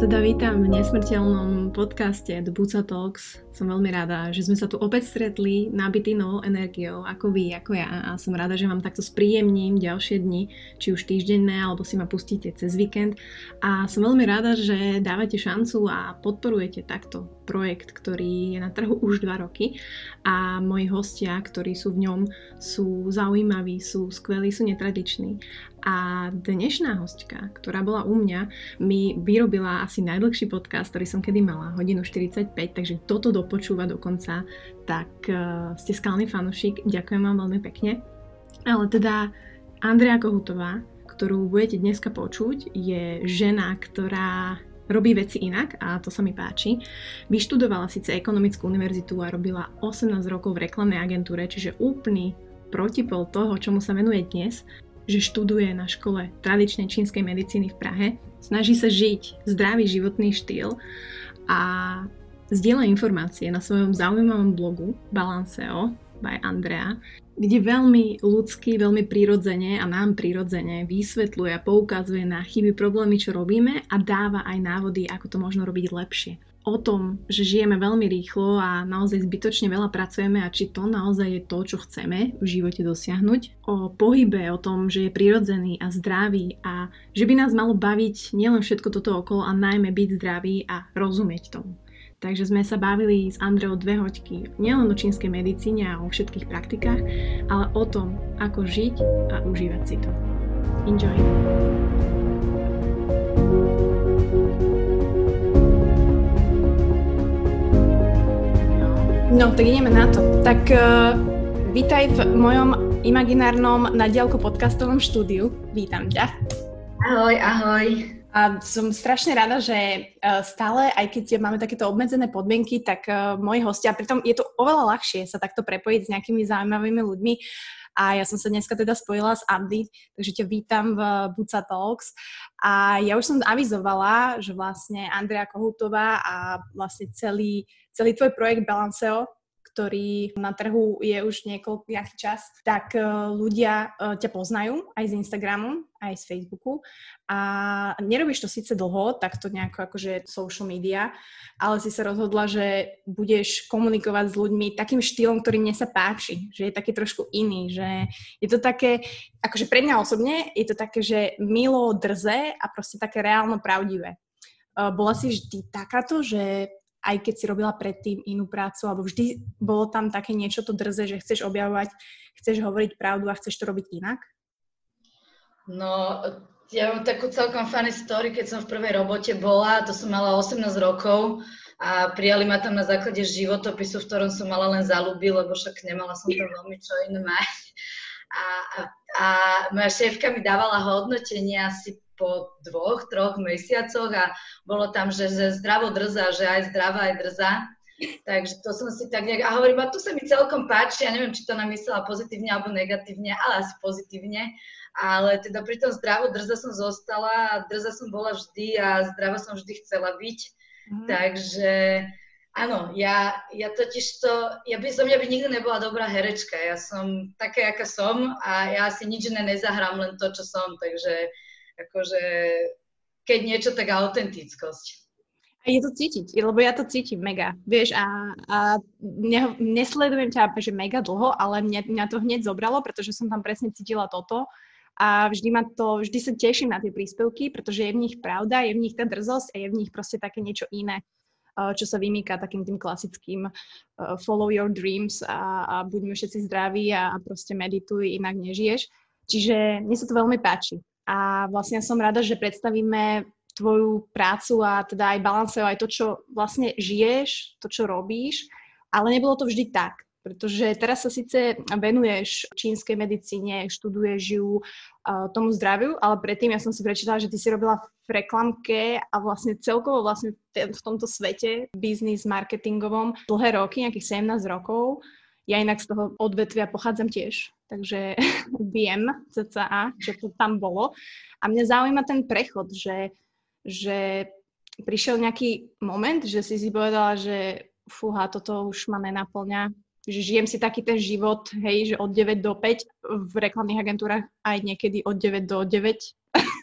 teda vítam v nesmrteľnom podcaste The Buca Talks. Som veľmi rada, že sme sa tu opäť stretli nabitý novou energiou, ako vy, ako ja. A som rada, že vám takto spríjemním ďalšie dni, či už týždenné, alebo si ma pustíte cez víkend. A som veľmi rada, že dávate šancu a podporujete takto projekt, ktorý je na trhu už 2 roky. A moji hostia, ktorí sú v ňom, sú zaujímaví, sú skvelí, sú netradiční. A dnešná hostka, ktorá bola u mňa, mi vyrobila asi najdlhší podcast, ktorý som kedy mala, hodinu 45, takže toto dopočúva dokonca, tak uh, ste skalný fanušik, ďakujem vám veľmi pekne. Ale teda Andrea Kohutová, ktorú budete dneska počuť, je žena, ktorá robí veci inak a to sa mi páči. Vyštudovala síce ekonomickú univerzitu a robila 18 rokov v reklamnej agentúre, čiže úplný protipol toho, čomu sa venuje dnes že študuje na škole tradičnej čínskej medicíny v Prahe, snaží sa žiť zdravý životný štýl a zdieľa informácie na svojom zaujímavom blogu Balanceo by Andrea, kde veľmi ľudsky, veľmi prirodzene a nám prirodzene vysvetľuje a poukazuje na chyby, problémy, čo robíme a dáva aj návody, ako to možno robiť lepšie o tom, že žijeme veľmi rýchlo a naozaj zbytočne veľa pracujeme a či to naozaj je to, čo chceme v živote dosiahnuť. O pohybe, o tom, že je prirodzený a zdravý a že by nás malo baviť nielen všetko toto okolo a najmä byť zdravý a rozumieť tomu. Takže sme sa bavili s Andreou dve hoďky nielen o čínskej medicíne a o všetkých praktikách, ale o tom, ako žiť a užívať si to. Enjoy! No, tak ideme na to. Tak uh, vítaj v mojom imaginárnom nadielku podcastovom štúdiu. Vítam ťa. Ahoj, ahoj. A som strašne rada, že uh, stále, aj keď máme takéto obmedzené podmienky, tak uh, moji hostia, pritom je to oveľa ľahšie sa takto prepojiť s nejakými zaujímavými ľuďmi, a ja som sa dneska teda spojila s Andy, takže ťa vítam v Buca Talks. A ja už som avizovala, že vlastne Andrea Kohutová a vlastne celý, celý tvoj projekt Balanceo, ktorý na trhu je už niekoľko nejaký čas, tak e, ľudia e, ťa poznajú aj z Instagramu, aj z Facebooku a nerobíš to síce dlho, tak to nejako akože social media, ale si sa rozhodla, že budeš komunikovať s ľuďmi takým štýlom, ktorý mne sa páči, že je taký trošku iný, že je to také, akože pre mňa osobne je to také, že milo, drze a proste také reálno pravdivé. E, bola si vždy takáto, že aj keď si robila predtým inú prácu, alebo vždy bolo tam také niečo to drze, že chceš objavovať, chceš hovoriť pravdu a chceš to robiť inak? No, ja mám takú celkom funny story, keď som v prvej robote bola, to som mala 18 rokov a prijali ma tam na základe životopisu, v ktorom som mala len zalúbiť, lebo však nemala som tam veľmi čo iné mať. A, a, a moja šéfka mi dávala hodnotenie asi po dvoch, troch mesiacoch a bolo tam, že, že zdravo drza, že aj zdravá, aj drza. Takže to som si tak nejak, a hovorím, a tu sa mi celkom páči, ja neviem, či to namyslela pozitívne alebo negatívne, ale asi pozitívne. Ale teda pri tom zdravo drza som zostala drza som bola vždy a zdravo som vždy chcela byť. Mm. Takže áno, ja, ja totiž to, ja by som, ja by nikdy nebola dobrá herečka. Ja som také, aká som a ja asi nič iné nezahrám, len to, čo som. Takže akože keď niečo, tak autentickosť. A je to cítiť, lebo ja to cítim mega, vieš, a, a ne, nesledujem ťa, že mega dlho, ale mňa, mňa to hneď zobralo, pretože som tam presne cítila toto a vždy ma to, vždy sa teším na tie príspevky, pretože je v nich pravda, je v nich tá drzosť a je v nich proste také niečo iné, čo sa vymýka takým tým klasickým follow your dreams a, a buďme všetci zdraví a proste medituj, inak nežiješ. Čiže mne sa to veľmi páči a vlastne som rada, že predstavíme tvoju prácu a teda aj balanceo, aj to, čo vlastne žiješ, to, čo robíš, ale nebolo to vždy tak. Pretože teraz sa síce venuješ čínskej medicíne, študuješ ju uh, tomu zdraviu, ale predtým ja som si prečítala, že ty si robila v reklamke a vlastne celkovo vlastne v tomto svete, biznis marketingovom, dlhé roky, nejakých 17 rokov. Ja inak z toho odvetvia pochádzam tiež, takže viem cca, čo to tam bolo. A mňa zaujíma ten prechod, že, že prišiel nejaký moment, že si si povedala, že fúha, toto už ma nenaplňa, že žijem si taký ten život, hej, že od 9 do 5 v reklamných agentúrach aj niekedy od 9 do 9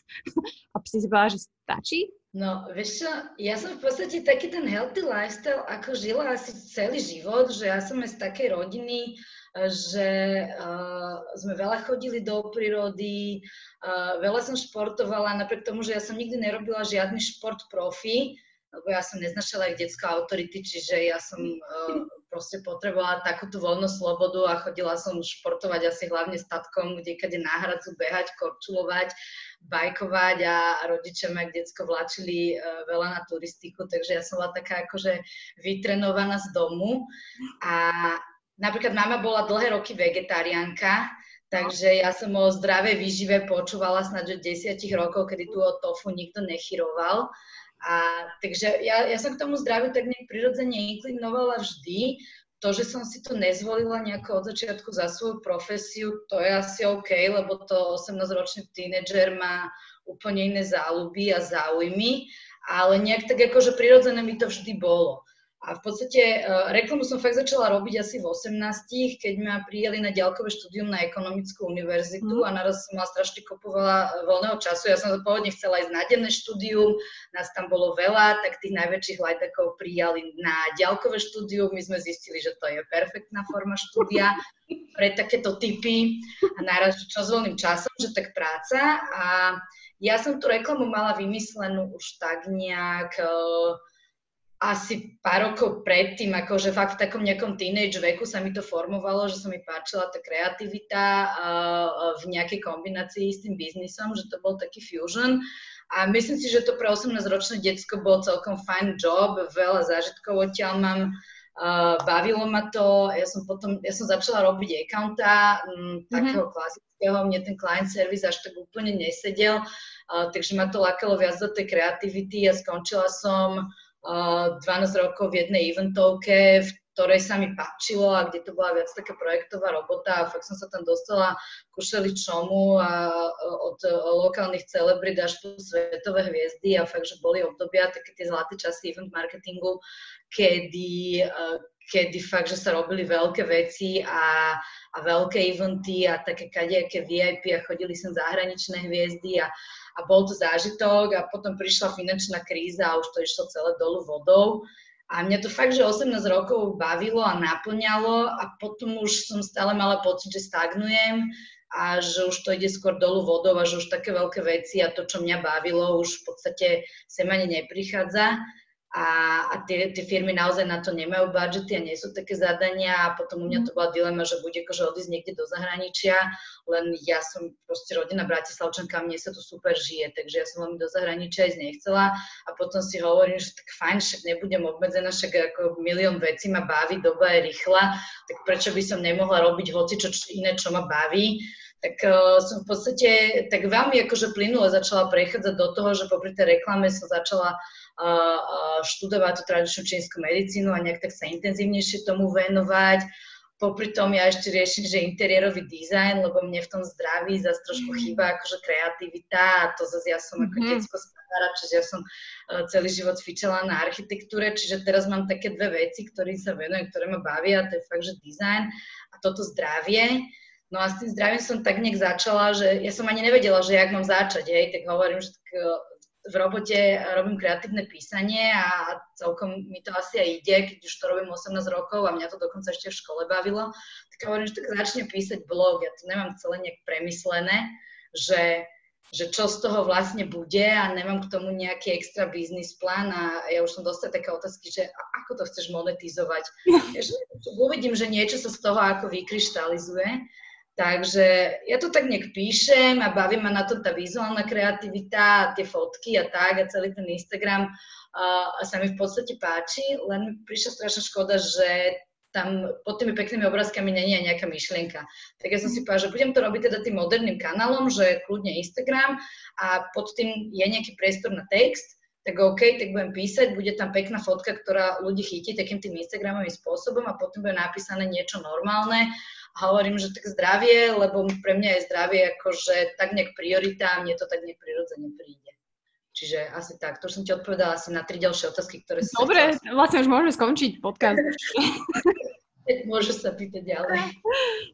a si si povedala, že stačí? No, vieš čo, ja som v podstate taký ten healthy lifestyle ako žila asi celý život, že ja som z takej rodiny, že uh, sme veľa chodili do prírody, uh, veľa som športovala, napriek tomu, že ja som nikdy nerobila žiadny šport profi, lebo ja som neznašala aj detská autority, čiže ja som uh, proste potrebovala takúto voľnú slobodu a chodila som športovať asi hlavne statkom, kde kade náhradzu behať, korčulovať, bajkovať a rodičia ma detsko vlačili uh, veľa na turistiku, takže ja som bola taká akože vytrenovaná z domu a napríklad mama bola dlhé roky vegetariánka, takže ja som o zdravej výžive počúvala snad od desiatich rokov, kedy tu o tofu nikto nechyroval. A, takže ja, ja som k tomu zdraviu tak nejak prirodzene inklinovala vždy. To, že som si to nezvolila nejako od začiatku za svoju profesiu, to je asi OK, lebo to 18-ročný tínedžer má úplne iné záľuby a záujmy, ale nejak tak akože prirodzené mi to vždy bolo. A v podstate uh, reklamu som fakt začala robiť asi v 18, keď ma prijeli na ďalkové štúdium na ekonomickú univerzitu mm. a naraz som mala strašne kopovala eh, voľného času. Ja som pôvodne chcela ísť na denné štúdium, nás tam bolo veľa, tak tých najväčších lajtakov prijali na ďalkové štúdium. My sme zistili, že to je perfektná forma štúdia pre takéto typy a naraz, čo s voľným časom, že tak práca. A ja som tú reklamu mala vymyslenú už tak nejak uh, asi pár rokov predtým, akože fakt v takom nejakom teenage veku sa mi to formovalo, že sa mi páčila tá kreativita v nejakej kombinácii s tým biznisom, že to bol taký fusion. A myslím si, že to pre 18-ročné detsko bol celkom fajn job, veľa zážitkov odtiaľ mám, bavilo ma to, ja som potom, ja som začala robiť accounta, um, mm-hmm. takého klasického, mne ten client service až tak úplne nesedel, takže ma to lákalo viac do tej kreativity a skončila som 12 rokov v jednej eventovke, v ktorej sa mi páčilo a kde to bola viac taká projektová robota a fakt som sa tam dostala ku čomu a od lokálnych celebrit až po svetové hviezdy a fakt, že boli obdobia také tie zlaté časy event marketingu, kedy, kedy fakt, že sa robili veľké veci a, a veľké eventy a také kadejaké VIP a chodili sem zahraničné hviezdy a, a bol to zážitok a potom prišla finančná kríza a už to išlo celé dolu vodou. A mňa to fakt, že 18 rokov bavilo a naplňalo a potom už som stále mala pocit, že stagnujem a že už to ide skôr dolu vodou a že už také veľké veci a to, čo mňa bavilo, už v podstate sem ani neprichádza a, a tie, tie firmy naozaj na to nemajú budžety a nie sú také zadania. A potom u mňa to bola dilema, že bude akože odísť niekde do zahraničia, len ja som proste rodina Bratislavčanka, mne sa tu super žije, takže ja som veľmi do zahraničia ísť nechcela. A potom si hovorím, že tak fajn, však nebudem obmedzená, však ako milión vecí ma baví, doba je rýchla, tak prečo by som nemohla robiť hoci čo iné, čo ma baví? Tak uh, som v podstate tak veľmi akože plynule začala prechádzať do toho, že popri tej reklame som začala študovať tú tradičnú čínsku medicínu a nejak tak sa intenzívnejšie tomu venovať. Popri tom ja ešte riešim, že interiérový dizajn, lebo mne v tom zdraví zase trošku mm. chýba akože kreativita a to zase ja som ako mm-hmm. detsko spadára, čiže ja som uh, celý život cvičila na architektúre, čiže teraz mám také dve veci, ktorým sa venujem, ktoré ma bavia, to je fakt, že dizajn a toto zdravie. No a s tým zdravím som tak nejak začala, že ja som ani nevedela, že jak mám začať, hej, tak hovorím, že tak, v robote robím kreatívne písanie a celkom mi to asi aj ide, keď už to robím 18 rokov a mňa to dokonca ešte v škole bavilo, tak hovorím, že tak začnem písať blog. Ja to nemám celé nejak premyslené, že, že čo z toho vlastne bude a nemám k tomu nejaký extra biznis plán a ja už som dostala také otázky, že ako to chceš monetizovať. Ja, že uvidím, že niečo sa z toho ako vykryštalizuje Takže ja to tak nejak píšem a baví ma na to tá vizuálna kreativita, tie fotky a tak a celý ten Instagram a sa mi v podstate páči, len prišla strašná škoda, že tam pod tými peknými obrázkami není aj nejaká myšlienka. Tak ja som si povedala, že budem to robiť teda tým moderným kanálom, že kľudne Instagram a pod tým je nejaký priestor na text, tak OK, tak budem písať, bude tam pekná fotka, ktorá ľudí chytí takým tým Instagramovým spôsobom a potom bude napísané niečo normálne a hovorím, že tak zdravie, lebo pre mňa je zdravie akože tak nejak priorita a mne to tak nejak prirodzene príde. Čiže asi tak. To som ti odpovedala asi na tri ďalšie otázky, ktoré si... Dobre, chcela... vlastne už môžeme skončiť podcast. Môže sa pýtať ďalej.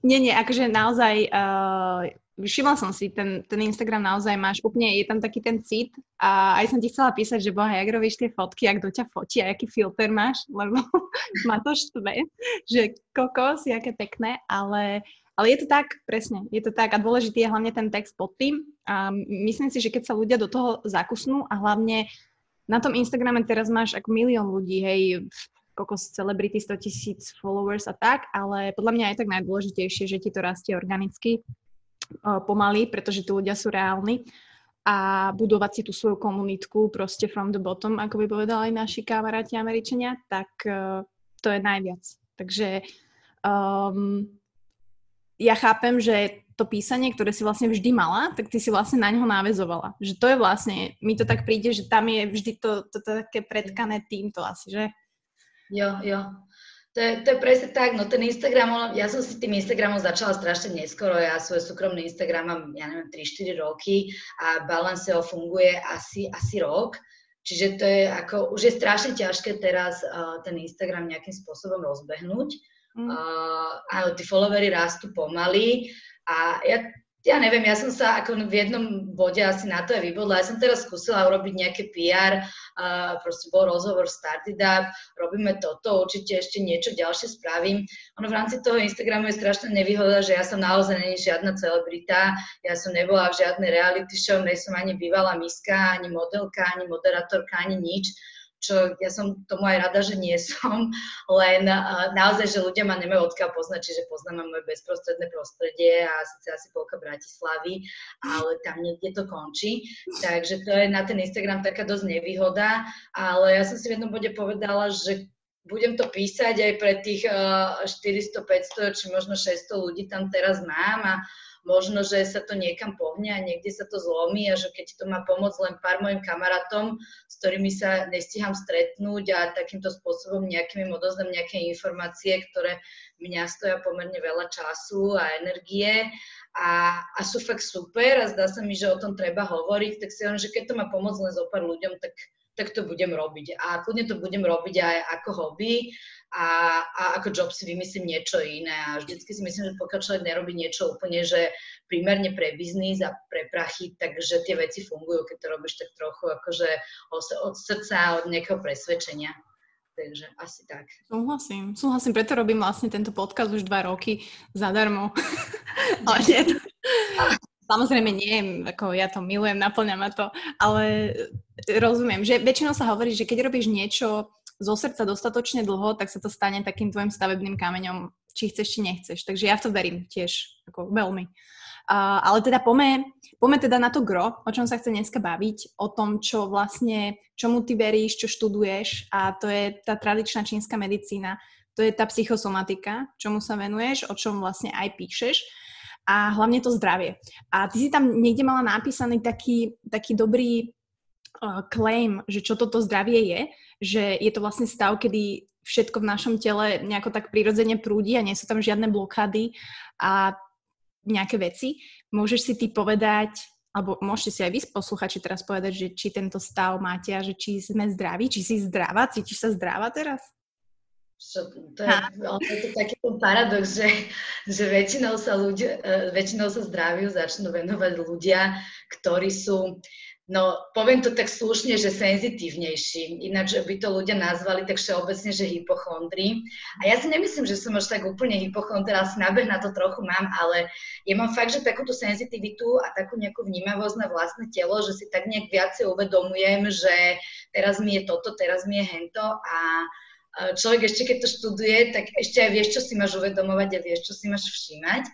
Nie, nie, akože naozaj uh, všimla som si, ten, ten Instagram naozaj máš úplne, je tam taký ten cit a aj som ti chcela písať, že boha, jak robíš tie fotky, ak kto ťa fotí a aký filter máš, lebo ma to štve, že kokos, aké pekné, ale, ale je to tak, presne, je to tak. A dôležitý je hlavne ten text pod tým a myslím si, že keď sa ľudia do toho zakusnú a hlavne na tom Instagrame teraz máš ako milión ľudí, hej, kokos celebrity, 100 tisíc followers a tak, ale podľa mňa je tak najdôležitejšie, že ti to rastie organicky pomaly, pretože tí ľudia sú reálni a budovať si tú svoju komunitku proste from the bottom, ako by povedali naši kamaráti Američania, tak uh, to je najviac. Takže um, ja chápem, že to písanie, ktoré si vlastne vždy mala, tak ty si vlastne na ňo návezovala. Že to je vlastne, mi to tak príde, že tam je vždy to, to, to také predkané týmto asi, že? Jo, jo. To je, to je presne tak, no ten Instagram, ja som si tým Instagramom začala strašne neskoro, ja svoj súkromný Instagram mám, ja neviem, 3-4 roky a Balanceo funguje asi, asi rok, čiže to je ako, už je strašne ťažké teraz uh, ten Instagram nejakým spôsobom rozbehnúť. Mm. Uh, áno, tí followery rastú pomaly a ja ja neviem, ja som sa ako v jednom bode asi na to aj vybodla. Ja som teraz skúsila urobiť nejaké PR, uh, proste bol rozhovor Started Up, robíme toto, určite ešte niečo ďalšie spravím. Ono v rámci toho Instagramu je strašná nevýhoda, že ja som naozaj není žiadna celebrita, ja som nebola v žiadnej reality show, nej som ani bývalá miska, ani modelka, ani moderátorka, ani nič čo ja som tomu aj rada, že nie som, len naozaj, že ľudia ma nemajú odkiaľ poznať, čiže poznám moje bezprostredné prostredie a síce asi polka Bratislavy, ale tam niekde to končí. Takže to je na ten Instagram taká dosť nevýhoda, ale ja som si v jednom bode povedala, že budem to písať aj pre tých uh, 400, 500 či možno 600 ľudí tam teraz mám a možno, že sa to niekam pohne a niekde sa to zlomí a že keď to má pomôcť len pár mojim kamarátom, s ktorými sa nestíham stretnúť a takýmto spôsobom nejakými odozdám nejaké informácie, ktoré mňa stoja pomerne veľa času a energie a, a sú fakt super a zdá sa mi, že o tom treba hovoriť, tak si len, že keď to má pomôcť len zo pár ľuďom, tak tak to budem robiť. A kľudne to budem robiť aj ako hobby a, a ako job si vymyslím niečo iné. A vždycky si myslím, že pokiaľ človek nerobí niečo úplne, že primárne pre biznis a pre prachy, takže tie veci fungujú, keď to robíš tak trochu akože od srdca, od nejakého presvedčenia. Takže asi tak. Súhlasím, súhlasím, preto robím vlastne tento podcast už dva roky zadarmo. Ale nie, Samozrejme nie, ako ja to milujem, naplňa ma to, ale rozumiem, že väčšinou sa hovorí, že keď robíš niečo zo srdca dostatočne dlho, tak sa to stane takým tvojim stavebným kameňom, či chceš, či nechceš. Takže ja v to verím tiež, ako veľmi. Uh, ale teda pome, pome teda na to gro, o čom sa chce dneska baviť, o tom, čo vlastne, čomu ty veríš, čo študuješ a to je tá tradičná čínska medicína, to je tá psychosomatika, čomu sa venuješ, o čom vlastne aj píšeš a hlavne to zdravie. A ty si tam niekde mala napísaný taký, taký dobrý uh, claim, že čo toto zdravie je, že je to vlastne stav, kedy všetko v našom tele nejako tak prirodzene prúdi a nie sú tam žiadne blokády a nejaké veci. Môžeš si ty povedať, alebo môžete si aj vy posluchači teraz povedať, že či tento stav máte a že či sme zdraví, či si zdravá, cítiš sa zdravá teraz? To, je, je to taký ten paradox, že, že väčšinou, sa ľudia, e, väčšinou sa zdraviu začnú venovať ľudia, ktorí sú, no poviem to tak slušne, že senzitívnejší. Ináč by to ľudia nazvali tak všeobecne, že hypochondri. A ja si nemyslím, že som až tak úplne hypochondra, asi nábeh na to trochu mám, ale ja mám fakt, že takúto senzitivitu a takú nejakú vnímavosť na vlastné telo, že si tak nejak viacej uvedomujem, že teraz mi je toto, teraz mi je hento a človek ešte keď to študuje, tak ešte aj vieš, čo si máš uvedomovať a vieš, čo si máš všímať.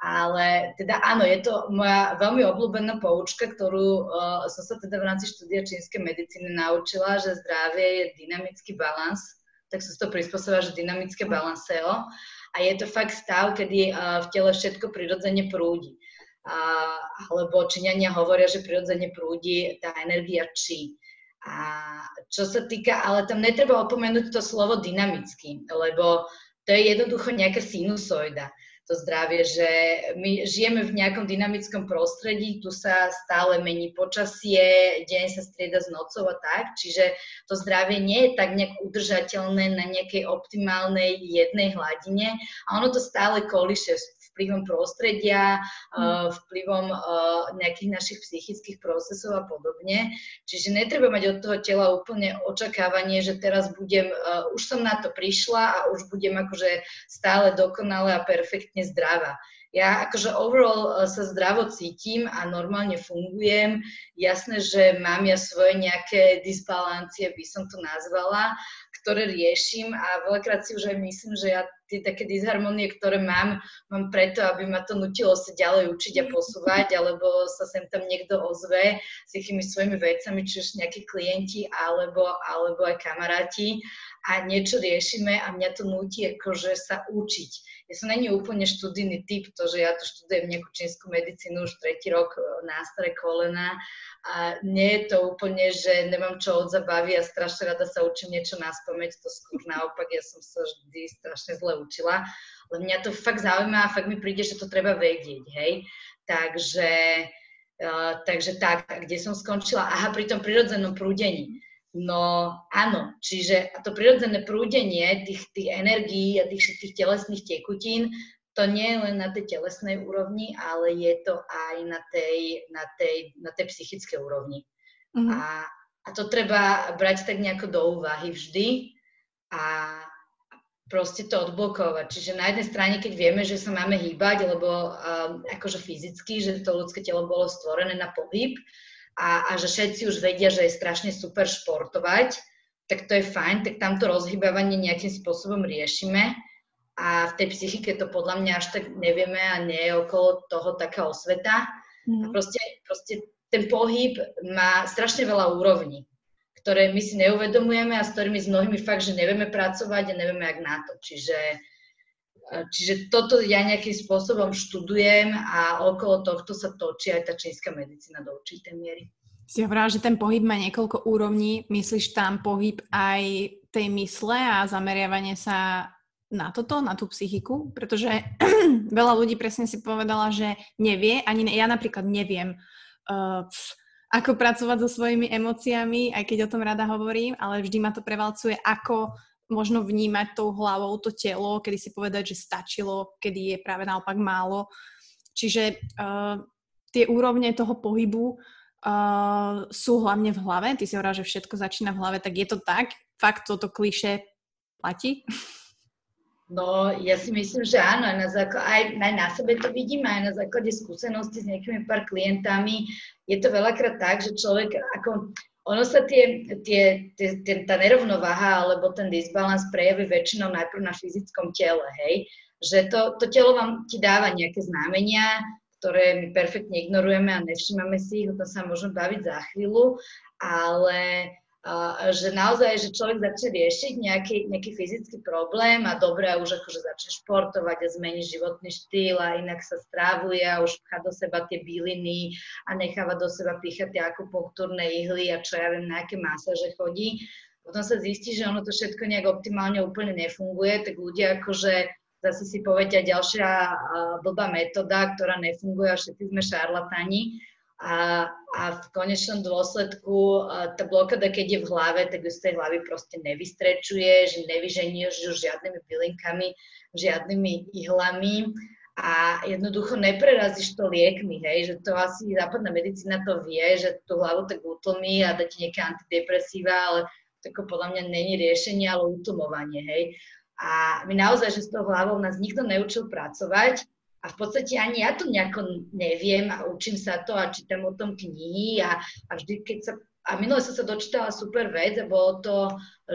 Ale teda áno, je to moja veľmi obľúbená poučka, ktorú uh, som sa teda v rámci štúdia čínskej medicíny naučila, že zdravie je dynamický balans, tak sa to prispôsobila, že dynamické balanseo. A je to fakt stav, kedy uh, v tele všetko prirodzene prúdi. Uh, alebo Číňania hovoria, že prirodzene prúdi tá energia či. A čo sa týka, ale tam netreba opomenúť to slovo dynamicky, lebo to je jednoducho nejaká sinusoida. to zdravie, že my žijeme v nejakom dynamickom prostredí, tu sa stále mení počasie, deň sa strieda s nocou a tak, čiže to zdravie nie je tak nejak udržateľné na nejakej optimálnej jednej hladine a ono to stále kolíše vplyvom prostredia, mm. vplyvom nejakých našich psychických procesov a podobne. Čiže netreba mať od toho tela úplne očakávanie, že teraz budem, už som na to prišla a už budem akože stále dokonale a perfektne zdravá. Ja akože overall sa zdravo cítim a normálne fungujem. Jasné, že mám ja svoje nejaké disbalancie, by som to nazvala, ktoré riešim a veľakrát si už aj myslím, že ja tie také disharmonie, ktoré mám, mám preto, aby ma to nutilo sa ďalej učiť a posúvať, alebo sa sem tam niekto ozve s tými svojimi vecami, či už nejakí klienti alebo, alebo aj kamaráti a niečo riešime a mňa to nutí akože sa učiť. Ja som není úplne študijný typ, to, že ja tu študujem nejakú čínsku medicínu už tretí rok e, na staré kolena a nie je to úplne, že nemám čo od zabavy a strašne rada sa učím niečo na spomeň, to skôr naopak, ja som sa vždy strašne zle učila, ale mňa to fakt zaujíma a fakt mi príde, že to treba vedieť, hej. Takže, uh, takže tak, kde som skončila? Aha, pri tom prirodzenom prúdení No áno, čiže to prirodzené prúdenie tých, tých energií a tých všetkých telesných tekutín, to nie je len na tej telesnej úrovni, ale je to aj na tej, na tej, na tej psychickej úrovni. Mm-hmm. A, a to treba brať tak nejako do úvahy vždy a proste to odblokovať. Čiže na jednej strane, keď vieme, že sa máme hýbať, lebo um, akože fyzicky, že to ľudské telo bolo stvorené na pohyb, a, a že všetci už vedia, že je strašne super športovať, tak to je fajn, tak tamto rozhýbavanie nejakým spôsobom riešime a v tej psychike to podľa mňa až tak nevieme a nie je okolo toho taká osveta. Mm. A proste, proste ten pohyb má strašne veľa úrovní, ktoré my si neuvedomujeme a s ktorými s mnohými fakt, že nevieme pracovať a nevieme, jak na to. Čiže Čiže toto ja nejakým spôsobom študujem a okolo tohto sa točí aj tá čínska medicína do určitej miery. Si hovorila, že ten pohyb má niekoľko úrovní. Myslíš tam pohyb aj tej mysle a zameriavanie sa na toto, na tú psychiku? Pretože veľa ľudí presne si povedala, že nevie, ani ja napríklad neviem, uh, ako pracovať so svojimi emóciami, aj keď o tom rada hovorím, ale vždy ma to prevalcuje, ako možno vnímať tou hlavou to telo, kedy si povedať, že stačilo, kedy je práve naopak málo. Čiže uh, tie úrovne toho pohybu uh, sú hlavne v hlave. Ty si hovorila, že všetko začína v hlave, tak je to tak? Fakt toto kliše platí? No, ja si myslím, že áno, aj na, základe, aj, aj na sebe to vidím, aj na základe skúsenosti s nejakými pár klientami. Je to veľakrát tak, že človek, ako ono sa tie, tie, tie, tie, tá nerovnováha alebo ten disbalans prejaví väčšinou najprv na fyzickom tele, hej? Že to, to telo vám ti dáva nejaké znamenia, ktoré my perfektne ignorujeme a nevšímame si ich, o tom sa môžeme baviť za chvíľu, ale že naozaj, že človek začne riešiť nejaký, nejaký fyzický problém a dobre už akože začne športovať a zmení životný štýl a inak sa strávuje a už pchá do seba tie byliny a necháva do seba píchať tie akupunktúrne ihly a čo ja viem, na aké masáže chodí. Potom sa zistí, že ono to všetko nejak optimálne úplne nefunguje, tak ľudia akože zase si povedia ďalšia blbá metóda, ktorá nefunguje a všetci sme šarlatáni a, a v konečnom dôsledku tá blokada, keď je v hlave, tak ju z tej hlavy proste nevystrečuje, že nevyženieš ju žiadnymi bylinkami, žiadnymi ihlami a jednoducho neprerazíš to liekmi, hej, že to asi západná medicína to vie, že tú hlavu tak utlmí a dá ti nejaké antidepresíva, ale to podľa mňa není riešenie, ale utlmovanie, hej. A my naozaj, že s tou hlavou nás nikto neučil pracovať, a v podstate ani ja to nejako neviem a učím sa to a čítam o tom knihy a, a vždy, keď sa a minule som sa dočítala super vec a bolo to,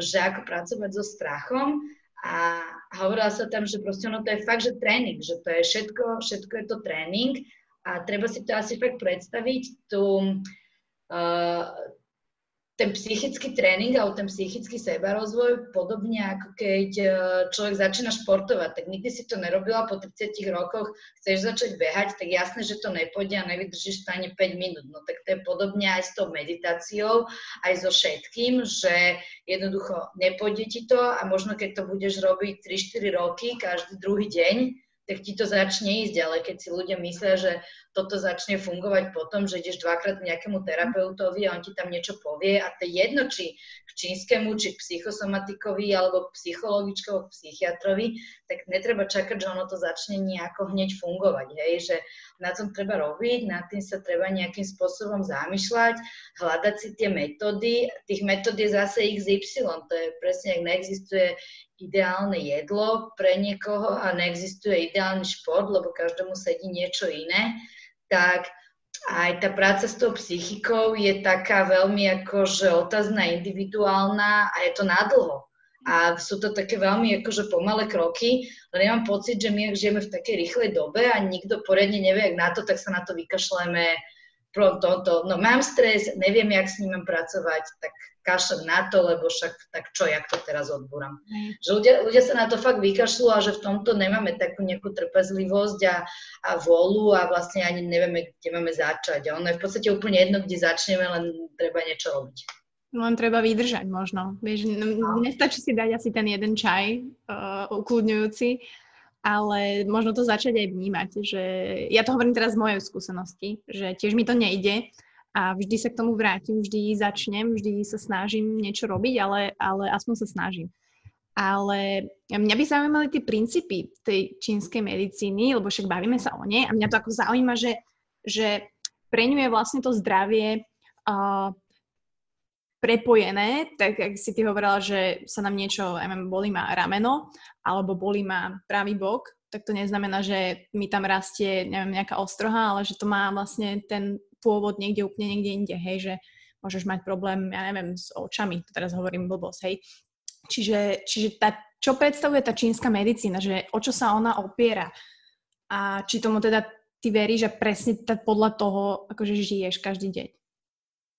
že ako pracovať so strachom a hovorila sa tam, že proste ono to je fakt, že tréning, že to je všetko, všetko je to tréning a treba si to asi fakt predstaviť, tú, uh, ten psychický tréning alebo ten psychický sebarozvoj, podobne ako keď e, človek začína športovať, tak nikdy si to nerobila, po 30 rokoch chceš začať behať, tak jasné, že to nepôjde a nevydržíš to ani 5 minút. No tak to je podobne aj s tou meditáciou, aj so všetkým, že jednoducho nepôjde ti to a možno keď to budeš robiť 3-4 roky, každý druhý deň, tak ti to začne ísť, ale keď si ľudia myslia, že toto začne fungovať potom, že ideš dvakrát k nejakému terapeutovi a on ti tam niečo povie a to je jedno, či k čínskemu, či k psychosomatikovi alebo k psychologičkovi, k psychiatrovi, tak netreba čakať, že ono to začne nejako hneď fungovať, hej, že na tom treba robiť, nad tým sa treba nejakým spôsobom zamýšľať, hľadať si tie metódy, tých metód je zase XY, to je presne, ak neexistuje ideálne jedlo pre niekoho a neexistuje ideálny šport, lebo každému sedí niečo iné, tak aj tá práca s tou psychikou je taká veľmi akože otázna, individuálna a je to nadlho. A sú to také veľmi akože pomalé kroky, len ja mám pocit, že my ak žijeme v takej rýchlej dobe a nikto poriadne nevie, jak na to, tak sa na to vykašleme pronto, no mám stres, neviem, jak s ním mám pracovať, tak kašlem na to, lebo však tak čo, jak to teraz odbúram. Mm. Že ľudia, ľudia sa na to fakt vykašľú a že v tomto nemáme takú nejakú trpezlivosť a, a volu a vlastne ani nevieme, kde máme začať. A ono je v podstate úplne jedno, kde začneme, len treba niečo robiť. Len treba vydržať možno. Vieš, no. nestačí si dať asi ten jeden čaj uh, ukludňujúci, ale možno to začať aj vnímať, že ja to hovorím teraz z mojej skúsenosti, že tiež mi to nejde a vždy sa k tomu vrátim, vždy začnem, vždy sa snažím niečo robiť, ale, ale aspoň sa snažím. Ale mňa by zaujímali tie princípy tej čínskej medicíny, lebo však bavíme sa o nej a mňa to ako zaujíma, že, že pre ňu je vlastne to zdravie uh, prepojené, tak ak si ty hovorila, že sa nám niečo, ja neviem, bolí ma rameno, alebo bolí ma pravý bok, tak to neznamená, že mi tam rastie, neviem, nejaká ostroha, ale že to má vlastne ten pôvod niekde úplne niekde inde, hej, že môžeš mať problém, ja neviem, s očami, to teraz hovorím blbosť, hej. Čiže, čiže tá, čo predstavuje tá čínska medicína, že o čo sa ona opiera a či tomu teda ty veríš, že presne tá, podľa toho akože žiješ každý deň.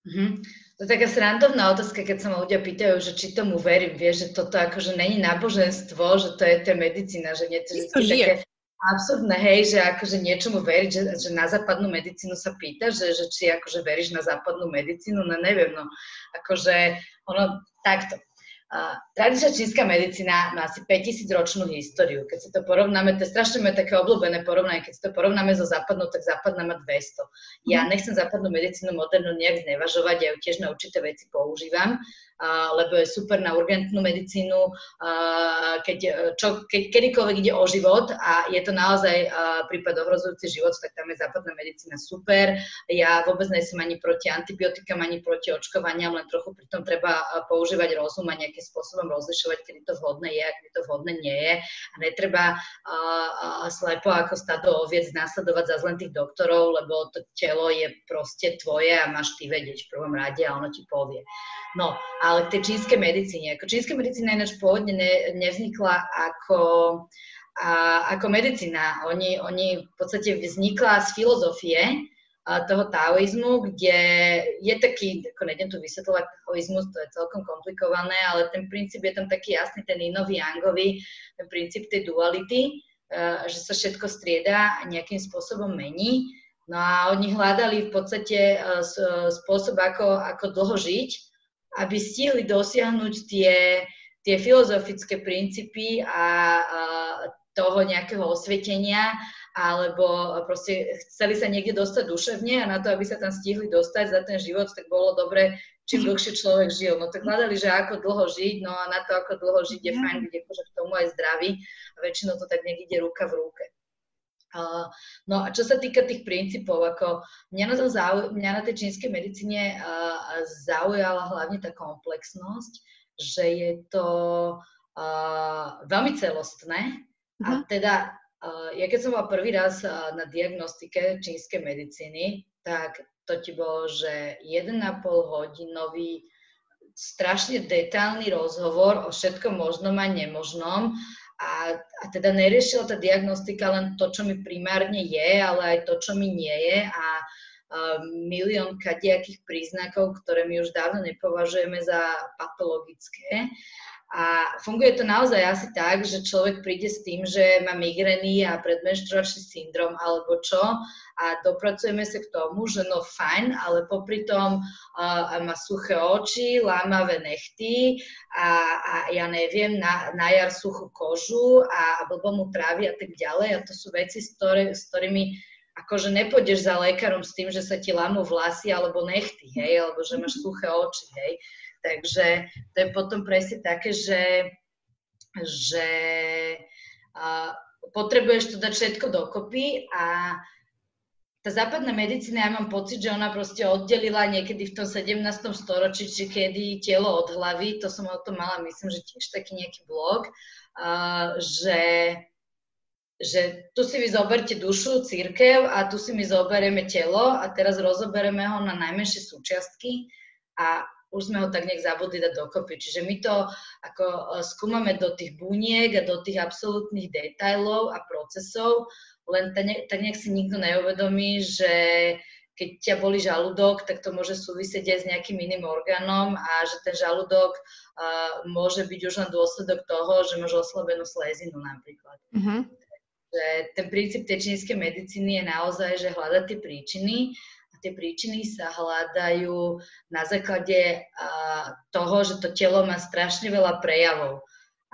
Mm-hmm. To je taká srandovná otázka, keď sa ma ľudia pýtajú, že či tomu verím, vieš, že toto akože není náboženstvo, že to je to medicína, že nie to je také, absurdné, hej, že akože niečomu veriť, že, že na západnú medicínu sa pýta, že, že či akože veríš na západnú medicínu, no neviem, no akože ono takto. Uh, tradičná čínska medicína má asi 5000 ročnú históriu. Keď si to porovnáme, to je strašne moje také obľúbené porovnanie, keď si to porovnáme so západnou, tak západná má 200. Ja mhm. nechcem západnú medicínu modernú nejak znevažovať, ja ju tiež na určité veci používam, lebo je super na urgentnú medicínu, keď, čo, keď kedykoľvek ide o život a je to naozaj prípad ohrozujúci život, tak tam je západná medicína super. Ja vôbec nejsem ani proti antibiotikám, ani proti očkovaniam, len trochu pri tom treba používať rozum a nejakým spôsobom rozlišovať, kedy to vhodné je a kedy to vhodné nie je. A netreba slepo ako stado oviec následovať za zlen tých doktorov, lebo to telo je proste tvoje a máš ty vedieť v prvom rade a ono ti povie. No, ale k tej čínskej medicíne. Ako čínska medicína ináč pôvodne ne, nevznikla ako, a, ako medicína. Oni, oni v podstate vznikla z filozofie a, toho taoizmu, kde je taký, ako nejdem tu vysvetľovať taoizmus, to je celkom komplikované, ale ten princíp je tam taký jasný, ten inový, angový, ten princíp tej duality, a, že sa všetko strieda a nejakým spôsobom mení. No a oni hľadali v podstate spôsob, ako, ako dlho žiť aby stihli dosiahnuť tie, tie filozofické princípy a, a toho nejakého osvietenia, alebo proste chceli sa niekde dostať duševne a na to, aby sa tam stihli dostať za ten život, tak bolo dobre, čím mhm. dlhšie človek žil. No tak hľadali, že ako dlho žiť, no a na to, ako dlho žiť, je fajn byť akože k tomu aj zdravý a väčšinou to tak niekde ruka v ruke. Uh, no a čo sa týka tých princípov, ako mňa na, to zau, mňa na tej čínskej medicíne uh, zaujala hlavne tá komplexnosť, že je to uh, veľmi celostné uh-huh. a mhm. teda ja keď som bola prvý raz na diagnostike čínskej medicíny, tak to ti bolo, že 1,5 hodinový strašne detailný rozhovor o všetkom možnom a nemožnom a, a teda neriešila tá diagnostika len to, čo mi primárne je, ale aj to, čo mi nie je a, milión kadejakých príznakov, ktoré my už dávno nepovažujeme za patologické. A funguje to naozaj asi tak, že človek príde s tým, že má migrény a predmenštruačný syndrom alebo čo a dopracujeme sa k tomu, že no fajn, ale popri tom uh, má suché oči, lámavé nechty a, a ja neviem, na, na jar suchú kožu a, a blbo mu trávi a tak ďalej a to sú veci, s, ktoré, s ktorými akože nepôjdeš za lekárom s tým, že sa ti lámu vlasy alebo nechty, hej, alebo že máš suché oči, hej. Takže to je potom presne také, že, že uh, potrebuješ to dať všetko dokopy a tá západná medicína, ja mám pocit, že ona proste oddelila niekedy v tom 17. storočí, či kedy telo od hlavy, to som o tom mala, myslím, že tiež taký nejaký blog, uh, že že tu si vy zoberte dušu, církev a tu si my zoberieme telo a teraz rozobereme ho na najmenšie súčiastky a už sme ho tak nejak zabudli dať dokopy. Čiže my to ako e, skúmame do tých buniek a do tých absolútnych detailov a procesov, len tak nejak si nikto neuvedomí, že keď ťa boli žalúdok, tak to môže súvisieť aj s nejakým iným orgánom a že ten žalúdok uh, môže byť už len dôsledok toho, že máš oslabenú slezinu napríklad. Mm-hmm. Že ten princíp tej čínskej medicíny je naozaj, že hľadať tie príčiny tie príčiny sa hľadajú na základe toho, že to telo má strašne veľa prejavov.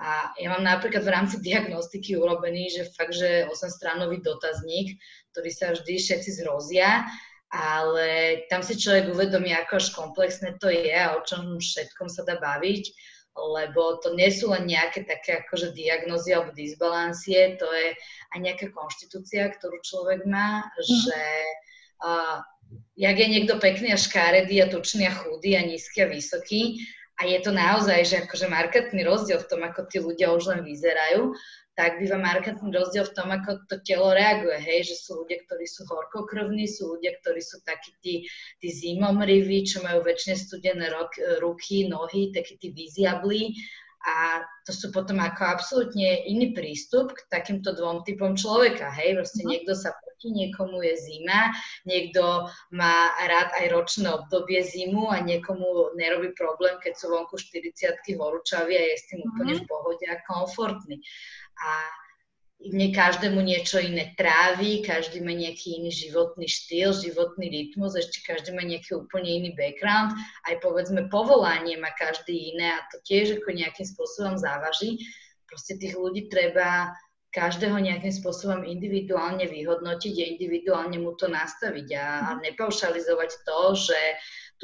A ja mám napríklad v rámci diagnostiky urobený, že fakt, že 8-stranový dotazník, ktorý sa vždy všetci zrozia, ale tam si človek uvedomí, ako až komplexné to je a o čom všetkom sa dá baviť, lebo to nie sú len nejaké také akože diagnózy alebo disbalancie, to je aj nejaká konštitúcia, ktorú človek má, mm. že uh, jak je niekto pekný a škáredý a tučný a chudý a nízky a vysoký. A je to naozaj, že akože markantný rozdiel v tom, ako tí ľudia už len vyzerajú, tak býva markantný rozdiel v tom, ako to telo reaguje, hej, že sú ľudia, ktorí sú horkokrvní, sú ľudia, ktorí sú takí tí, tí zimomriví, čo majú väčšine studené ruky, nohy, takí tí viziablí a to sú potom ako absolútne iný prístup k takýmto dvom typom človeka. Hej, proste mm. niekto sa proti, niekomu je zima, niekto má rád aj ročné obdobie zimu a niekomu nerobí problém, keď sú vonku 40 horúčavy a je s tým úplne mm. v pohode a komfortný. A mne každému niečo iné trávi, každý má nejaký iný životný štýl, životný rytmus, ešte každý má nejaký úplne iný background, aj povedzme povolanie má každý iné a to tiež ako nejakým spôsobom závaží. Proste tých ľudí treba každého nejakým spôsobom individuálne vyhodnotiť a individuálne mu to nastaviť a, a nepaušalizovať to, že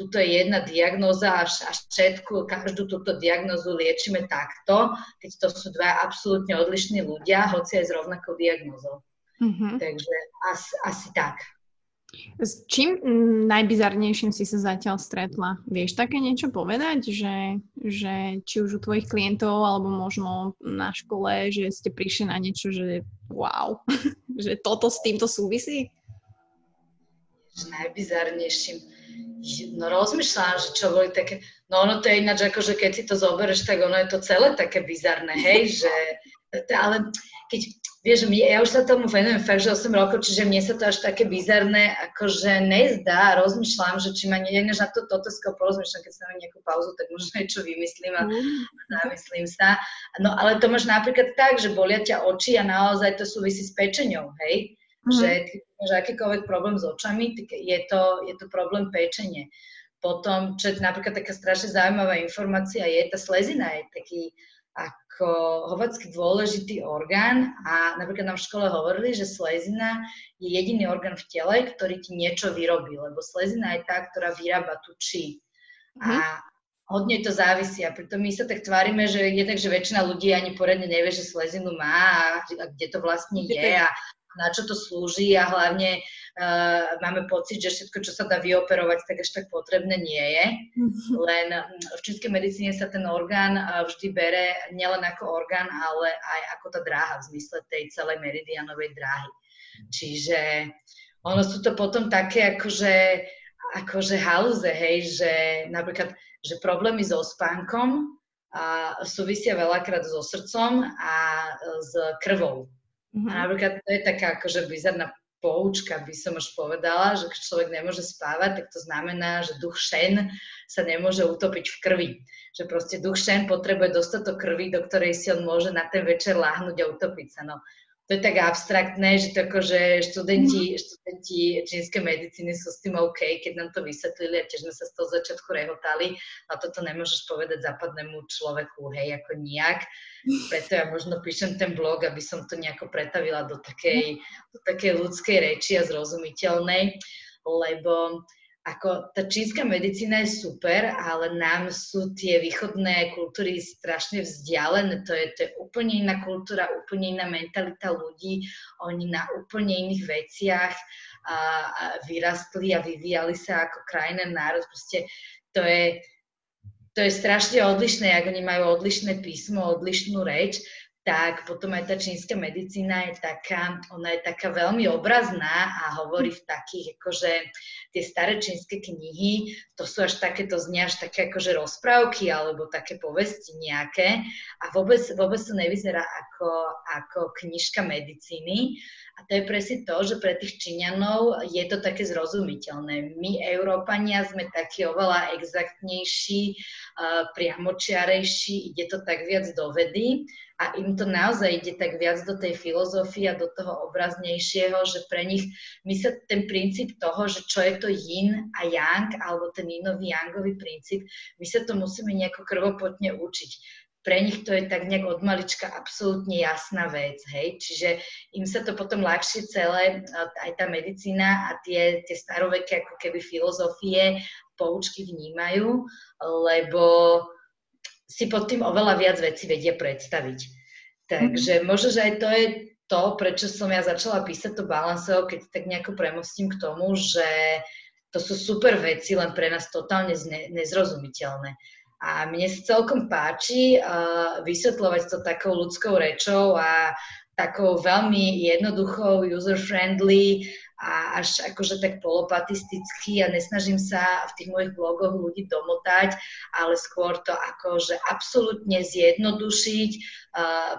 tuto je jedna diagnóza a, a všetku, každú túto diagnózu liečíme takto, keď to sú dva absolútne odlišní ľudia, hoci aj s rovnakou diagnózou. Mm-hmm. Takže asi, asi tak. S čím najbizarnejším si sa zatiaľ stretla? Vieš také niečo povedať, že, že či už u tvojich klientov, alebo možno na škole, že ste prišli na niečo, že wow, že toto s týmto súvisí? Najbizarnejším no rozmýšľam, že čo boli také, no ono to je ináč ako, že keď si to zoberieš, tak ono je to celé také bizarné, hej, že, ale keď, vieš, ja už sa tomu venujem fakt, že 8 rokov, čiže mne sa to až také bizarné akože nezdá, rozmýšľam, že či ma nejdeš na to toto porozmýšľam, keď sa mám nejakú pauzu, tak možno niečo vymyslím a mm. zamyslím sa. No ale to máš napríklad tak, že bolia ťa oči a naozaj to súvisí s pečenou, hej, mm. že že akýkoľvek problém s očami, je to, je to problém pečenie. Potom, čo je napríklad taká strašne zaujímavá informácia, je tá slezina, je taký ako hovacky dôležitý orgán a napríklad nám v škole hovorili, že slezina je jediný orgán v tele, ktorý ti niečo vyrobí, lebo slezina je tá, ktorá vyrába tú či. Uh-huh. A mhm. hodne to závisí a pritom my sa tak tvárime, že jednak, že väčšina ľudí ani poriadne nevie, že slezinu má a, a kde to vlastne je a na čo to slúži a hlavne uh, máme pocit, že všetko, čo sa dá vyoperovať, tak až tak potrebné nie je. Mhm. Len v čínskej medicíne sa ten orgán uh, vždy bere nielen ako orgán, ale aj ako tá dráha v zmysle tej celej meridianovej dráhy. Čiže ono sú to potom také akože, akože halúze, hej, že napríklad, že problémy so spánkom a súvisia veľakrát so srdcom a s krvou. Mm-hmm. A napríklad to je taká akože bizarná poučka, by som už povedala, že keď človek nemôže spávať, tak to znamená, že duch šen sa nemôže utopiť v krvi. Že proste duch šen potrebuje dostatok krvi, do ktorej si on môže na ten večer láhnuť a utopiť sa. No, to je tak abstraktné, že to akože študenti, mhm. študenti čínskej medicíny sú s tým OK, keď nám to vysvetlili a tiež sme sa z toho začiatku rehotali, a toto nemôžeš povedať západnému človeku, hej, ako nijak. Preto ja možno píšem ten blog, aby som to nejako pretavila do takej, do takej ľudskej reči a zrozumiteľnej, lebo ako tá čínska medicína je super, ale nám sú tie východné kultúry strašne vzdialené. To je, to je úplne iná kultúra, úplne iná mentalita ľudí. Oni na úplne iných veciach a, a vyrastli a vyvíjali sa ako krajina, národ. Proste to je, to je strašne odlišné, ak oni majú odlišné písmo, odlišnú reč tak potom aj tá čínska medicína je taká, ona je taká veľmi obrazná a hovorí v takých, akože tie staré čínske knihy, to sú až také, to znie až také akože rozprávky alebo také povesti nejaké a vôbec, vôbec to nevyzerá ako, ako knižka medicíny a to je presne to, že pre tých Číňanov je to také zrozumiteľné. My, Európania, sme takí oveľa exaktnejší, priamočiarejší, ide to tak viac do vedy a im to naozaj ide tak viac do tej filozofie a do toho obraznejšieho, že pre nich my sa ten princíp toho, že čo je to yin a yang, alebo ten inový yangový princíp, my sa to musíme nejako krvopotne učiť. Pre nich to je tak nejak od malička absolútne jasná vec, hej, čiže im sa to potom ľahšie celé, aj tá medicína a tie, tie staroveké ako keby filozofie, poučky vnímajú, lebo si pod tým oveľa viac vecí vedia predstaviť. Takže mm-hmm. možno, že aj to je to, prečo som ja začala písať to balanseo, keď tak nejako premostím k tomu, že to sú super veci, len pre nás totálne nezrozumiteľné. A mne sa celkom páči uh, vysvetľovať to takou ľudskou rečou a takou veľmi jednoduchou, user-friendly a až akože tak polopatisticky a nesnažím sa v tých mojich blogoch ľudí domotať, ale skôr to akože absolútne zjednodušiť,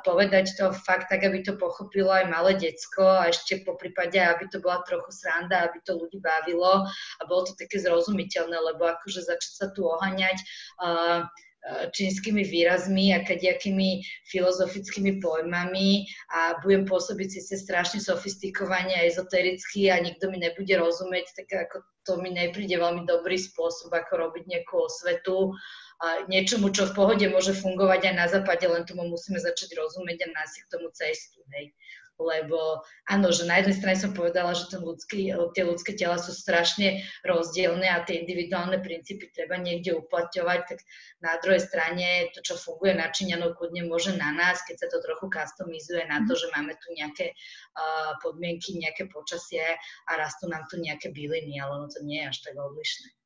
povedať to fakt tak, aby to pochopilo aj malé decko a ešte po prípade, aby to bola trochu sranda, aby to ľudí bavilo. A bolo to také zrozumiteľné, lebo akože začať sa tu ohaňať uh, čínskymi výrazmi a kadejakými filozofickými pojmami a budem pôsobiť síce strašne sofistikovane a ezotericky a nikto mi nebude rozumieť, tak ako to mi nepríde veľmi dobrý spôsob, ako robiť nejakú osvetu a niečomu, čo v pohode môže fungovať aj na západe, len tomu musíme začať rozumieť a nájsť k tomu cestu. Hej lebo áno, že na jednej strane som povedala, že ten ľudský, tie ľudské tela sú strašne rozdielne a tie individuálne princípy treba niekde uplatňovať, tak na druhej strane to, čo funguje na Číňanov, kľudne môže na nás, keď sa to trochu customizuje na to, mhm. že máme tu nejaké uh, podmienky, nejaké počasie a rastú nám tu nejaké byliny, ale ono to nie je až tak odlišné.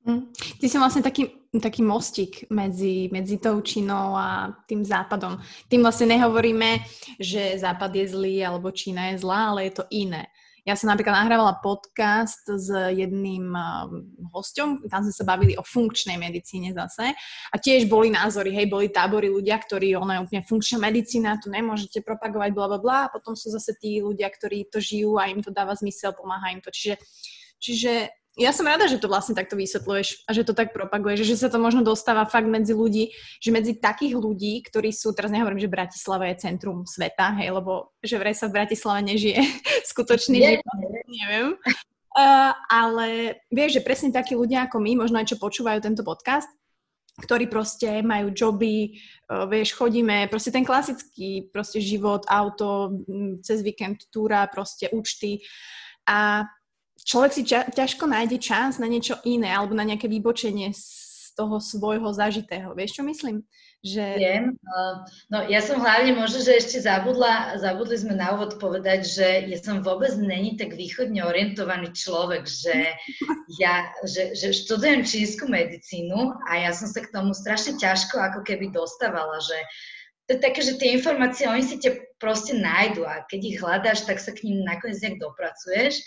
Mm. Ty si vlastne taký, taký mostík medzi, medzi tou Čínou a tým západom. Tým vlastne nehovoríme, že západ je zlý alebo Čína je zlá, ale je to iné. Ja som napríklad nahrávala podcast s jedným um, hostom, tam sme sa bavili o funkčnej medicíne zase a tiež boli názory, hej, boli tábory ľudia, ktorí, ona je úplne funkčná medicína, tu nemôžete propagovať, bla, bla, bla, a potom sú zase tí ľudia, ktorí to žijú a im to dáva zmysel, pomáha im to. Čiže, čiže ja som rada, že to vlastne takto vysvetľuješ a že to tak propaguješ, že sa to možno dostáva fakt medzi ľudí, že medzi takých ľudí, ktorí sú, teraz nehovorím, že Bratislava je centrum sveta, hej, lebo že vraj sa v Bratislave nežije skutočný život, neviem. Uh, ale vieš, že presne takí ľudia ako my, možno aj čo počúvajú tento podcast, ktorí proste majú joby, uh, vieš, chodíme, proste ten klasický proste život, auto, cez víkend túra, proste účty a človek si ťa, ťažko nájde čas na niečo iné alebo na nejaké vybočenie z toho svojho zažitého. Vieš, čo myslím? Že... Viem. No ja som hlavne možno, že ešte zabudla, zabudli sme na úvod povedať, že ja som vôbec není tak východne orientovaný človek, že ja že, že študujem čínsku medicínu a ja som sa k tomu strašne ťažko ako keby dostávala, že to je také, že tie informácie, oni si ťa proste nájdu a keď ich hľadáš, tak sa k ním nakoniec nejak dopracuješ.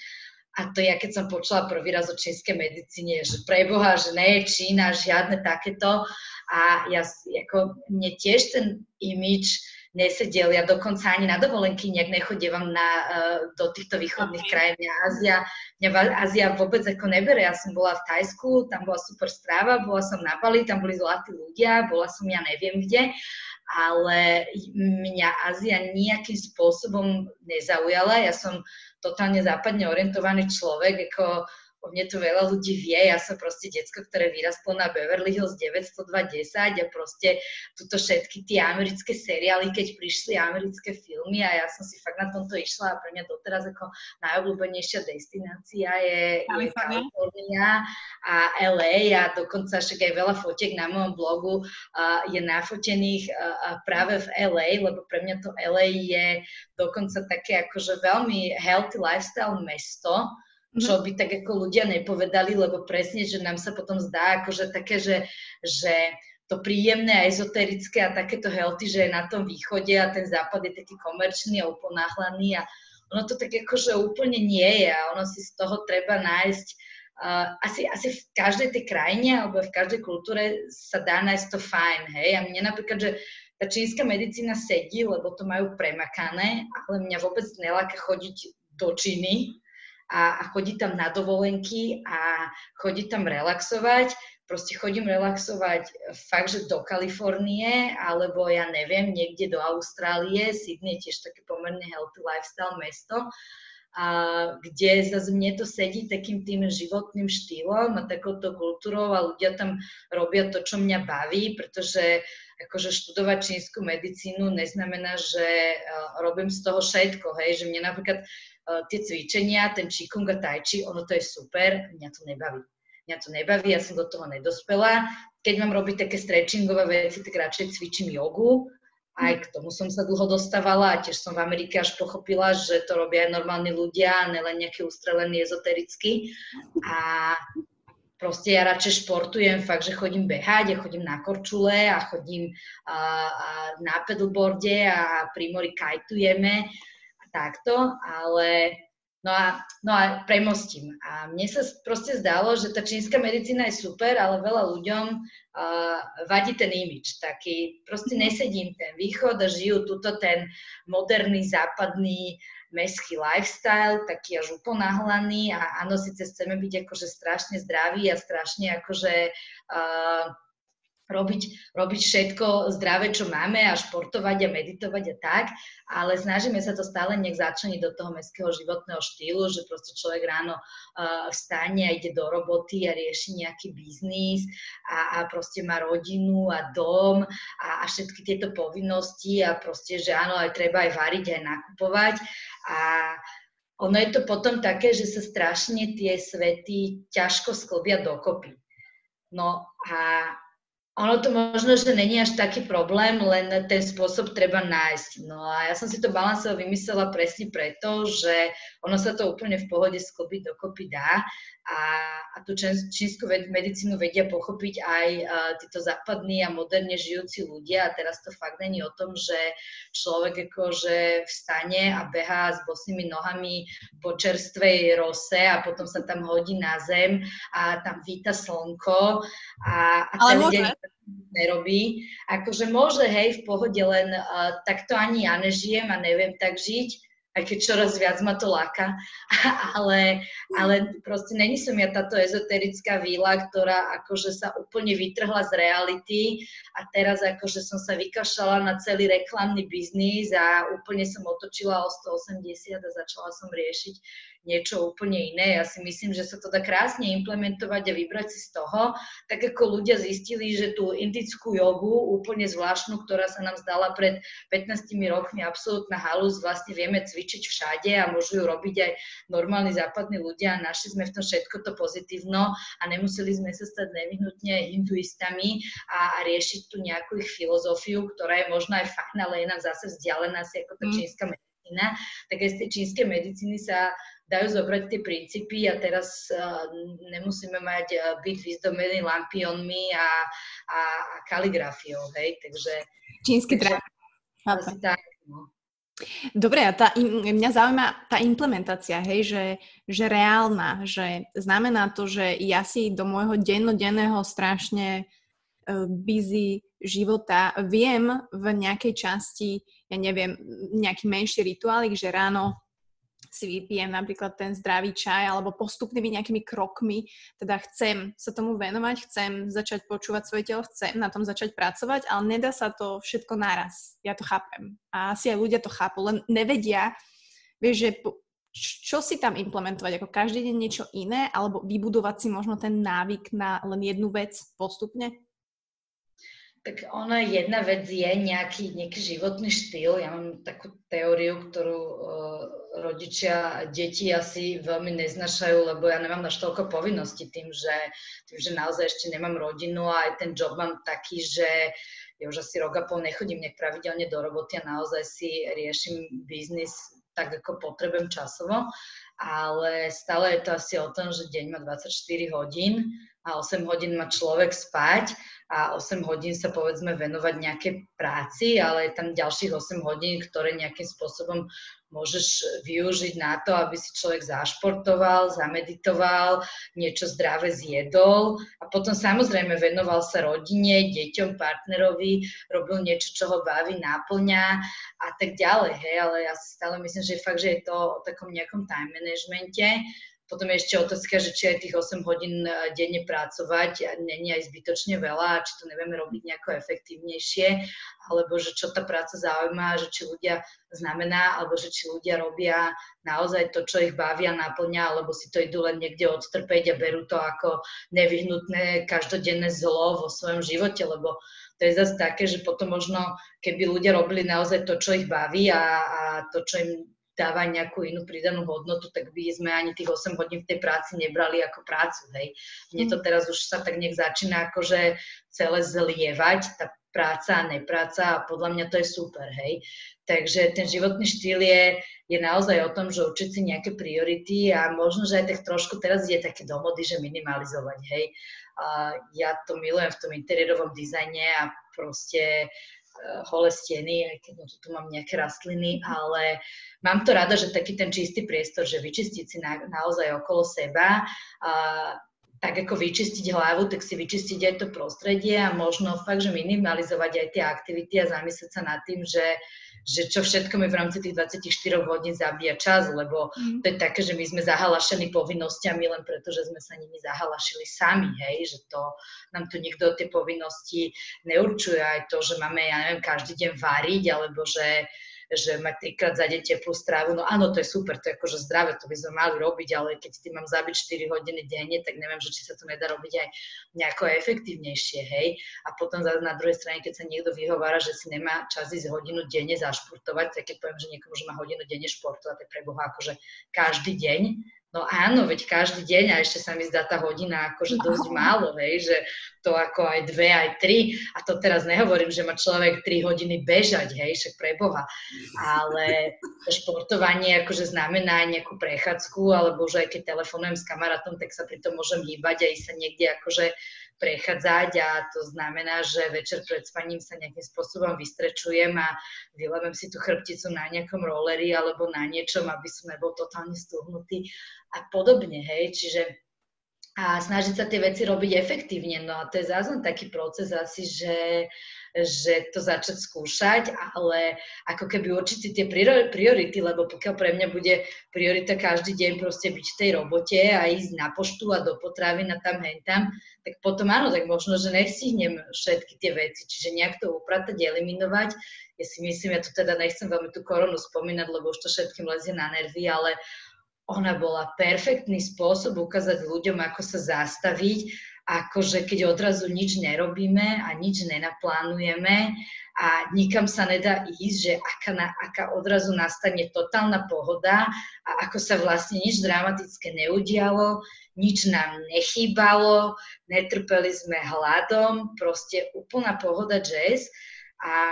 A to ja, keď som počula prvý raz o čínskej medicíne, že preboha, že je Čína, žiadne takéto. A ja, ako, mne tiež ten imič nesedel. Ja dokonca ani na dovolenky nejak nechodievam na, uh, do týchto východných krajín. Mňa Ázia, mňa Ázia vôbec ako nebere. Ja som bola v Tajsku, tam bola super stráva, bola som na Bali, tam boli zlatí ľudia, bola som ja neviem kde ale mňa Ázia nejakým spôsobom nezaujala. Ja som totálne západne orientovaný človek, ako o mne to veľa ľudí vie, ja som proste decko, ktoré vyrastlo na Beverly Hills 920 a proste tuto všetky tie americké seriály, keď prišli americké filmy a ja som si fakt na tomto išla a pre mňa doteraz ako najobľúbenejšia destinácia je, je Kalifornia a LA a dokonca však aj veľa fotiek na mojom blogu uh, je nafotených uh, práve v LA, lebo pre mňa to LA je dokonca také akože veľmi healthy lifestyle mesto, čo mhm. by tak ako ľudia nepovedali, lebo presne, že nám sa potom zdá akože také, že, že to príjemné a ezoterické a takéto healthy, že je na tom východe a ten západ je taký komerčný a uponáhlaný a ono to tak akože úplne nie je a ono si z toho treba nájsť uh, asi, asi v každej tej krajine alebo v každej kultúre sa dá nájsť to fajn, hej. A mne napríklad, že tá čínska medicína sedí, lebo to majú premakané, ale mňa vôbec neláka chodiť do Číny, a, a chodiť tam na dovolenky a chodiť tam relaxovať. Proste chodím relaxovať fakt, že do Kalifornie, alebo ja neviem, niekde do Austrálie. Sydney je tiež také pomerne healthy lifestyle mesto, a kde zase mne to sedí takým tým životným štýlom a takouto kultúrou a ľudia tam robia to, čo mňa baví, pretože akože študovať čínsku medicínu neznamená, že robím z toho všetko, hej, že mne napríklad uh, tie cvičenia, ten Qigong a Tai ono to je super, mňa to nebaví. Mňa to nebaví, ja som do toho nedospela. Keď mám robiť také stretchingové veci, tak radšej cvičím jogu. Aj k tomu som sa dlho dostávala a tiež som v Amerike až pochopila, že to robia aj normálni ľudia, nelen nejakí ustrelení ezotericky. A proste ja radšej športujem, fakt, že chodím behať, ja chodím na korčule a chodím a, a na pedalboarde a pri mori kajtujeme takto, ale no a, no a premostím. A mne sa proste zdalo, že tá čínska medicína je super, ale veľa ľuďom uh, vadí ten imič. Taký, proste nesedím ten východ a žijú tuto ten moderný, západný, mestský lifestyle, taký až uponáhlaný a áno, síce chceme byť akože strašne zdraví a strašne akože uh, robiť, robiť všetko zdravé, čo máme a športovať a meditovať a tak, ale snažíme sa to stále nejak začleniť do toho mestského životného štýlu, že proste človek ráno uh, vstane a ide do roboty a rieši nejaký biznis a, a proste má rodinu a dom a, a všetky tieto povinnosti a proste, že áno, aj treba aj variť, aj nakupovať a ono je to potom také, že sa strašne tie svety ťažko sklbia dokopy. No a ono to možno, že není až taký problém, len ten spôsob treba nájsť. No a ja som si to balansov vymyslela presne preto, že ono sa to úplne v pohode sklbiť dokopy dá a, a tú čínsku medicínu vedia pochopiť aj uh, títo západní a moderne žijúci ľudia a teraz to fakt není o tom, že človek akože vstane a behá s bosými nohami po čerstvej rose a potom sa tam hodí na zem a tam víta slnko a, a celý deň nerobí. Akože môže, hej, v pohode, len uh, takto ani ja nežijem a neviem tak žiť, aj keď čoraz viac ma to láka, ale, ale proste není som ja táto ezoterická víla, ktorá akože sa úplne vytrhla z reality a teraz akože som sa vykašala na celý reklamný biznis a úplne som otočila o 180 a začala som riešiť niečo úplne iné. Ja si myslím, že sa to dá krásne implementovať a vybrať si z toho, tak ako ľudia zistili, že tú indickú jogu, úplne zvláštnu, ktorá sa nám zdala pred 15 rokmi absolútna halus, vlastne vieme cvičiť všade a môžu ju robiť aj normálni západní ľudia a našli sme v tom všetko to pozitívno a nemuseli sme sa stať nevyhnutne hinduistami a, a riešiť tu nejakú ich filozofiu, ktorá je možno aj fajn, ale je nám zase vzdialená si ako tá mm. čínska medicína, tak aj z tej čínskej medicíny sa dajú zobrať tie princípy a teraz uh, nemusíme mať uh, byť vyzdobený lampionmi a, a, a kaligrafiou, hej, takže... Čínsky tak, no. Dobre, a tá, mňa zaujíma tá implementácia, hej, že, že reálna, že znamená to, že ja si do môjho dennodenného strašne uh, busy života viem v nejakej časti, ja neviem, nejaký menší rituálik, že ráno si vypijem napríklad ten zdravý čaj alebo postupnými nejakými krokmi, teda chcem sa tomu venovať, chcem začať počúvať svoje telo, chcem na tom začať pracovať, ale nedá sa to všetko naraz. Ja to chápem. A asi aj ľudia to chápu, len nevedia, vieš, že čo si tam implementovať, ako každý deň niečo iné, alebo vybudovať si možno ten návyk na len jednu vec postupne? Tak ona jedna vec je nejaký, nejaký životný štýl. Ja mám takú teóriu, ktorú uh, rodičia a deti asi veľmi neznašajú, lebo ja nemám až toľko povinností tým, že, tým, že naozaj ešte nemám rodinu a aj ten job mám taký, že ja už asi rok a pol nechodím nejak pravidelne do roboty a naozaj si riešim biznis tak, ako potrebujem časovo ale stále je to asi o tom, že deň má 24 hodín a 8 hodín má človek spať a 8 hodín sa povedzme venovať nejakej práci, ale je tam ďalších 8 hodín, ktoré nejakým spôsobom môžeš využiť na to, aby si človek zašportoval, zameditoval, niečo zdravé zjedol a potom samozrejme venoval sa rodine, deťom, partnerovi, robil niečo, čo ho baví, náplňa a tak ďalej. Hej, ale ja si stále myslím, že fakt, že je to o takom nejakom time managemente potom je ešte otázka, že či aj tých 8 hodín e, denne pracovať není aj zbytočne veľa, či to nevieme robiť nejako efektívnejšie, alebo že čo tá práca zaujíma, že či ľudia znamená, alebo že či ľudia robia naozaj to, čo ich bavia, naplňa, alebo si to idú len niekde odtrpeť a berú to ako nevyhnutné každodenné zlo vo svojom živote, lebo to je zase také, že potom možno, keby ľudia robili naozaj to, čo ich baví a, a to, čo im dáva nejakú inú pridanú hodnotu, tak by sme ani tých 8 hodín v tej práci nebrali ako prácu, hej. Mne to mm. teraz už sa tak nech začína akože celé zlievať, tá práca a nepráca a podľa mňa to je super, hej. Takže ten životný štýl je, je naozaj o tom, že učiť si nejaké priority a možno, že aj tak trošku teraz je také domody, že minimalizovať, hej. A ja to milujem v tom interiérovom dizajne a proste holé steny, aj keď no, tu mám nejaké rastliny, ale mám to rada, že taký ten čistý priestor, že vyčistiť si na, naozaj okolo seba, a, tak ako vyčistiť hlavu, tak si vyčistiť aj to prostredie a možno fakt, že minimalizovať aj tie aktivity a zamyslieť sa nad tým, že že čo všetko mi v rámci tých 24 hodín zabíja čas, lebo mm. to je také, že my sme zahalašení povinnosťami len preto, že sme sa nimi zahalašili sami, hej, že to nám tu nikto tie povinnosti neurčuje, aj to, že máme, ja neviem, každý deň variť, alebo že že mať trikrát za deň teplú strávu, no áno, to je super, to je akože zdravé, to by sme mali robiť, ale keď tým mám zabiť 4 hodiny denne, tak neviem, že či sa to nedá robiť aj nejako efektívnejšie, hej. A potom na druhej strane, keď sa niekto vyhovára, že si nemá čas ísť hodinu denne zašportovať, tak keď poviem, že niekomu, že má hodinu denne športovať, tak pre Boha akože každý deň, No áno, veď každý deň a ešte sa mi zdá tá hodina akože dosť málo, hej, že to ako aj dve, aj tri. A to teraz nehovorím, že má človek tri hodiny bežať, hej, však pre Boha. Ale športovanie akože znamená aj nejakú prechádzku, alebo už aj keď telefonujem s kamarátom, tak sa pri tom môžem hýbať a ísť sa niekde akože prechádzať a to znamená, že večer pred spaním sa nejakým spôsobom vystrečujem a vylejem si tú chrbticu na nejakom rolleri alebo na niečom, aby som nebol totálne stuhnutý a podobne, hej, čiže a snažiť sa tie veci robiť efektívne. No a to je zase taký proces asi, že že to začať skúšať, ale ako keby určiť si tie priority, lebo pokiaľ pre mňa bude priorita každý deň proste byť v tej robote a ísť na poštu a do potravy a tam hentam, tak potom áno, tak možno, že nestihnem všetky tie veci, čiže nejak to upratať, eliminovať. Ja si myslím, ja tu teda nechcem veľmi tú koronu spomínať, lebo už to všetkým lezie na nervy, ale ona bola perfektný spôsob ukázať ľuďom, ako sa zastaviť akože keď odrazu nič nerobíme a nič nenaplánujeme a nikam sa nedá ísť, že aká, na, aká odrazu nastane totálna pohoda a ako sa vlastne nič dramatické neudialo, nič nám nechýbalo, netrpeli sme hladom, proste úplná pohoda jazz. A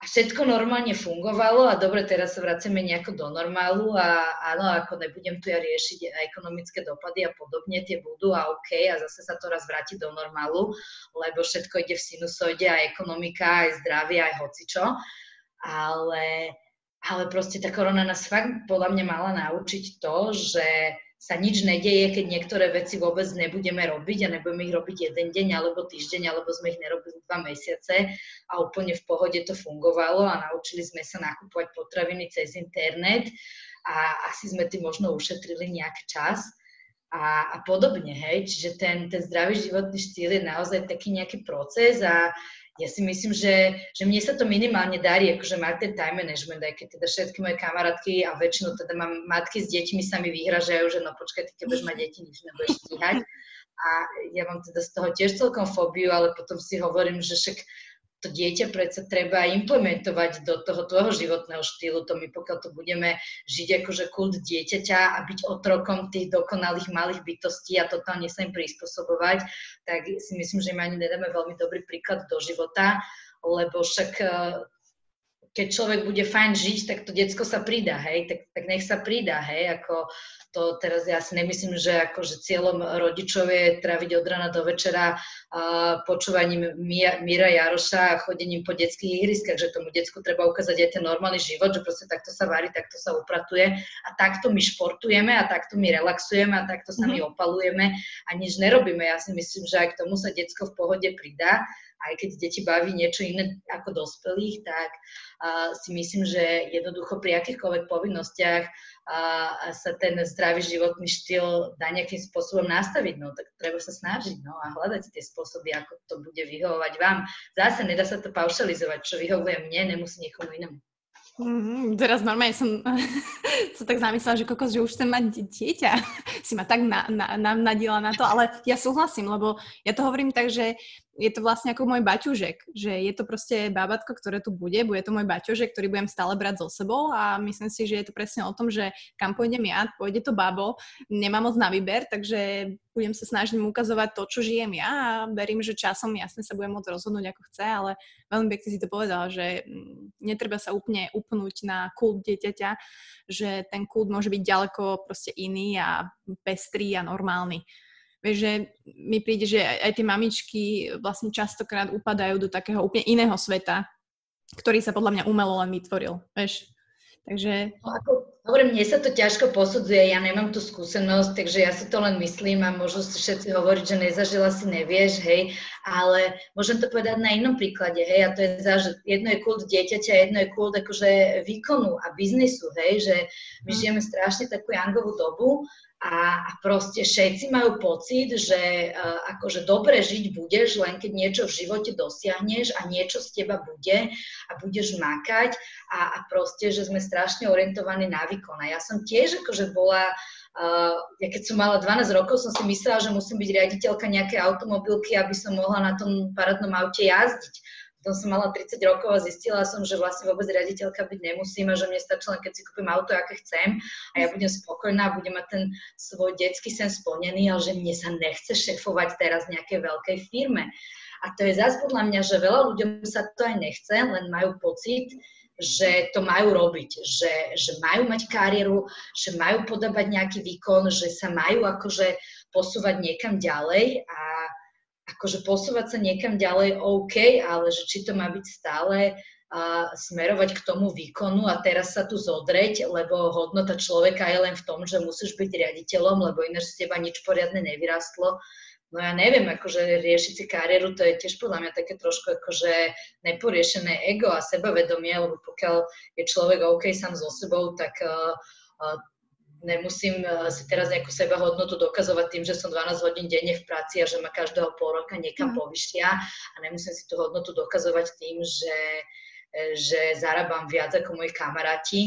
a všetko normálne fungovalo a dobre, teraz sa vraceme nejako do normálu a áno, ako nebudem tu ja riešiť ekonomické dopady a podobne, tie budú a OK a zase sa to raz vráti do normálu, lebo všetko ide v sinusoide a ekonomika, aj zdravie, aj hocičo, ale, ale proste tá korona nás fakt podľa mňa mala naučiť to, že sa nič nedeje, keď niektoré veci vôbec nebudeme robiť a nebudeme ich robiť jeden deň alebo týždeň, alebo sme ich nerobili dva mesiace a úplne v pohode to fungovalo a naučili sme sa nakupovať potraviny cez internet a asi sme tým možno ušetrili nejaký čas a, a podobne, hej. Čiže ten, ten zdravý životný štýl je naozaj taký nejaký proces a ja si myslím, že, že mne sa to minimálne darí, akože mať ten time management, aj keď teda všetky moje kamarátky a väčšinou teda mám matky s deťmi sa mi vyhražajú, že no počkaj, ty keď mať deti, nič nebudeš stíhať. A ja mám teda z toho tiež celkom fóbiu, ale potom si hovorím, že však to dieťa predsa treba implementovať do toho tvojho životného štýlu. To my pokiaľ to budeme žiť akože kult dieťaťa a byť otrokom tých dokonalých malých bytostí a totálne sa im prispôsobovať, tak si myslím, že im ani nedáme veľmi dobrý príklad do života, lebo však eh, keď človek bude fajn žiť, tak to decko sa pridá, hej, tak, tak nech sa pridá, hej, ako to teraz ja si nemyslím, že akože cieľom rodičov je traviť od rana do večera uh, počúvaním Míra Jaroša a chodením po detských ihriskách, že tomu decku treba ukázať aj ten normálny život, že proste takto sa varí, takto sa upratuje a takto my športujeme a takto my relaxujeme a takto sa my mhm. opalujeme a nič nerobíme. Ja si myslím, že aj k tomu sa decko v pohode pridá aj keď deti baví niečo iné ako dospelých, tak uh, si myslím, že jednoducho pri akýchkoľvek povinnostiach uh, sa ten zdravý životný štýl dá nejakým spôsobom nastaviť. No tak treba sa snažiť no, a hľadať tie spôsoby, ako to bude vyhovovať vám. Zase nedá sa to paušalizovať, čo vyhovuje mne, nemusí niekomu inému. Mm, teraz normálne som sa tak zamyslela, že kokos, že už chcem mať dieťa. si ma tak na, na, na, nadila na to, ale ja súhlasím, lebo ja to hovorím tak, že je to vlastne ako môj baťužek, že je to proste bábatko, ktoré tu bude, bude to môj baťužek, ktorý budem stále brať so sebou a myslím si, že je to presne o tom, že kam pôjdem ja, pôjde to babo, nemám moc na výber, takže budem sa snažiť mu ukazovať to, čo žijem ja a verím, že časom jasne sa budem môcť rozhodnúť ako chce, ale veľmi pekne si to povedala, že mm, netreba sa úplne upnúť na kult dieťaťa, že ten kult môže byť ďaleko proste iný a pestrý a normálny. Vieš, že mi príde, že aj tie mamičky vlastne častokrát upadajú do takého úplne iného sveta, ktorý sa podľa mňa umelo len vytvoril. Vieš? Takže... No ako, hovorím, mne sa to ťažko posudzuje, ja nemám tú skúsenosť, takže ja si to len myslím a môžu si všetci hovoriť, že nezažila si nevieš, hej, ale môžem to povedať na inom príklade, hej, a to je za, že jedno je kult dieťaťa, jedno je kult akože výkonu a biznisu, hej, že my mhm. žijeme strašne takú jangovú dobu a, a proste všetci majú pocit, že uh, akože dobre žiť budeš, len keď niečo v živote dosiahneš a niečo z teba bude a budeš makať a, a proste, že sme strašne orientovaní na výkon. A ja som tiež akože bola, uh, ja keď som mala 12 rokov, som si myslela, že musím byť riaditeľka nejakej automobilky, aby som mohla na tom parádnom aute jazdiť potom som mala 30 rokov a zistila som, že vlastne vôbec riaditeľka byť nemusím a že mne stačí len keď si kúpim auto, aké chcem a ja budem spokojná budem mať ten svoj detský sen splnený, ale že mne sa nechce šefovať teraz nejakej veľkej firme. A to je zase podľa mňa, že veľa ľuďom sa to aj nechce, len majú pocit, že to majú robiť, že, že majú mať kariéru, že majú podávať nejaký výkon, že sa majú akože posúvať niekam ďalej a akože posúvať sa niekam ďalej OK, ale že či to má byť stále a smerovať k tomu výkonu a teraz sa tu zodreť, lebo hodnota človeka je len v tom, že musíš byť riaditeľom, lebo ináč z teba nič poriadne nevyrastlo. No ja neviem, akože riešiť si kariéru, to je tiež podľa mňa také trošku akože neporiešené ego a sebavedomie, lebo pokiaľ je človek OK sám so sebou, tak uh, uh, nemusím eh, si teraz nejakú seba hodnotu dokazovať tým, že som 12 hodín denne v práci a že ma každého pol roka niekam mm. povyšia a nemusím si tú hodnotu dokazovať tým, že, že zarábam viac ako moji kamaráti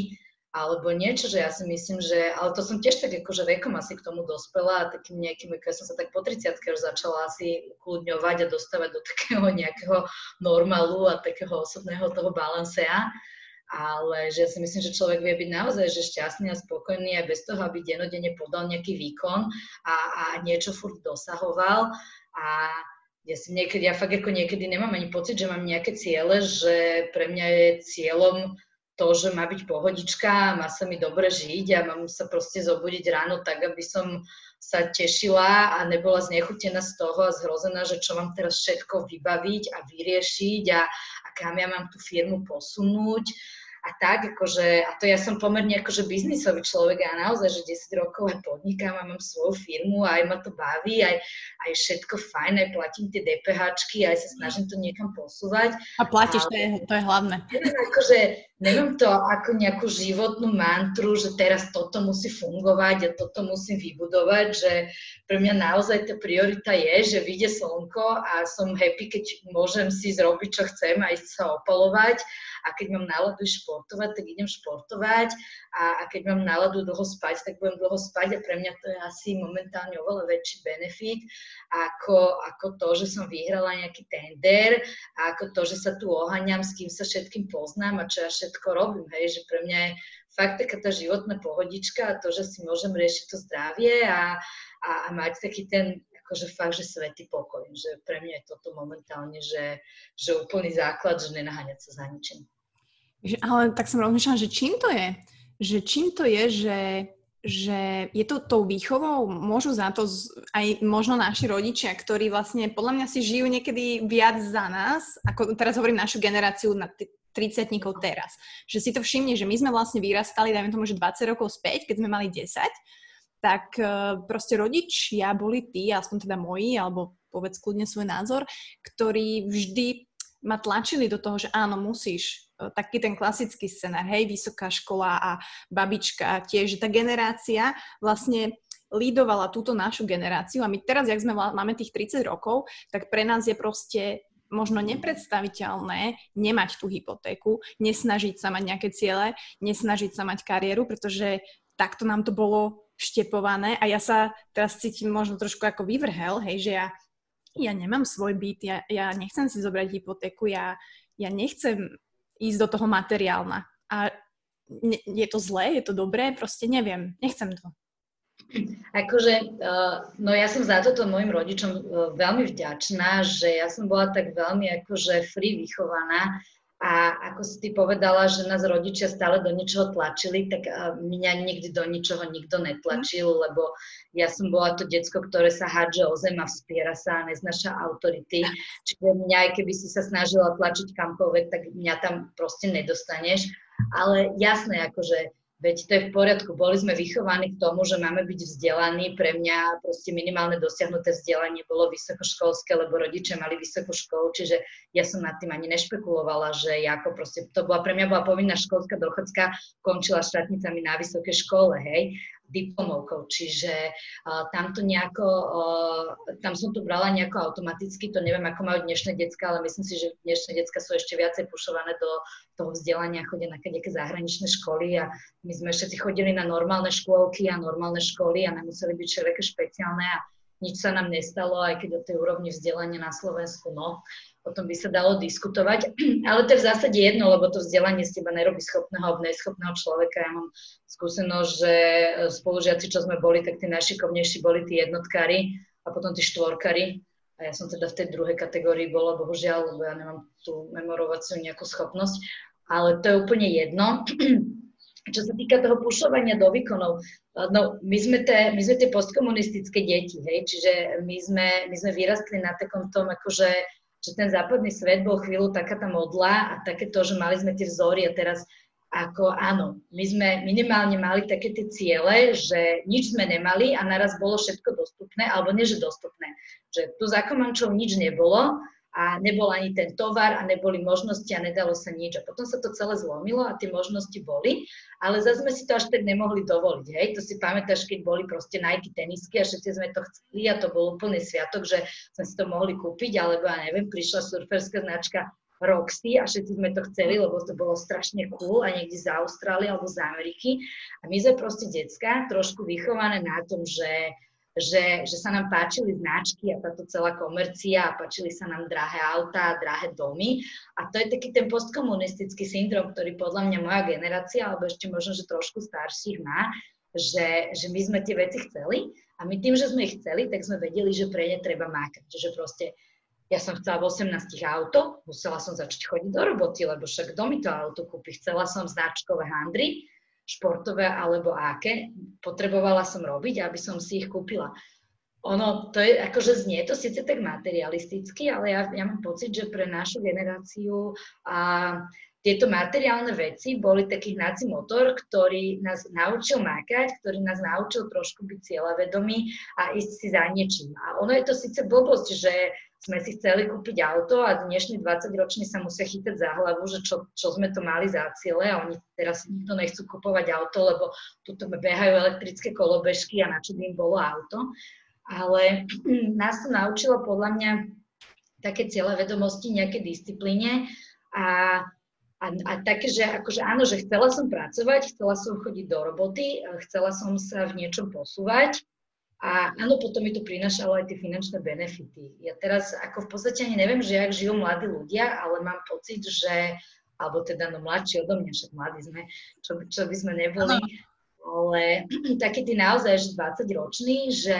alebo niečo, že ja si myslím, že, ale to som tiež tak akože vekom asi k tomu dospela a takým nejakým, keď som sa tak po 30 už začala asi kľudňovať a dostávať do takého nejakého normálu a takého osobného toho balancea ale že ja si myslím, že človek vie byť naozaj že šťastný a spokojný aj bez toho, aby denodene podal nejaký výkon a, a niečo furt dosahoval. A ja si niekedy, ja fakt ako niekedy nemám ani pocit, že mám nejaké ciele, že pre mňa je cieľom to, že má byť pohodička, má sa mi dobre žiť a mám sa proste zobudiť ráno tak, aby som sa tešila a nebola znechutená z toho a zhrozená, že čo mám teraz všetko vybaviť a vyriešiť a, a kam ja mám tú firmu posunúť a tak, akože, a to ja som pomerne akože biznisový človek a naozaj, že 10 rokov aj podnikám a mám svoju firmu a aj ma to baví, aj, aj všetko fajn, aj platím tie DPHčky, aj sa snažím to niekam posúvať. A platíš, a, to, je, to je hlavné. Akože, Nemám to ako nejakú životnú mantru, že teraz toto musí fungovať a toto musím vybudovať, že pre mňa naozaj tá priorita je, že vyjde slnko a som happy, keď môžem si zrobiť, čo chcem a ísť sa opalovať a keď mám náladu športovať, tak idem športovať a, a keď mám náladu dlho spať, tak budem dlho spať a pre mňa to je asi momentálne oveľa väčší benefit ako, ako to, že som vyhrala nejaký tender a ako to, že sa tu oháňam, s kým sa všetkým poznám a čo ja všetko robím, hej, že pre mňa je fakt taká tá životná pohodička a to, že si môžem riešiť to zdravie a, a, a mať taký ten akože fakt, že svetý pokoj, že pre mňa je toto momentálne, že, že úplný základ, že nenaháňať sa za ničím. Ale tak som rozmýšľala, že čím to je? Že čím to je, že, že je to tou výchovou, môžu za to aj možno naši rodičia, ktorí vlastne podľa mňa si žijú niekedy viac za nás, ako teraz hovorím našu generáciu na 30 teraz. Že si to všimne, že my sme vlastne vyrastali, dajme tomu, že 20 rokov späť, keď sme mali 10, tak e, proste rodičia boli tí, aspoň teda moji, alebo povedz kľudne svoj názor, ktorí vždy ma tlačili do toho, že áno, musíš. E, taký ten klasický scenár, hej, vysoká škola a babička tiež, tá generácia vlastne lídovala túto našu generáciu a my teraz, jak sme máme tých 30 rokov, tak pre nás je proste možno nepredstaviteľné nemať tú hypotéku, nesnažiť sa mať nejaké ciele, nesnažiť sa mať kariéru, pretože takto nám to bolo štepované a ja sa teraz cítim možno trošku ako vyvrhel, hej, že ja ja nemám svoj byt, ja, ja nechcem si zobrať hypotéku, ja, ja nechcem ísť do toho materiálna. A je to zlé, je to dobré, proste neviem, nechcem to. Akože, no ja som za toto mojim rodičom e, veľmi vďačná, že ja som bola tak veľmi akože free vychovaná, a ako si ty povedala, že nás rodičia stále do niečoho tlačili, tak mňa nikdy do ničoho nikto netlačil, mhm. lebo ja som bola to decko, ktoré sa hádže o zem a vspiera sa a neznaša autority. Čiže mňa, aj keby si sa snažila tlačiť kamkoľvek, tak mňa tam proste nedostaneš. Ale jasné, akože Veď to je v poriadku. Boli sme vychovaní k tomu, že máme byť vzdelaní. Pre mňa proste minimálne dosiahnuté vzdelanie bolo vysokoškolské, lebo rodičia mali vysokú školu, čiže ja som nad tým ani nešpekulovala, že ako proste, to bola pre mňa bola povinná školská dochádzka, končila štátnicami na vysokej škole, hej diplomovkou, čiže uh, tam to nejako, uh, tam som to brala nejako automaticky, to neviem, ako majú dnešné decka, ale myslím si, že dnešné decka sú ešte viacej pušované do toho vzdelania, chodia na nejaké zahraničné školy a my sme všetci chodili na normálne škôlky a normálne školy a nemuseli byť všelijaké špeciálne a nič sa nám nestalo, aj keď o tej úrovni vzdelania na Slovensku, no o tom by sa dalo diskutovať, ale to je v zásade jedno, lebo to vzdelanie z teba nerobí schopného alebo neschopného človeka. Ja mám skúsenosť, že e, spolužiaci, čo sme boli, tak tí najšikovnejší boli tí jednotkári a potom tí štvorkári. A ja som teda v tej druhej kategórii bola, bohužiaľ, lebo ja nemám tú memorovaciu nejakú schopnosť. Ale to je úplne jedno. Čo sa týka toho pušovania do výkonov, no my sme, te, my sme tie postkomunistické deti, hej, čiže my sme, my sme vyrastli na takom tom akože že ten západný svet bol chvíľu taká tá modla a také to, že mali sme tie vzory a teraz ako áno, my sme minimálne mali také tie ciele, že nič sme nemali a naraz bolo všetko dostupné, alebo nie, že dostupné. Že tu za Komančov nič nebolo a nebol ani ten tovar a neboli možnosti a nedalo sa nič. A potom sa to celé zlomilo a tie možnosti boli, ale zase sme si to až tak nemohli dovoliť. Hej? To si pamätáš, keď boli proste Nike tenisky a všetci sme to chceli a to bol úplný sviatok, že sme si to mohli kúpiť, alebo ja neviem, prišla surferská značka Roxy a všetci sme to chceli, lebo to bolo strašne cool a niekde z Austrálie alebo z Ameriky. A my sme proste decka, trošku vychované na tom, že že, že sa nám páčili značky a táto celá komercia a páčili sa nám drahé autá, drahé domy. A to je taký ten postkomunistický syndrom, ktorý podľa mňa moja generácia, alebo ešte možno, že trošku starších má, že, že my sme tie veci chceli a my tým, že sme ich chceli, tak sme vedeli, že pre ne treba mákať. Čiže proste ja som chcela v 18 auto, musela som začať chodiť do roboty, lebo však kto mi to auto kúpi? Chcela som značkové handry, športové alebo aké, potrebovala som robiť, aby som si ich kúpila. Ono, to je, akože znie to síce tak materialisticky, ale ja, ja mám pocit, že pre našu generáciu a tieto materiálne veci boli taký hnací motor, ktorý nás naučil mákať, ktorý nás naučil trošku byť cieľavedomý a ísť si za niečím. A ono je to síce blbosť, že sme si chceli kúpiť auto a dnešní 20-roční sa musia chytať za hlavu, že čo, čo sme to mali za ciele a oni teraz nikto nechcú kupovať auto, lebo tuto behajú elektrické kolobežky a na čo by im bolo auto. Ale nás to naučilo podľa mňa také cieľe vedomosti, nejaké disciplíne a, a, a také, že akože áno, že chcela som pracovať, chcela som chodiť do roboty, chcela som sa v niečom posúvať, a áno, potom mi to prinašalo aj tie finančné benefity. Ja teraz ako v podstate ani neviem, že jak žijú mladí ľudia, ale mám pocit, že, alebo teda no mladší odo mňa, však mladí sme, čo, čo by sme neboli, ale takí tí naozaj, že 20 roční, že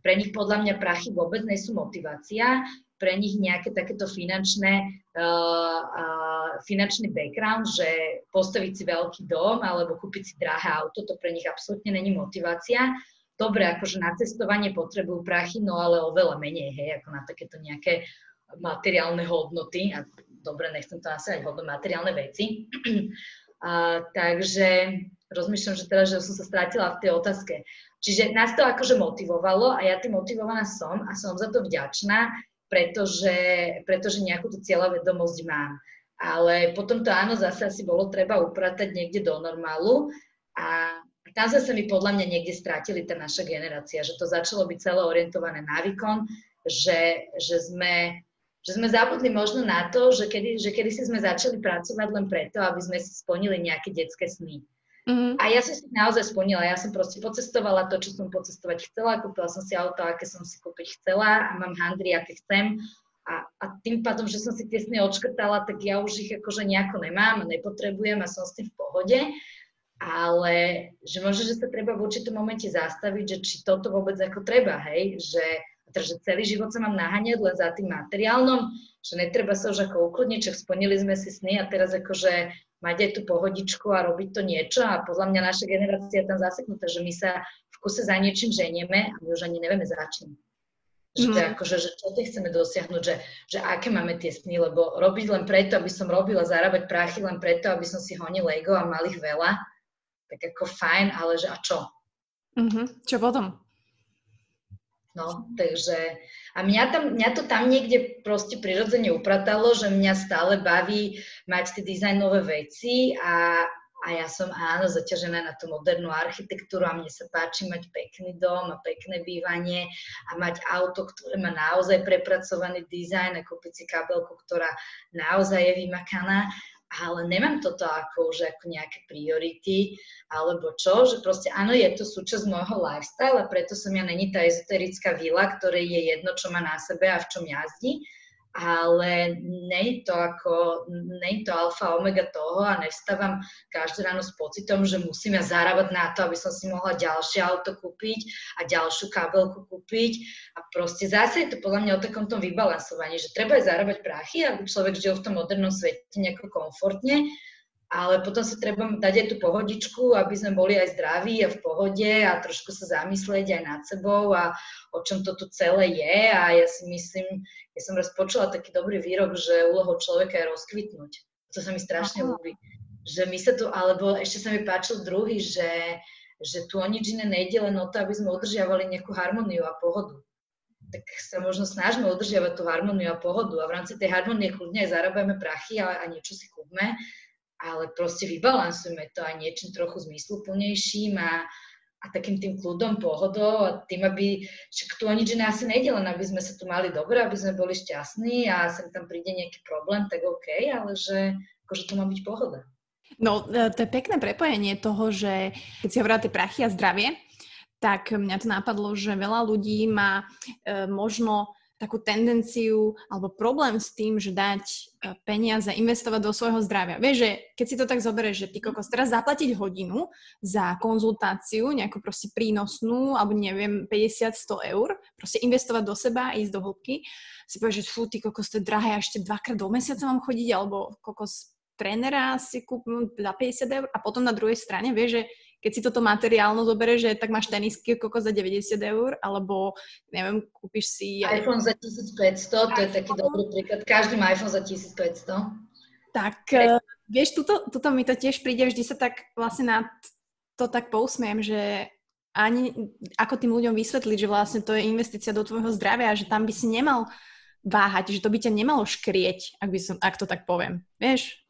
pre nich podľa mňa prachy vôbec nie sú motivácia, pre nich nejaké takéto finančné, uh, uh, finančný background, že postaviť si veľký dom alebo kúpiť si drahé auto, to pre nich absolútne není motivácia dobre, akože na cestovanie potrebujú prachy, no ale oveľa menej, hej, ako na takéto nejaké materiálne hodnoty. A dobre, nechcem to asi aj hodno materiálne veci. A, takže rozmýšľam, že teraz, že som sa strátila v tej otázke. Čiže nás to akože motivovalo a ja tým motivovaná som a som za to vďačná, pretože, pretože nejakú tú cieľavedomosť mám. Ale potom to áno, zase asi bolo treba upratať niekde do normálu a tam zase mi podľa mňa niekde strátili tá naša generácia, že to začalo byť celé orientované na výkon, že, že, sme, že sme zabudli možno na to, že kedy, že kedy si sme začali pracovať len preto, aby sme si splnili nejaké detské sny. Mm-hmm. A ja som si naozaj splnila, ja som proste pocestovala to, čo som pocestovať chcela, kúpila som si auto, aké som si kúpiť chcela a mám handry, aké chcem. A, a tým pádom, že som si tie sny odškrtala, tak ja už ich akože nejako nemám nepotrebujem a som s tým v pohode ale že možno, že sa treba v určitom momente zastaviť, že či toto vôbec ako treba, hej, že, teda, že celý život sa mám naháňať len za tým materiálnom, že netreba sa už ako ukludniť, čak splnili sme si sny a teraz akože mať aj tú pohodičku a robiť to niečo a podľa mňa naša generácia je tam zaseknutá, že my sa v kuse za niečím ženieme a my už ani nevieme za čím. Že mhm. akože, že čo chceme dosiahnuť, že, že aké máme tie sny, lebo robiť len preto, aby som robila, zarábať prachy len preto, aby som si honil ego a mal ich veľa, tak ako fajn, ale že a čo? Mm-hmm. Čo potom? No, takže a mňa, tam, mňa to tam niekde proste prirodzene upratalo, že mňa stále baví mať tie dizajnové veci a, a ja som áno zaťažená na tú modernú architektúru a mne sa páči mať pekný dom a pekné bývanie a mať auto, ktoré má naozaj prepracovaný dizajn a kúpiť si kabelku, ktorá naozaj je vymakaná ale nemám toto ako už ako nejaké priority, alebo čo, že proste áno, je to súčasť môjho lifestyle a preto som ja není tá ezoterická vila, ktorej je jedno, čo má na sebe a v čom jazdí, ale nie je to ako, nie je to alfa omega toho a nevstávam každé ráno s pocitom, že musím ja zarábať na to, aby som si mohla ďalšie auto kúpiť a ďalšiu kabelku kúpiť. A proste zase je to podľa mňa o takom tom vybalansovaní, že treba aj zarábať prachy, aby človek žil v tom modernom svete nejako komfortne, ale potom sa treba dať aj tú pohodičku, aby sme boli aj zdraví a v pohode a trošku sa zamyslieť aj nad sebou a o čom to tu celé je a ja si myslím, ja som raz počula taký dobrý výrok, že úlohou človeka je rozkvitnúť. To sa mi strašne ľúbi. Že my sa tu, alebo ešte sa mi páčil druhý, že, že tu o nič iné nejde len o to, aby sme udržiavali nejakú harmóniu a pohodu tak sa možno snažíme udržiavať tú harmóniu a pohodu a v rámci tej harmónie kľudne aj zarábame prachy a, a niečo si kúpme, ale proste vybalansujme to aj niečím trochu zmysluplnejším a, a takým tým kľudom, pohodou a tým, aby, však tu o nič asi nejde, len aby sme sa tu mali dobre, aby sme boli šťastní a sem tam príde nejaký problém, tak OK, ale že akože to má byť pohoda. No, e, to je pekné prepojenie toho, že keď si hovorila tie prachy a zdravie, tak mňa to napadlo, že veľa ľudí má e, možno takú tendenciu alebo problém s tým, že dať e, peniaze, investovať do svojho zdravia. Vieš, že keď si to tak zoberieš, že ty kokos teraz zaplatiť hodinu za konzultáciu, nejakú proste prínosnú, alebo neviem, 50-100 eur, proste investovať do seba a ísť do hĺbky, si povieš, že fú, ty kokos, to je drahé, ešte dvakrát do mesiaca mám chodiť, alebo kokos trénera si kúpim za 50 eur a potom na druhej strane, vieš, že keď si toto materiálno zoberieš, že tak máš tenisky koko za 90 eur, alebo neviem, kúpiš si... iPhone za 1500, to je taký dobrý príklad. Každý má iPhone za 1500. Tak, eh, Vieš, tuto, tuto mi to tiež príde, vždy sa tak vlastne na to tak pousmiem, že ani ako tým ľuďom vysvetliť, že vlastne to je investícia do tvojho zdravia, že tam by si nemal váhať, že to by ťa nemalo škrieť, ak, by som, ak to tak poviem. Vieš?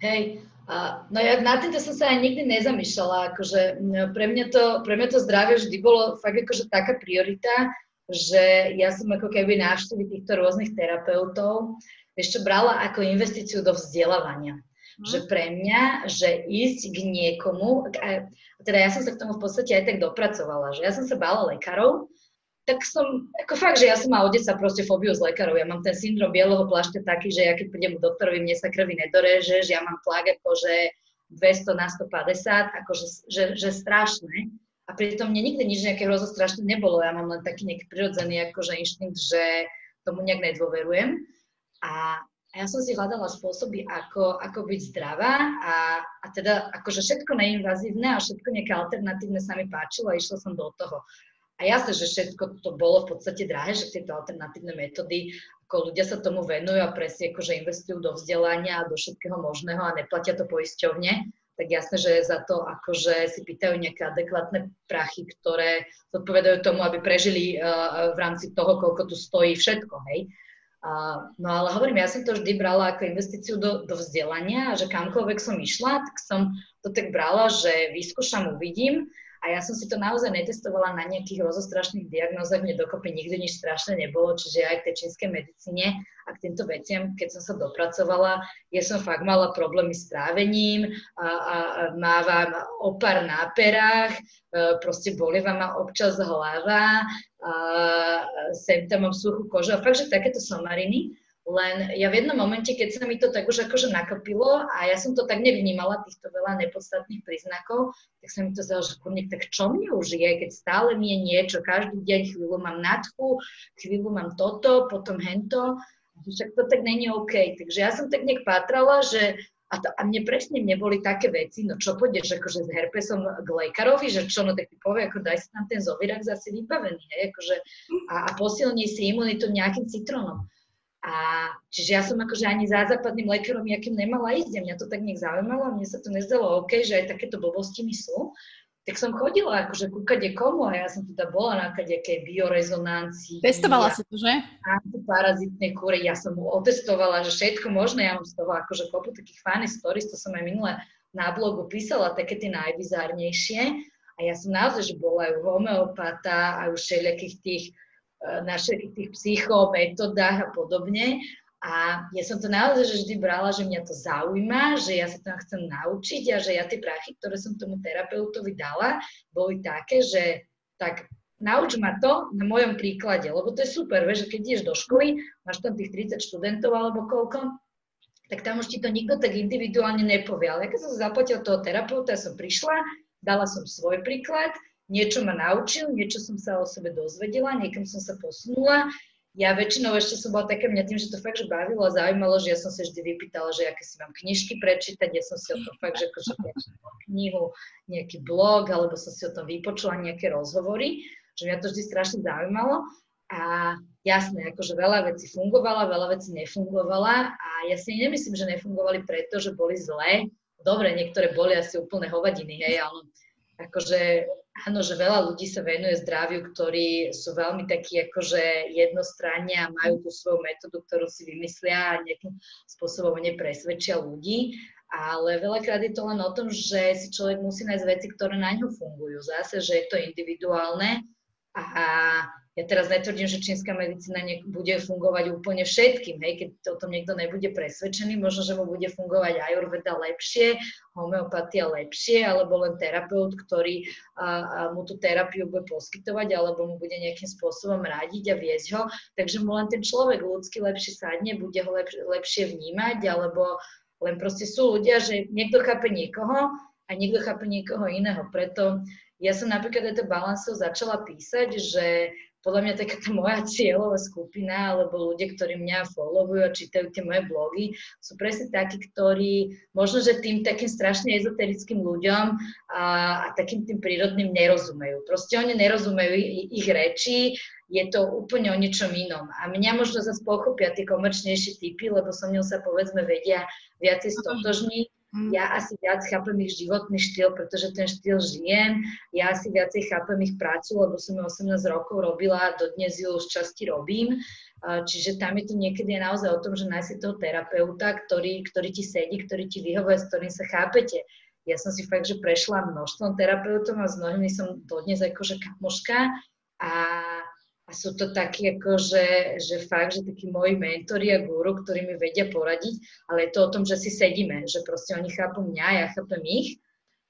Hej, a, no ja na týmto som sa aj nikdy nezamýšľala, akože pre mňa to, pre mňa to zdravie vždy bolo fakt akože taká priorita, že ja som ako keby návštevy týchto rôznych terapeutov ešte brala ako investíciu do vzdelávania. Mm. Že pre mňa, že ísť k niekomu, teda ja som sa k tomu v podstate aj tak dopracovala, že ja som sa bála lekárov, tak som, ako fakt, že ja som mala od sa proste fóbiu z lekárov. Ja mám ten syndrom bieleho plášťa taký, že ja keď prídem k doktorovi, mne sa krvi nedoreže, že ja mám tlak akože 200 na 150, akože že, že strašné. A pritom mne nikdy nič nejaké hrozo strašné nebolo. Ja mám len taký nejaký prirodzený akože inštinkt, že tomu nejak nedôverujem. A a ja som si hľadala spôsoby, ako, ako byť zdravá a, a teda akože všetko neinvazívne a všetko nejaké alternatívne sa mi páčilo a išla som do toho. A jasne, že všetko to bolo v podstate drahé, že tieto alternatívne metódy, ako ľudia sa tomu venujú a presne akože investujú do vzdelania a do všetkého možného a neplatia to poisťovne, tak jasné, že za to akože si pýtajú nejaké adekvátne prachy, ktoré zodpovedajú tomu, aby prežili uh, v rámci toho, koľko tu stojí všetko, hej. Uh, no ale hovorím, ja som to vždy brala ako investíciu do, do vzdelania a že kamkoľvek som išla, tak som to tak brala, že vyskúšam, uvidím a ja som si to naozaj netestovala na nejakých rozostrašných diagnózach, mne dokopy nikdy nič strašné nebolo, čiže aj v tej čínskej medicíne a k týmto veciam, keď som sa dopracovala, ja som fakt mala problémy s trávením, a, a, a mávam opar na perách, e, proste bolieva ma občas hlava, a sem tam mám suchú kožu a fakt, že takéto somariny. Len ja v jednom momente, keď sa mi to tak už akože nakopilo a ja som to tak nevnímala, týchto veľa nepodstatných príznakov, tak sa mi to zdalo, že kurník, tak čo mne už je, keď stále mi je niečo, každý deň chvíľu mám nadchu, chvíľu mám toto, potom hento, však to tak není OK. Takže ja som tak nejak pátrala, že a, to, a mne presne neboli také veci, no čo pôjdeš akože s herpesom k lekárovi, že čo, no tak ti povie, ako daj si tam ten zovirak zase vybavený, hej, akože, a, a posilní si imunitu nejakým citrónom. A čiže ja som akože ani za západným lekárom jakým nemala ísť a mňa to tak nech zaujímalo, mne sa to nezdalo OK, že aj takéto blbosti mi sú. Tak som chodila akože ku kade komu a ja som teda bola na kadejakej biorezonancii. Testovala si to, že? Antiparazitné kúry, ja som mu otestovala, že všetko možné, ja mám z toho akože kopu takých funny stories, to som aj minule na blogu písala, také tie najbizárnejšie. A ja som naozaj, že bola aj u homeopata, aj u všelijakých tých na všetkých tých psychometodách a podobne. A ja som to naozaj že vždy brala, že mňa to zaujíma, že ja sa tam chcem naučiť a že ja tie prachy, ktoré som tomu terapeutovi dala, boli také, že tak nauč ma to na mojom príklade, lebo to je super, vieš, že keď ideš do školy, máš tam tých 30 študentov alebo koľko, tak tam už ti to nikto tak individuálne nepovie. Ale keď som sa zaplatila toho terapeuta, som prišla, dala som svoj príklad niečo ma naučil, niečo som sa o sebe dozvedela, niekam som sa posunula. Ja väčšinou ešte som bola taká mňa tým, že to fakt že bavilo a zaujímalo, že ja som sa vždy vypýtala, že aké si mám knižky prečítať, ja som si o tom fakt, že akože knihu, nejaký blog, alebo som si o tom vypočula nejaké rozhovory, že mňa to vždy strašne zaujímalo. A jasné, akože veľa vecí fungovala, veľa vecí nefungovala a ja si nemyslím, že nefungovali preto, že boli zlé. Dobre, niektoré boli asi úplne hovadiny, hej, ale akože áno, že veľa ľudí sa venuje zdraviu, ktorí sú veľmi takí akože jednostranne a majú tú svoju metódu, ktorú si vymyslia a nejakým spôsobom nepresvedčia ľudí. Ale veľakrát je to len o tom, že si človek musí nájsť veci, ktoré na ňu fungujú. Zase, že je to individuálne a ja teraz netvrdím, že čínska medicína bude fungovať úplne všetkým, hej, keď o tom niekto nebude presvedčený, možno, že mu bude fungovať ajurveda lepšie, homeopatia lepšie, alebo len terapeut, ktorý a, a mu tú terapiu bude poskytovať, alebo mu bude nejakým spôsobom radiť a viesť ho, takže mu len ten človek ľudský lepšie sadne, bude ho lep, lepšie vnímať, alebo len proste sú ľudia, že niekto chápe niekoho a niekto chápe niekoho iného. Preto ja som napríklad aj to balansov začala písať, že podľa mňa taká tá moja cieľová skupina, alebo ľudia, ktorí mňa followujú a čítajú tie moje blogy, sú presne takí, ktorí možno, že tým takým strašne ezoterickým ľuďom a, a takým tým prírodným nerozumejú. Proste oni nerozumejú ich, ich reči, je to úplne o niečom inom. A mňa možno zase pochopia tie komerčnejšie typy, lebo so mňou sa povedzme vedia viacej stotožniť Mm. Ja asi viac chápem ich životný štýl, pretože ten štýl žijem. Ja asi viacej chápem ich prácu, lebo som ju 18 rokov robila a dodnes ju z časti robím. Čiže tam je to niekedy naozaj o tom, že nájsť toho terapeuta, ktorý, ktorý ti sedí, ktorý ti vyhovuje, s ktorým sa chápete. Ja som si fakt, že prešla množstvom terapeutom a s mnohými som dodnes akože kamoška a a sú to takí ako, že, že fakt, že takí moji mentori a guru, ktorí mi vedia poradiť, ale je to o tom, že si sedíme, že proste oni chápu mňa, ja chápem ich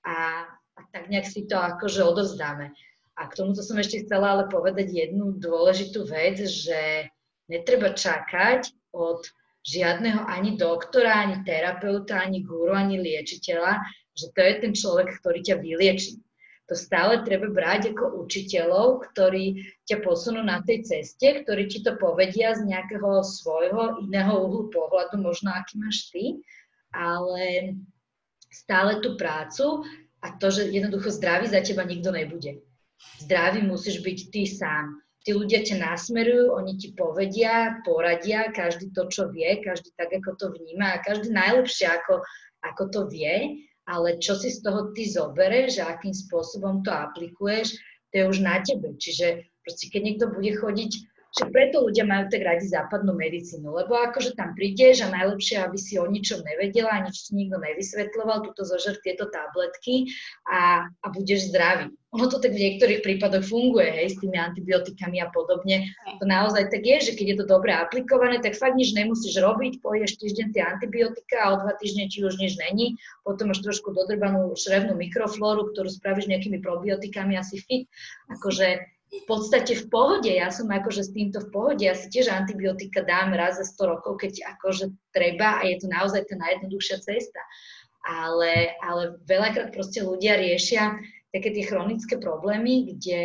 a, a tak nejak si to akože odovzdáme. A k tomuto som ešte chcela ale povedať jednu dôležitú vec, že netreba čakať od žiadneho ani doktora, ani terapeuta, ani guru, ani liečiteľa, že to je ten človek, ktorý ťa vyliečí to stále treba brať ako učiteľov, ktorí ťa posunú na tej ceste, ktorí ti to povedia z nejakého svojho iného uhlu pohľadu, možno aký máš ty, ale stále tú prácu a to, že jednoducho zdravý za teba nikto nebude. Zdravý musíš byť ty sám. Tí ľudia ťa nasmerujú, oni ti povedia, poradia, každý to, čo vie, každý tak, ako to vníma a každý najlepšie, ako, ako to vie ale čo si z toho ty zobereš a akým spôsobom to aplikuješ, to je už na tebe. Čiže proste keď niekto bude chodiť že preto ľudia majú tak radi západnú medicínu, lebo akože tam prídeš a najlepšie, aby si o ničom nevedela, nič ti nikto nevysvetľoval, túto zožer tieto tabletky a, a budeš zdravý. Ono to tak v niektorých prípadoch funguje, hej, s tými antibiotikami a podobne. To naozaj tak je, že keď je to dobre aplikované, tak fakt nič nemusíš robiť, poješ týždeň tie antibiotika a o dva týždne ti už nič není, potom máš trošku dodrbanú šrevnú mikroflóru, ktorú spravíš nejakými probiotikami asi fit. Akože v podstate v pohode, ja som akože s týmto v pohode, ja si tiež antibiotika dám raz za 100 rokov, keď akože treba a je to naozaj tá najjednoduchšia cesta. Ale, ale veľakrát proste ľudia riešia také tie chronické problémy, kde,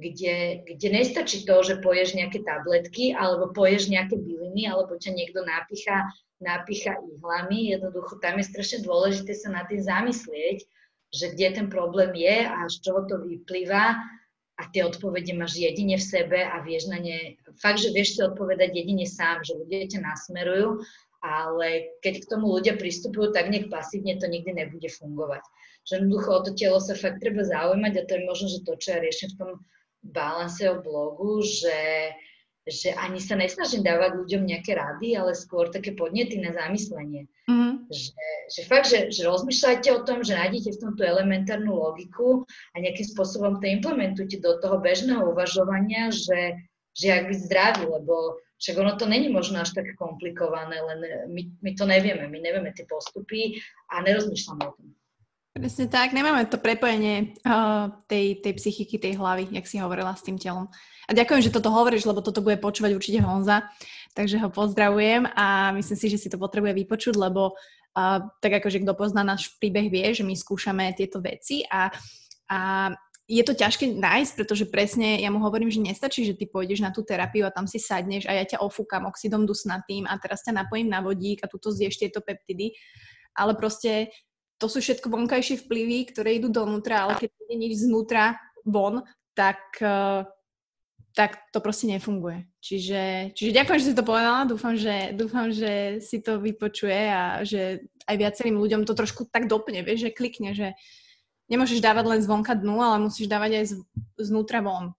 kde, kde nestačí to, že poješ nejaké tabletky alebo poješ nejaké byliny alebo ťa niekto napícha, napícha ihlami. Jednoducho tam je strašne dôležité sa nad tým zamyslieť, že kde ten problém je a z čoho to vyplýva a tie odpovede máš jedine v sebe a vieš na ne, fakt, že vieš si odpovedať jedine sám, že ľudia ťa nasmerujú, ale keď k tomu ľudia pristupujú tak nech pasívne, to nikdy nebude fungovať. Že jednoducho o to telo sa fakt treba zaujímať a to je možno, že to, čo ja riešim v tom balanse o blogu, že že ani sa nesnažím dávať ľuďom nejaké rady, ale skôr také podnety na zamyslenie. Mm-hmm. Že, že fakt, že, že rozmýšľajte o tom, že nájdete v tom tú elementárnu logiku a nejakým spôsobom to implementujte do toho bežného uvažovania, že, že ak byť zdravý, lebo však ono to není možno až tak komplikované, len my, my to nevieme, my nevieme tie postupy a nerozmýšľame o tom. Presne tak, nemáme to prepojenie uh, tej, tej psychiky, tej hlavy, jak si hovorila s tým telom. A ďakujem, že toto hovoríš, lebo toto bude počúvať určite Honza, takže ho pozdravujem a myslím si, že si to potrebuje vypočuť, lebo uh, tak akože kto pozná náš príbeh vie, že my skúšame tieto veci a, a je to ťažké nájsť, pretože presne ja mu hovorím, že nestačí, že ty pôjdeš na tú terapiu a tam si sadneš a ja ťa ofúkam oxidom dusnatým a teraz ťa napojím na vodík a tuto zješ tieto peptidy, ale proste to sú všetko vonkajšie vplyvy, ktoré idú donútra, ale keď nie nič znútra von, tak, uh, tak to proste nefunguje. Čiže, čiže ďakujem, že si to povedala, dúfam že, dúfam, že si to vypočuje a že aj viacerým ľuďom to trošku tak dopne, vieš, že klikne, že nemôžeš dávať len zvonka dnu, ale musíš dávať aj z, znútra von.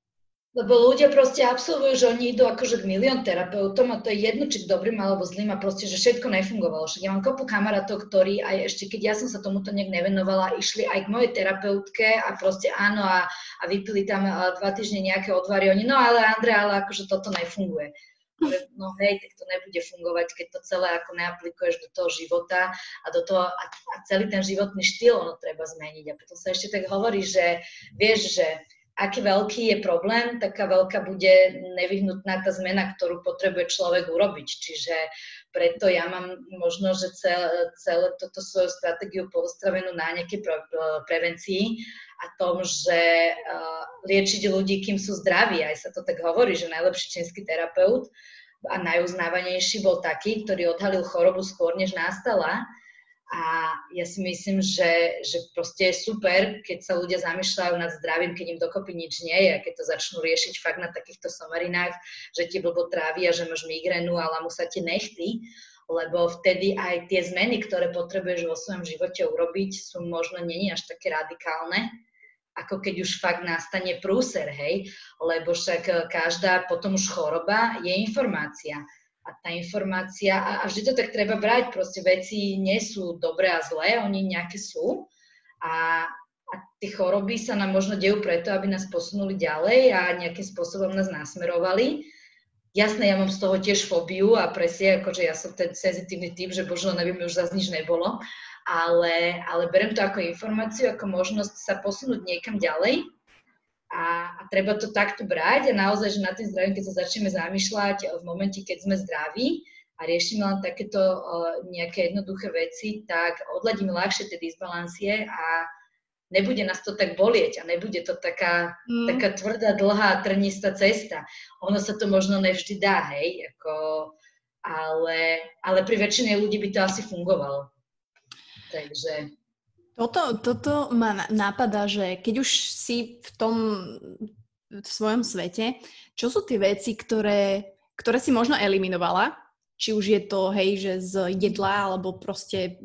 Lebo ľudia proste absolvujú, že oni idú akože k milión terapeutom a to je jedno, či k dobrým alebo zlým a proste, že všetko nefungovalo. Však ja mám kopu kamarátov, ktorí aj ešte, keď ja som sa tomuto nejak nevenovala, išli aj k mojej terapeutke a proste áno a, a vypili tam dva týždne nejaké odvary. Oni, no ale Andrea, ale akože toto nefunguje. No hej, tak to nebude fungovať, keď to celé ako neaplikuješ do toho života a do toho, a, a celý ten životný štýl ono treba zmeniť. A potom sa ešte tak hovorí, že vieš, že aký veľký je problém, taká veľká bude nevyhnutná tá zmena, ktorú potrebuje človek urobiť. Čiže preto ja mám možno, že celé, celé toto svoju stratégiu postavenú na nejakej pre, prevencii a tom, že uh, liečiť ľudí, kým sú zdraví. Aj sa to tak hovorí, že najlepší čínsky terapeut a najuznávanejší bol taký, ktorý odhalil chorobu skôr, než nastala. A ja si myslím, že, že proste je super, keď sa ľudia zamýšľajú nad zdravím, keď im dokopy nič nie je, a keď to začnú riešiť fakt na takýchto somarinách, že ti blbo trávia, že máš migrénu a lamu sa ti nechty, lebo vtedy aj tie zmeny, ktoré potrebuješ vo svojom živote urobiť, sú možno není až také radikálne, ako keď už fakt nastane prúser, hej, lebo však každá potom už choroba je informácia a tá informácia, a, a vždy to tak treba brať, proste veci nie sú dobré a zlé, oni nejaké sú a, a tie choroby sa nám možno dejú preto, aby nás posunuli ďalej a nejakým spôsobom nás nasmerovali. Jasné, ja mám z toho tiež fóbiu a presne, akože ja som ten senzitívny typ, že božno neviem, už zase nič nebolo, ale, ale berem to ako informáciu, ako možnosť sa posunúť niekam ďalej a, a treba to takto brať a naozaj, že na tým zdravím, keď sa začneme zamýšľať eh, v momente, keď sme zdraví a riešime len takéto uh, nejaké jednoduché veci, tak odladíme ľahšie tie disbalancie a nebude nás to tak bolieť a nebude to taká, mm. taká tvrdá, dlhá, trnistá cesta. Ono sa to možno nevždy dá, hej, ako, ale, ale pri väčšine ľudí by to asi fungovalo. Takže... Toto, toto ma napadá, že keď už si v tom v svojom svete, čo sú tie veci, ktoré, ktoré si možno eliminovala? Či už je to, hej, že z jedla, alebo proste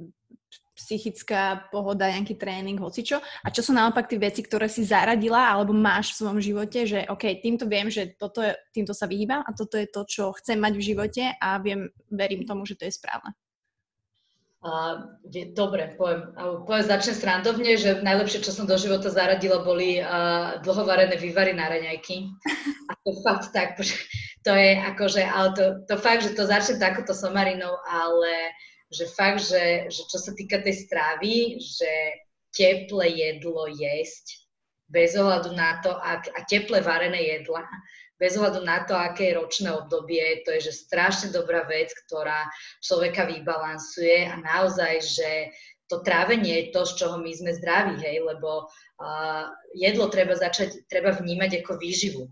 psychická pohoda, nejaký tréning, hocičo. A čo sú naopak tie veci, ktoré si zaradila alebo máš v svojom živote, že OK, týmto viem, že toto je, týmto sa vyhýbam a toto je to, čo chcem mať v živote a viem, verím tomu, že to je správne. Uh, dobre, poviem, poviem, začnem srandovne, že najlepšie, čo som do života zaradila, boli uh, dlhovarené vývary na raňajky. A to fakt tak, to je akože, ale to, to fakt, že to začne takúto somarinou, ale že fakt, že, že čo sa týka tej stravy, že teple jedlo jesť, bez ohľadu na to, ak, a teple varené jedla, bez ohľadu na to, aké je ročné obdobie, to je že strašne dobrá vec, ktorá človeka vybalansuje a naozaj, že to trávenie je to, z čoho my sme zdraví, hej, lebo uh, jedlo treba začať, treba vnímať ako výživu.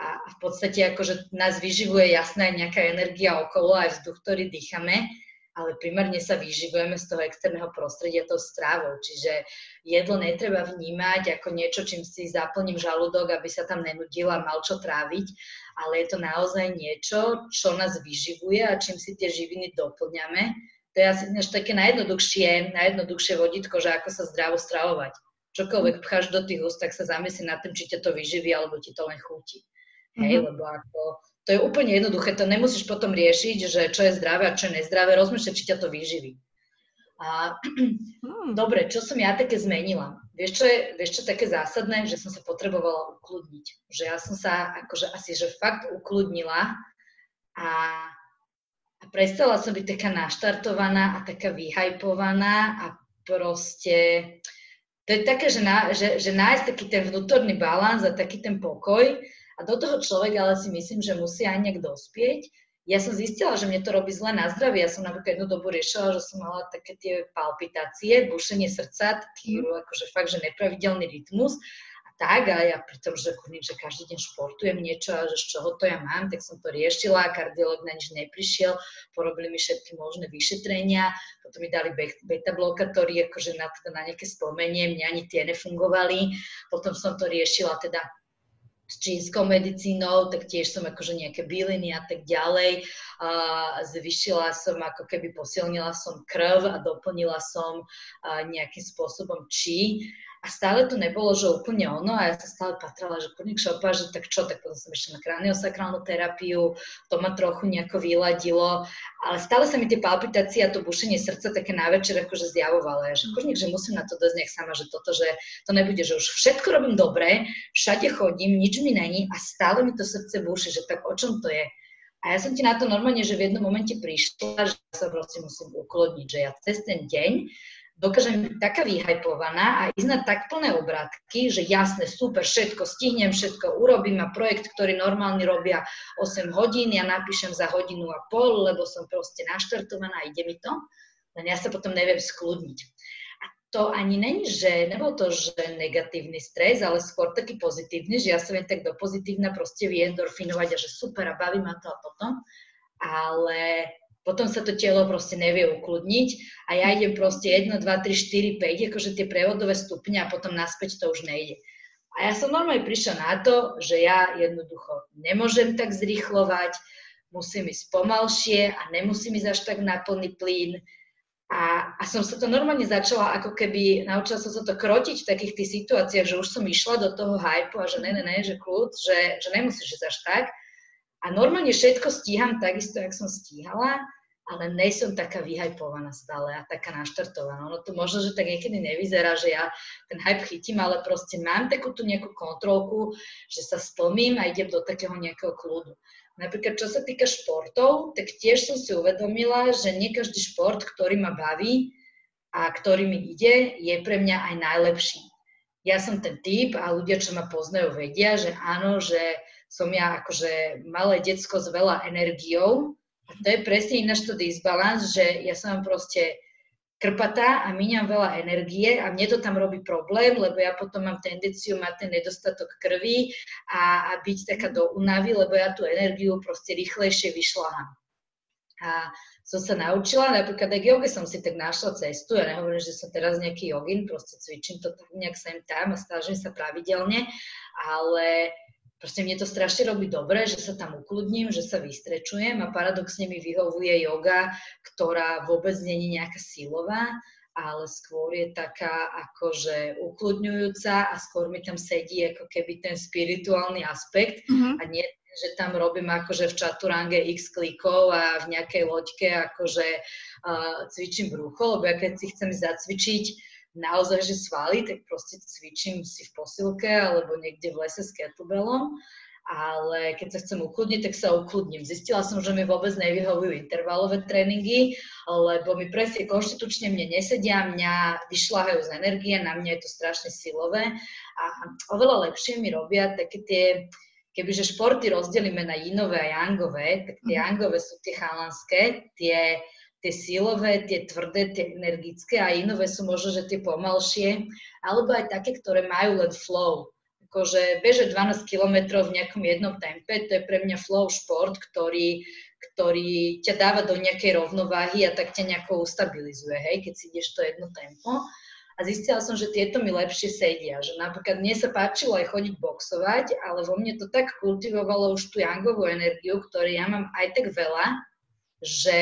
A, v podstate akože nás vyživuje jasná nejaká energia okolo, aj vzduch, ktorý dýchame, ale primárne sa vyživujeme z toho externého prostredia tou strávou. Čiže jedlo netreba vnímať ako niečo, čím si zaplním žalúdok, aby sa tam nenudil a mal čo tráviť, ale je to naozaj niečo, čo nás vyživuje a čím si tie živiny doplňame. To je asi než také najjednoduchšie, najjednoduchšie vodítko, že ako sa zdravo stravovať. Čokoľvek pcháš do tých úst, tak sa zamyslí nad tým, či ťa to vyživí, alebo ti to len chutí. Hej, mm-hmm. lebo ako to je úplne jednoduché, to nemusíš potom riešiť, že čo je zdravé a čo je nezdravé, rozmýšľať, či ťa to vyživí. A, hmm. Dobre, čo som ja také zmenila? Vieš čo, je, vieš čo také zásadné? Že som sa potrebovala ukludniť. Že ja som sa akože asi, že fakt ukludnila a, a prestala som byť taká naštartovaná a taká vyhajpovaná a proste to je také, že, na, že, že nájsť taký ten vnútorný balans a taký ten pokoj a do toho človek ale si myslím, že musí aj nejak dospieť. Ja som zistila, že mne to robí zle na zdravie. Ja som napríklad jednu dobu riešila, že som mala také tie palpitácie, bušenie srdca, taký mm. akože fakt, že nepravidelný rytmus tak a ja pri tom, že, že každý deň športujem niečo a že z čoho to ja mám, tak som to riešila, kardiolog na nič neprišiel, porobili mi všetky možné vyšetrenia, potom mi dali beta blokátory, akože na, na nejaké spomenie, mne ani tie nefungovali, potom som to riešila teda s čínskou medicínou, tak tiež som akože nejaké byliny a tak ďalej. A zvyšila som, ako keby posilnila som krv a doplnila som nejakým spôsobom či. A stále to nebolo, že úplne ono a ja sa stále patrala, že kurník šopa, že tak čo, tak potom som ešte na kraniosakrálnu terapiu, to ma trochu nejako vyladilo, ale stále sa mi tie palpitácie a to bušenie srdca také na večer akože zjavovalo, že kurník, že musím na to dosť nejak sama, že toto, že to nebude, že už všetko robím dobre, všade chodím, nič mi není a stále mi to srdce buši, že tak o čom to je. A ja som ti na to normálne, že v jednom momente prišla, že sa proste musím uklodniť, že ja cez ten deň dokážem byť taká vyhajpovaná a ísť na tak plné obrátky, že jasne, super, všetko stihnem, všetko urobím a projekt, ktorý normálne robia 8 hodín, ja napíšem za hodinu a pol, lebo som proste naštartovaná a ide mi to, len ja sa potom neviem skľudniť. A to ani není, že nebol to, že negatívny stres, ale skôr taký pozitívny, že ja sa viem tak do pozitívna proste vyendorfinovať a že super a baví ma to a potom. Ale potom sa to telo proste nevie ukludniť a ja idem proste 1, 2, 3, 4, 5, akože tie prevodové stupne a potom naspäť to už nejde. A ja som normálne prišla na to, že ja jednoducho nemôžem tak zrýchlovať, musím ísť pomalšie a nemusím ísť až tak na plný plyn a, a som sa to normálne začala ako keby, naučila som sa to krotiť v takých tých situáciách, že už som išla do toho hypu a že ne, ne, ne, že kľud, že, že nemusíš ísť až tak. A normálne všetko stíham takisto, jak som stíhala, ale nej som taká vyhajpovaná stále a taká naštartovaná. Ono to možno, že tak niekedy nevyzerá, že ja ten hype chytím, ale proste mám takú tú nejakú kontrolku, že sa stlmím a idem do takého nejakého kľudu. Napríklad, čo sa týka športov, tak tiež som si uvedomila, že nie každý šport, ktorý ma baví a ktorý mi ide, je pre mňa aj najlepší. Ja som ten typ a ľudia, čo ma poznajú, vedia, že áno, že som ja akože malé decko s veľa energiou a to je presne ináč to disbalans, že ja som proste krpatá a míňam veľa energie a mne to tam robí problém, lebo ja potom mám tendenciu mať ten nedostatok krvi a, a byť taká do únavy, lebo ja tú energiu proste rýchlejšie vyšľahám. A som sa naučila, napríklad aj joge som si tak našla cestu, ja nehovorím, že som teraz nejaký jogin, proste cvičím to tak nejak sem tam a snažím sa pravidelne, ale proste mne to strašne robí dobre, že sa tam ukludním, že sa vystrečujem a paradoxne mi vyhovuje yoga, ktorá vôbec není nejaká silová, ale skôr je taká akože ukludňujúca a skôr mi tam sedí ako keby ten spirituálny aspekt mm-hmm. a nie že tam robím akože v čaturange x klikov a v nejakej loďke akože uh, cvičím brucho, lebo ja keď si chcem zacvičiť naozaj, že svaly, tak proste cvičím si v posilke alebo niekde v lese s kettlebellom, ale keď sa chcem ukludniť, tak sa ukludním. Zistila som, že mi vôbec nevyhovujú intervalové tréningy, lebo mi presne konštitučne mne nesedia, mňa vyšľahajú z energie, na mňa je to strašne silové a oveľa lepšie mi robia také tie kebyže športy rozdelíme na jinové a jangové, tak tie jangové mhm. sú tie chalanské, tie tie sílové, tie tvrdé, tie energické a inové sú možno, že tie pomalšie, alebo aj také, ktoré majú len flow. Akože beže 12 km v nejakom jednom tempe, to je pre mňa flow šport, ktorý, ktorý ťa dáva do nejakej rovnováhy a tak ťa nejako ustabilizuje, hej, keď si ideš to jedno tempo. A zistila som, že tieto mi lepšie sedia. Že napríklad mne sa páčilo aj chodiť boxovať, ale vo mne to tak kultivovalo už tú jangovú energiu, ktorú ja mám aj tak veľa, že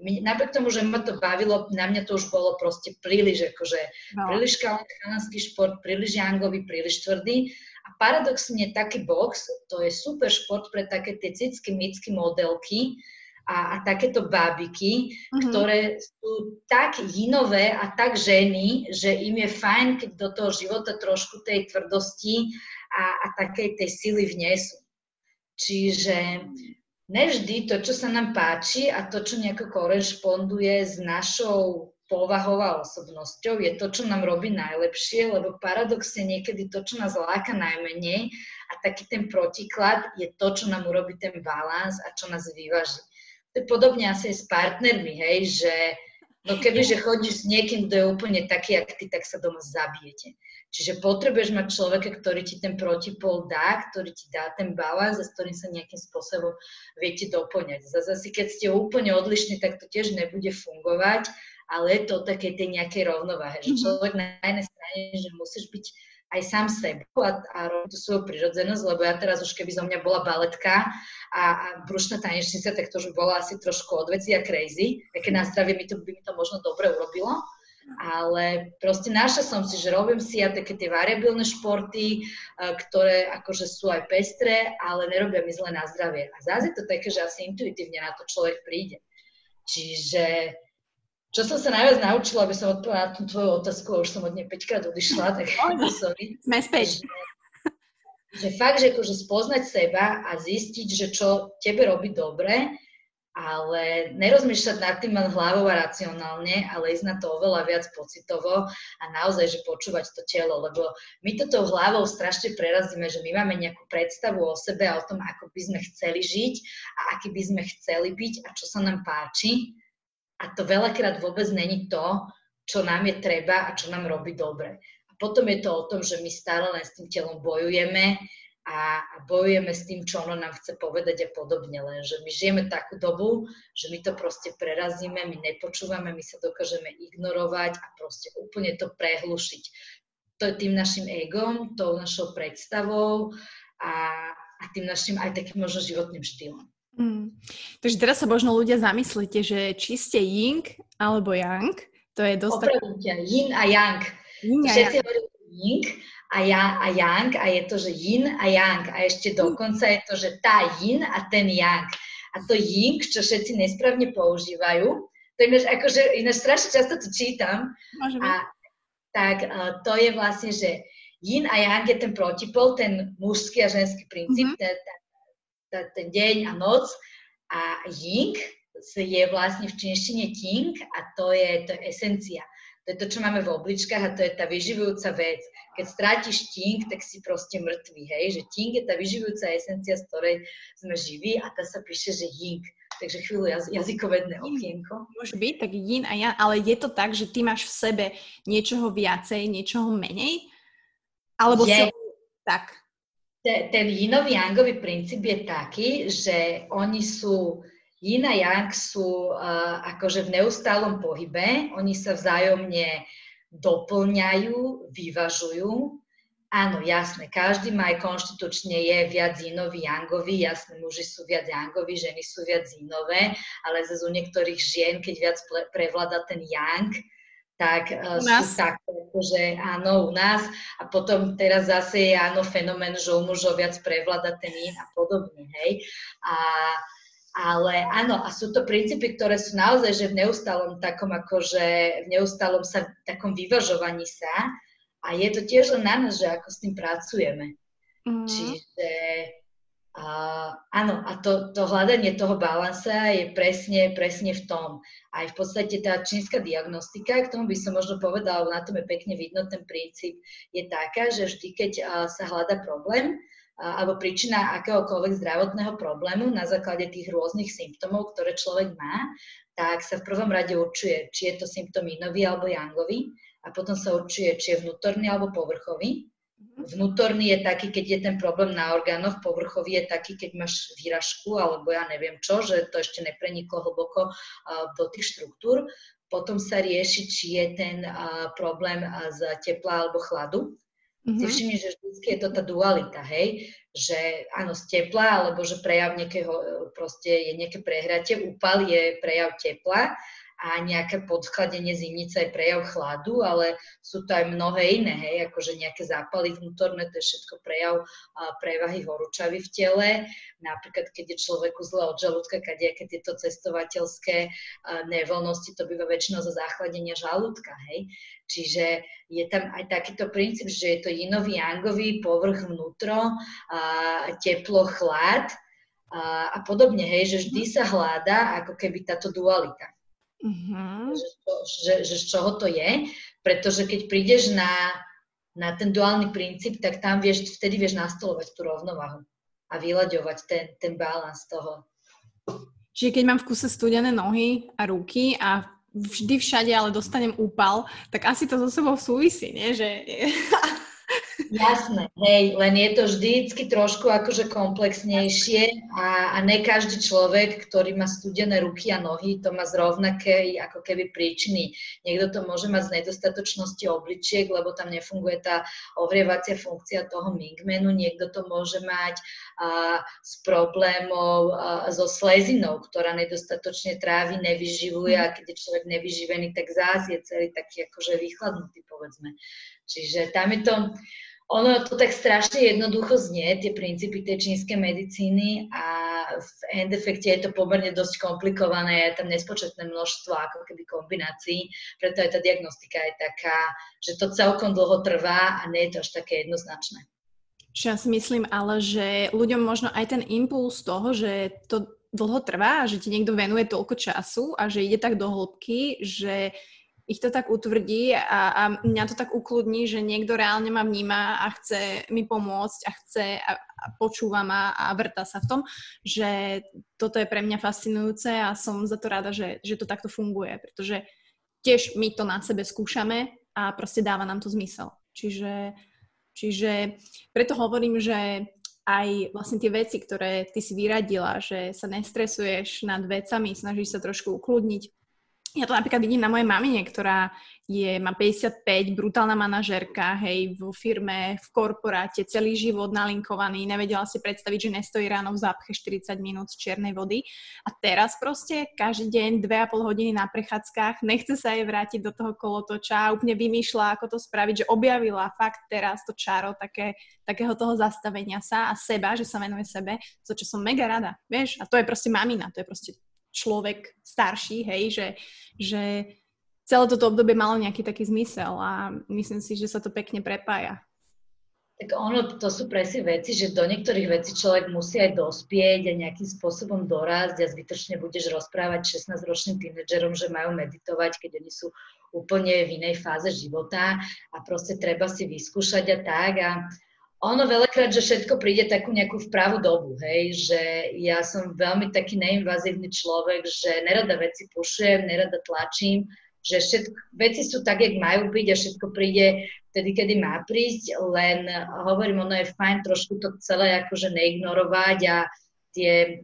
mi, napriek tomu, že ma to bavilo, na mňa to už bolo proste príliš, akože no. príliš chalanský šport, príliš jangový, príliš tvrdý. A paradoxne taký box, to je super šport pre také tie cicky, micky modelky a, a takéto bábiky, mm-hmm. ktoré sú tak jinové a tak ženy, že im je fajn, keď do toho života trošku tej tvrdosti a, a takej tej sily vnesú. Čiže nevždy to, čo sa nám páči a to, čo nejako korešponduje s našou povahou a osobnosťou, je to, čo nám robí najlepšie, lebo paradoxne niekedy to, čo nás láka najmenej a taký ten protiklad je to, čo nám urobí ten balans a čo nás vyváži. To je podobne asi aj s partnermi, hej, že no kebyže chodíš s niekým, kto je úplne taký, jak ty, tak sa doma zabijete. Čiže potrebuješ mať človeka, ktorý ti ten protipol dá, ktorý ti dá ten balans a s ktorým sa nejakým spôsobom viete doplňať. Zase keď ste úplne odlišní, tak to tiež nebude fungovať, ale je to také tej nejakej rovnováhe, že mhm. človek na jednej strane, že musíš byť aj sám sebou a, a robiť tú svoju prirodzenosť, lebo ja teraz už keby zo mňa bola baletka a, a brušná tanečnica, tak to už bola asi trošku odveci a crazy, také na zdravie mi to, by mi to možno dobre urobilo ale proste našla som si, že robím si ja také tie variabilné športy, eh, ktoré akože sú aj pestré, ale nerobia mi zle na zdravie. A zase je to také, že asi intuitívne na to človek príde. Čiže čo som sa najviac naučila, aby som odpovedala na tú tvoju otázku, už som od nej 5 krát odišla, tak sorry. Sme späť. Že, že fakt, že akože spoznať seba a zistiť, že čo tebe robí dobre, ale nerozmýšľať nad tým len hlavou a racionálne, ale ísť na to oveľa viac pocitovo a naozaj, že počúvať to telo, lebo my toto hlavou strašne prerazíme, že my máme nejakú predstavu o sebe a o tom, ako by sme chceli žiť a aký by sme chceli byť a čo sa nám páči. A to veľakrát vôbec není to, čo nám je treba a čo nám robí dobre. A potom je to o tom, že my stále len s tým telom bojujeme a, bojujeme s tým, čo ono nám chce povedať a podobne. Lenže my žijeme takú dobu, že my to proste prerazíme, my nepočúvame, my sa dokážeme ignorovať a proste úplne to prehlušiť. To je tým našim egom, tou našou predstavou a, a tým našim aj takým možno životným štýlom. Mm. Takže teraz sa možno ľudia zamyslíte, že či ste ying alebo yang, to je dosť... Opravdu ťa, yin a yang. Yin a Všetci hovorí ying a, ja, a yang a je to, že yin a yang. A ešte dokonca je to, že tá yin a ten yang. A to ying, čo všetci nesprávne používajú, to ináč, akože, ináč strašne často to čítam. A, tak uh, to je vlastne, že yin a yang je ten protipol, ten mužský a ženský princíp, mm-hmm. ten, ten deň a noc. A ying je vlastne v čínštine ting a to je, to je esencia. To je to, čo máme v obličkách a to je tá vyživujúca vec. Keď strátiš ting, tak si proste mŕtvý, hej? Že ting je tá vyživujúca esencia, z ktorej sme živí a tá sa píše, že ying. Takže chvíľu jaz- jazykovedné okienko. Môže byť, tak yin a yang, ale je to tak, že ty máš v sebe niečoho viacej, niečoho menej? Alebo je. Si... Tak ten jinový yangový princíp je taký, že oni sú, yin a sú uh, akože v neustálom pohybe, oni sa vzájomne doplňajú, vyvažujú. Áno, jasné, každý má aj konštitučne je viac jinový, yangový, jasné, muži sú viac yangoví, ženy sú viac jinové, ale zase u niektorých žien, keď viac prevláda ten yang, tak uh, sú také, že áno, u nás. A potom teraz zase je áno fenomén, že u mužov viac prevláda ten in a podobne, hej. A, ale áno, a sú to princípy, ktoré sú naozaj, že v neustálom takom akože, v neustálom sa, takom vyvažovaní sa. A je to tiež len na nás, že ako s tým pracujeme. Mm. Čiže a, áno, a to, to hľadanie toho balansa je presne, presne v tom. Aj v podstate tá čínska diagnostika, k tomu by som možno povedala, na tom je pekne vidno ten princíp, je taká, že vždy, keď sa hľada problém, alebo príčina akéhokoľvek zdravotného problému na základe tých rôznych symptómov, ktoré človek má, tak sa v prvom rade určuje, či je to symptóm inový alebo jangový a potom sa určuje, či je vnútorný alebo povrchový Vnútorný je taký, keď je ten problém na orgánoch, povrchový je taký, keď máš výražku alebo ja neviem čo, že to ešte nepreniklo hlboko do tých štruktúr. Potom sa rieši, či je ten problém z tepla alebo chladu. Mm-hmm. Si všimni, že vždy je to tá dualita, hej, že áno, z tepla, alebo že prejav nejakého, proste je nejaké prehratie, úpal je prejav tepla a nejaké podchladenie zimnice je prejav chladu, ale sú to aj mnohé iné, hej, akože nejaké zápaly vnútorné, to je všetko prejav prevahy horúčavy v tele. Napríklad, keď je človeku zle od žalúdka, keď je tieto cestovateľské nevoľnosti, to býva väčšinou za záchladenie žalúdka, hej. Čiže je tam aj takýto princíp, že je to jinový, jangový, povrch vnútro, teplo, chlad, a, a podobne, hej, že vždy sa hľadá ako keby táto dualita. Uh-huh. Že, že, že z čoho to je, pretože keď prídeš na, na ten duálny princíp, tak tam vieš, vtedy vieš nastolovať tú rovnováhu a vyľaďovať ten, ten balans toho. Čiže keď mám v kuse studené nohy a ruky a vždy všade ale dostanem úpal, tak asi to so sebou súvisí, nie? Že Jasné, hej, len je to vždycky trošku akože komplexnejšie a, a ne každý človek, ktorý má studené ruky a nohy, to má z ako keby príčiny. Niekto to môže mať z nedostatočnosti obličiek, lebo tam nefunguje tá ohrievacia funkcia toho mingmenu, niekto to môže mať a, s problémov a, so slezinou, ktorá nedostatočne trávi, nevyživuje a keď je človek nevyživený, tak zás je celý taký akože vychladnutý, povedzme. Čiže tam je to, ono to tak strašne jednoducho znie, tie princípy tej čínskej medicíny a v end efekte je to pomerne dosť komplikované, je tam nespočetné množstvo ako keby kombinácií, preto aj tá diagnostika je taká, že to celkom dlho trvá a nie je to až také jednoznačné. Čo ja si myslím ale, že ľuďom možno aj ten impuls toho, že to dlho trvá, že ti niekto venuje toľko času a že ide tak do hĺbky, že ich to tak utvrdí a, a mňa to tak ukludní, že niekto reálne ma vníma a chce mi pomôcť a chce a, a počúva ma a vrta sa v tom, že toto je pre mňa fascinujúce a som za to rada, že, že to takto funguje, pretože tiež my to na sebe skúšame a proste dáva nám to zmysel. Čiže, čiže preto hovorím, že aj vlastne tie veci, ktoré ty si vyradila, že sa nestresuješ nad vecami, snažíš sa trošku ukludniť, ja to napríklad vidím na mojej mamine, ktorá je, má 55, brutálna manažérka, hej, v firme, v korporáte, celý život nalinkovaný, nevedela si predstaviť, že nestojí ráno v zápche 40 minút z čiernej vody. A teraz proste každý deň 2,5 hodiny na prechádzkach, nechce sa jej vrátiť do toho kolotoča, úplne vymýšľa, ako to spraviť, že objavila fakt teraz to čaro také, takého toho zastavenia sa a seba, že sa venuje sebe, za čo som mega rada, vieš? A to je proste mamina, to je proste človek starší, hej, že, že celé toto obdobie malo nejaký taký zmysel a myslím si, že sa to pekne prepája. Tak ono, to sú presne veci, že do niektorých vecí človek musí aj dospieť a nejakým spôsobom dorásť a zbytočne budeš rozprávať 16-ročným tínedžerom, že majú meditovať, keď oni sú úplne v inej fáze života a proste treba si vyskúšať a tak a ono veľakrát, že všetko príde takú nejakú v pravú dobu, hej, že ja som veľmi taký neinvazívny človek, že nerada veci pušujem, nerada tlačím, že všetko, veci sú tak, jak majú byť a všetko príde vtedy, kedy má prísť, len hovorím, ono je fajn trošku to celé akože neignorovať a tie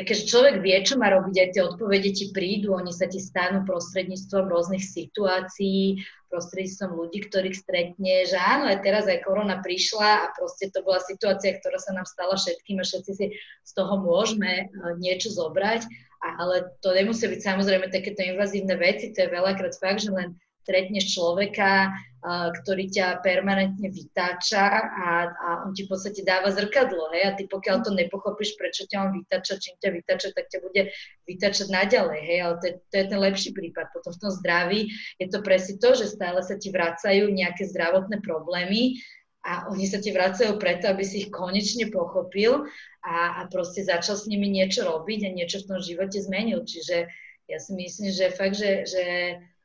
také, že človek vie, čo má robiť, aj tie odpovede ti prídu, oni sa ti stanú prostredníctvom rôznych situácií, prostredníctvom ľudí, ktorých stretne, že áno, aj teraz aj korona prišla a proste to bola situácia, ktorá sa nám stala všetkým a všetci si z toho môžeme e, niečo zobrať, ale to nemusí byť samozrejme takéto invazívne veci, to je veľakrát fakt, že len stretneš človeka, ktorý ťa permanentne vytáča a, a on ti v podstate dáva zrkadlo, hej, a ty pokiaľ to nepochopíš, prečo ťa on vytáča, čím ťa vytáča, tak ťa bude vytáčať naďalej, hej, ale to je, to je ten lepší prípad. Potom v tom zdraví je to presne to, že stále sa ti vracajú nejaké zdravotné problémy a oni sa ti vracajú preto, aby si ich konečne pochopil a, a proste začal s nimi niečo robiť a niečo v tom živote zmenil. Čiže ja si myslím, že fakt, že, že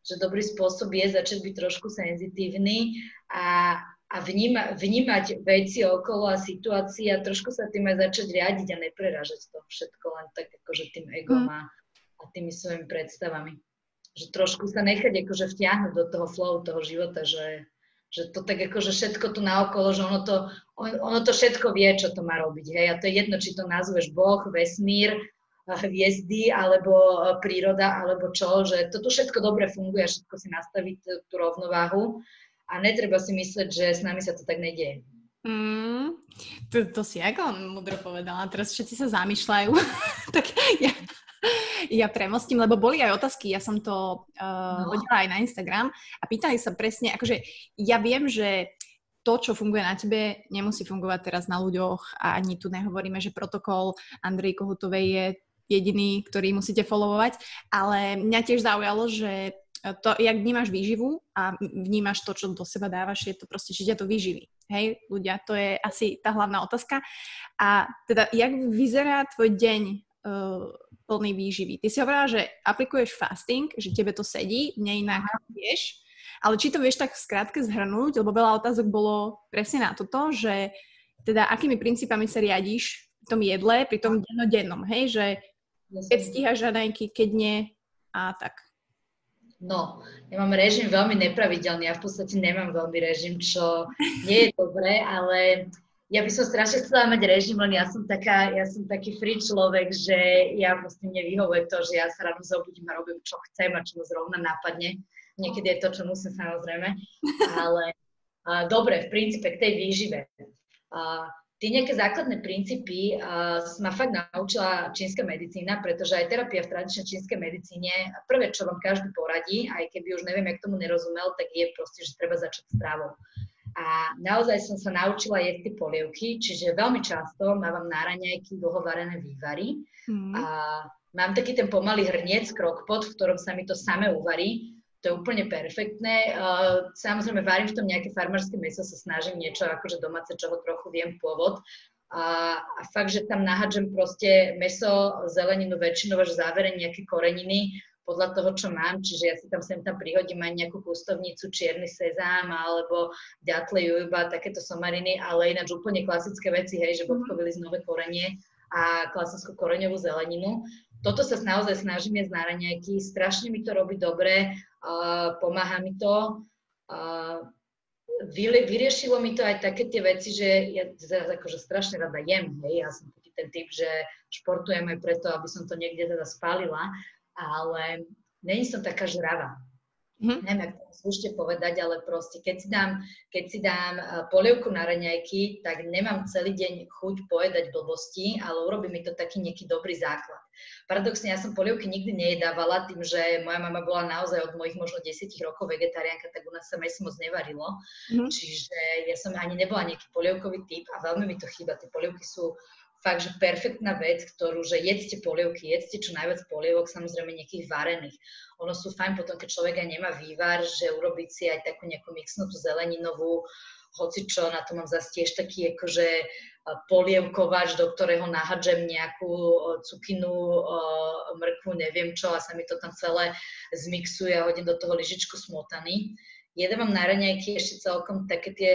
že dobrý spôsob je začať byť trošku senzitívny a, a vníma, vnímať veci okolo a situácie a trošku sa tým aj začať riadiť a nepreražať to všetko len tak akože tým egom mm. a, a tými svojimi predstavami. Že trošku sa nechať akože vtiahnuť do toho flow toho života, že, že to tak akože všetko tu naokolo, že ono to, on, ono to všetko vie, čo to má robiť. Hej? A to je jedno, či to nazveš Boh, vesmír, hviezdy alebo e, príroda alebo čo, že toto všetko dobre funguje všetko si nastaviť tú rovnováhu a netreba si mysleť, že s nami sa to tak nedieje. Mm, to, to si ako mudro povedala. Teraz všetci sa zamýšľajú. tak ja, ja premostím, lebo boli aj otázky, ja som to uh, no. hodila aj na Instagram a pýtali sa presne, akože ja viem, že to, čo funguje na tebe, nemusí fungovať teraz na ľuďoch a ani tu nehovoríme, že protokol Andrej Kohutovej je jediný, ktorý musíte followovať, ale mňa tiež zaujalo, že to, jak vnímaš výživu a vnímaš to, čo do seba dávaš, je to proste, či ťa to vyživí. Hej, ľudia, to je asi tá hlavná otázka. A teda, jak vyzerá tvoj deň uh, plný výživy? Ty si hovorila, že aplikuješ fasting, že tebe to sedí, mne inak vieš, ale či to vieš tak skrátke zhrnúť, lebo veľa otázok bolo presne na toto, že teda akými princípami sa riadiš v tom jedle, pri tom dennodennom, hej, že keď stíhaš raňajky, keď nie a tak. No, ja mám režim veľmi nepravidelný, ja v podstate nemám veľmi režim, čo nie je dobré, ale ja by som strašne chcela mať režim, len ja som, taká, ja som taký free človek, že ja proste mne vyhovuje to, že ja sa ráno zobudím a robím, čo chcem a čo ma zrovna napadne. Niekedy je to, čo musím samozrejme, ale uh, dobre, v princípe k tej výžive. Uh, Tie nejaké základné princípy uh, ma fakt naučila čínska medicína, pretože aj terapia v tradičnej čínskej medicíne, prvé, čo vám každý poradí, aj keby už neviem, jak tomu nerozumel, tak je proste, že treba začať stravou. A naozaj som sa naučila jesť tie polievky, čiže veľmi často mávam na raňajky dlhovarené vývary. Mm. A mám taký ten pomalý hrniec, krokpot, v ktorom sa mi to same uvarí to je úplne perfektné. Uh, samozrejme, varím v tom nejaké farmárske meso, sa snažím niečo akože domáce, čoho trochu viem pôvod. A, a fakt, že tam nahádžem proste meso, zeleninu väčšinou až závere nejaké koreniny podľa toho, čo mám, čiže ja si tam sem tam prihodím aj nejakú pustovnicu, čierny sezám alebo ďatle, jujuba, takéto somariny, ale ináč úplne klasické veci, hej, že bodkovili z nové korenie a klasickú koreňovú zeleninu. Toto sa naozaj snažím jesť na raňajky, strašne mi to robí dobre, uh, pomáha mi to. Uh, vyriešilo mi to aj také tie veci, že ja teda akože strašne rada jem, hej, ja som taký ten typ, že športujem aj preto, aby som to niekde teda spálila, ale není som taká žravá. Mm-hmm. Neviem, ako to slušne povedať, ale proste keď si dám, keď si dám eh, polievku na raňajky, tak nemám celý deň chuť pojedať blbosti, ale urobí mi to taký nejaký dobrý základ. Paradoxne, ja som polievky nikdy nejedávala tým, že moja mama bola naozaj od mojich možno 10 rokov vegetariánka, tak u nás sa meso moc nevarilo. Mm-hmm. Čiže ja som ani nebola nejaký polievkový typ a veľmi mi to chýba. Tie polievky sú fakt, že perfektná vec, ktorú, že jedzte polievky, jedzte čo najviac polievok, samozrejme nejakých varených. Ono sú fajn potom, keď človek aj nemá vývar, že urobiť si aj takú nejakú mixnutú zeleninovú, hoci čo, na to mám zase tiež taký akože polievkovač, do ktorého nahadžem nejakú cukinu, mrkvu, neviem čo a sa mi to tam celé zmixuje a hodím do toho lyžičku smotany jedávam na raňajky ešte celkom také tie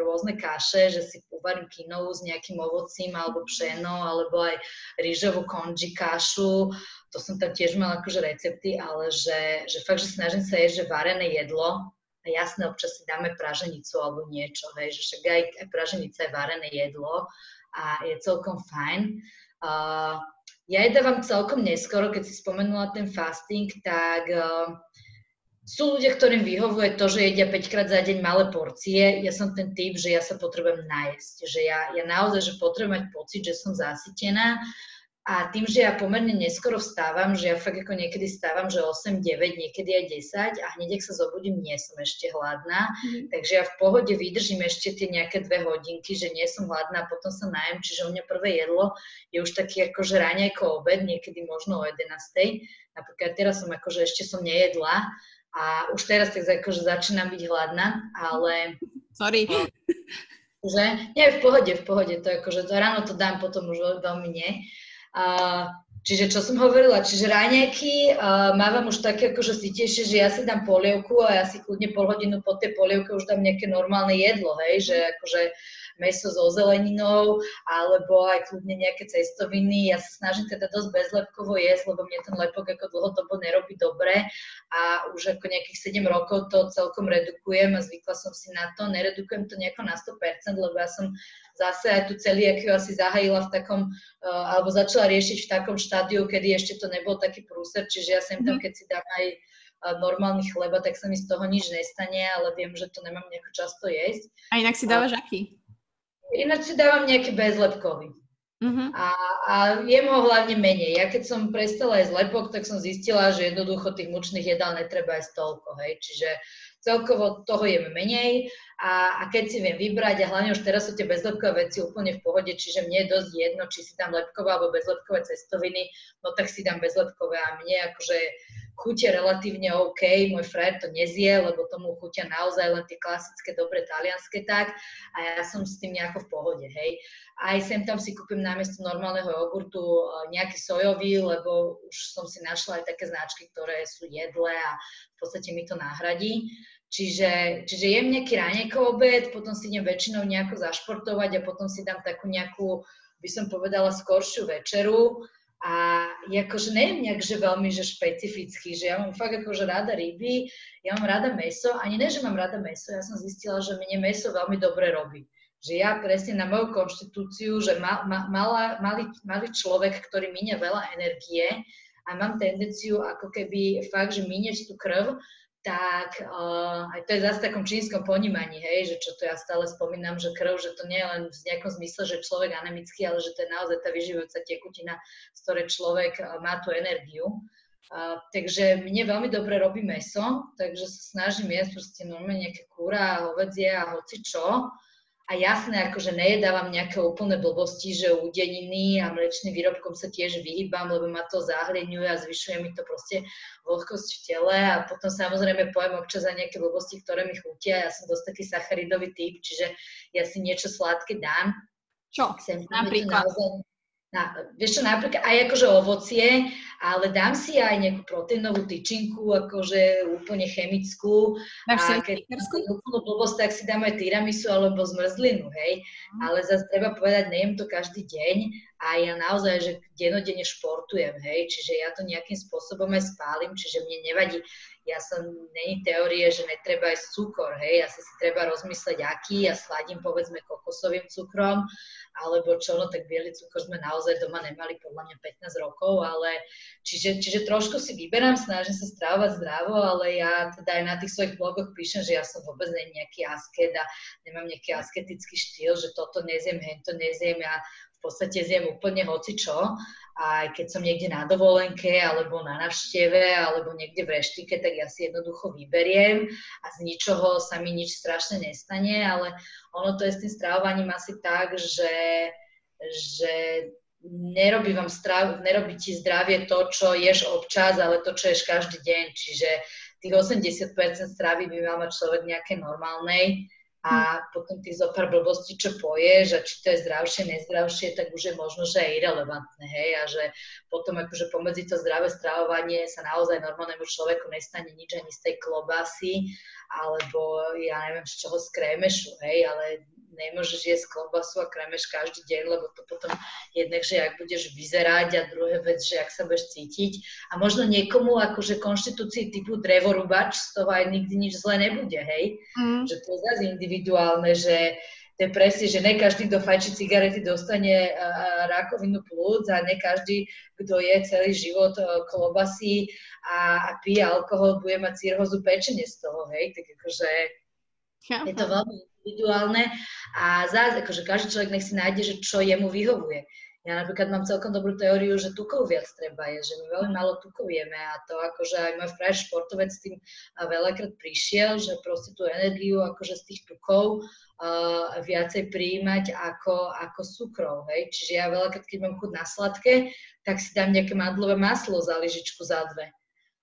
rôzne kaše, že si uvarím kinovú s nejakým ovocím alebo pšeno, alebo aj rýžovú konži kašu. To som tam tiež mala akože recepty, ale že, že fakt, že snažím sa jesť, že varené jedlo, a jasné, občas si dáme praženicu alebo niečo, hej, že však aj, aj praženica je varené jedlo a je celkom fajn. Uh, ja jedávam celkom neskoro, keď si spomenula ten fasting, tak uh, sú ľudia, ktorým vyhovuje to, že jedia 5 krát za deň malé porcie. Ja som ten typ, že ja sa potrebujem nájsť. Že ja, ja naozaj, že potrebujem mať pocit, že som zasytená. A tým, že ja pomerne neskoro vstávam, že ja fakt ako niekedy stávam, že 8, 9, niekedy aj 10 a hneď, ak sa zobudím, nie som ešte hladná. Mm. Takže ja v pohode vydržím ešte tie nejaké dve hodinky, že nie som hladná, potom sa najem, čiže u mňa prvé jedlo je už taký akože ráňajko obed, niekedy možno o 11. Napríklad teraz som akože ešte som nejedla, a už teraz tak akože začínam byť hladná, ale... Sorry. Že? Nie, v pohode, v pohode, to akože to ráno to dám, potom už veľmi nie. Uh, čiže čo som hovorila, čiže ráňajky uh, mávam už také akože si tešie, že ja si dám polievku a ja si kľudne pol hodinu po tej polievke už dám nejaké normálne jedlo, hej, že akože meso so zeleninou, alebo aj kľudne nejaké cestoviny. Ja sa snažím teda dosť bezlepkovo jesť, lebo mne ten lepok ako dlhodobo nerobí dobre a už ako nejakých 7 rokov to celkom redukujem a zvykla som si na to. Neredukujem to nejako na 100%, lebo ja som zase aj tu celý aký asi zahajila v takom, uh, alebo začala riešiť v takom štádiu, kedy ešte to nebol taký prúser, čiže ja sem tam, mhm. keď si dám aj normálny chleba, tak sa mi z toho nič nestane, ale viem, že to nemám nejako často jesť. A inak si dávaš aký? Ináč si dávam nejaký bezlepkový. Uh-huh. A, a jem ho hlavne menej. Ja keď som prestala jesť lepok, tak som zistila, že jednoducho tých mučných jedál netreba aj toľko. Hej. Čiže celkovo toho jem menej. A, a keď si viem vybrať, a hlavne už teraz sú tie bezlepkové veci úplne v pohode, čiže mne je dosť jedno, či si dám lepkové alebo bezlepkové cestoviny, no tak si dám bezlepkové. A mne akože chutia relatívne OK, môj frajer to nezie, lebo tomu chutia naozaj len tie klasické, dobre talianské tak. A ja som s tým nejako v pohode, hej. Aj sem tam si kúpim namiesto normálneho jogurtu e, nejaký sojový, lebo už som si našla aj také značky, ktoré sú jedle a podstate mi to nahradí. Čiže, čiže jem nejaký ránekov obed, potom si idem väčšinou nejako zašportovať a potom si dám takú nejakú, by som povedala, skoršiu večeru a akože neviem nejak, že veľmi že špecificky, že ja mám fakt akože rada ryby, ja mám rada meso, ani ne, že mám rada meso, ja som zistila, že mne meso veľmi dobre robí. Že ja presne na moju konštitúciu, že ma, ma, malá, malý, malý človek, ktorý minie veľa energie a mám tendenciu ako keby fakt, že minieť tú krv, tak uh, aj to je zase v takom čínskom ponímaní, hej, že čo to ja stále spomínam, že krv, že to nie je len v nejakom zmysle, že človek anemický, ale že to je naozaj tá vyživujúca tekutina, z ktorej človek uh, má tú energiu. Uh, takže mne veľmi dobre robí meso, takže sa snažím jesť proste normálne nejaké kúra, hovedzie a hoci čo. A jasné, akože nejedávam nejaké úplné blbosti, že udeniny a mlečným výrobkom sa tiež vyhýbam, lebo ma to zahreňuje a zvyšuje mi to proste vlhkosť v tele a potom samozrejme pojem občas za nejaké blbosti, ktoré mi chutia. Ja som dosť taký sacharidový typ, čiže ja si niečo sladké dám. Čo? Sem, Napríklad? Naozaj, na, vieš čo, napríklad aj akože ovocie, ale dám si aj nejakú proteínovú tyčinku, akože úplne chemickú. Máš a keď úplnú blbosť, tak si dám aj tiramisu alebo zmrzlinu, hej. Mm. Ale zase treba povedať, nejem to každý deň a ja naozaj, že denodene športujem, hej, čiže ja to nejakým spôsobom aj spálim, čiže mne nevadí, ja som, není teórie, že netreba aj cukor, hej, asi si treba rozmysleť aký, ja sladím povedzme kokosovým cukrom, alebo čo, no tak biely cukor sme naozaj doma nemali podľa mňa 15 rokov, ale čiže, čiže trošku si vyberám, snažím sa stravovať zdravo, ale ja teda aj na tých svojich blogoch píšem, že ja som vôbec nie nejaký asket a nemám nejaký asketický štýl, že toto nezjem, hento nezjem, ja v podstate zjem úplne hocičo. A keď som niekde na dovolenke, alebo na navšteve, alebo niekde v reštike, tak ja si jednoducho vyberiem a z ničoho sa mi nič strašne nestane, ale ono to je s tým stravovaním asi tak, že, že nerobí, vám strav, nerobí ti zdravie to, čo ješ občas, ale to, čo ješ každý deň. Čiže tých 80% stravy by mal mať človek nejaké normálnej a potom tých zo pár blbostí, čo poješ a či to je zdravšie, nezdravšie, tak už je možno, že je irrelevantné, hej, a že potom akože pomedzi to zdravé stravovanie sa naozaj normálnemu človeku nestane nič ani z tej klobásy, alebo ja neviem z čoho z krémešu, hej, ale nemôžeš jesť klobásu a kremeš každý deň, lebo to potom jednak, že ak budeš vyzerať a druhé vec, že ak sa budeš cítiť. A možno niekomu akože konštitúcii typu drevorubač z toho aj nikdy nič zle nebude, hej? Mm. Že to je zase individuálne, že to je presne, že ne každý, kto fajči cigarety, dostane uh, rakovinu plúc a ne každý, kto je celý život uh, klobasy a, a pije alkohol, bude mať cirhozu pečenie z toho, hej, tak akože ja. je to veľmi individuálne a zás, akože každý človek nech si nájde, že čo jemu vyhovuje. Ja napríklad mám celkom dobrú teóriu, že tukov viac treba je, že my veľmi málo tukov jeme a to akože aj môj frajer športovec s tým veľakrát prišiel, že proste tú energiu akože z tých tukov uh, viacej prijímať ako, ako cukrov, hej. Čiže ja veľakrát, keď mám chuť na sladké, tak si dám nejaké mandlové maslo za lyžičku za dve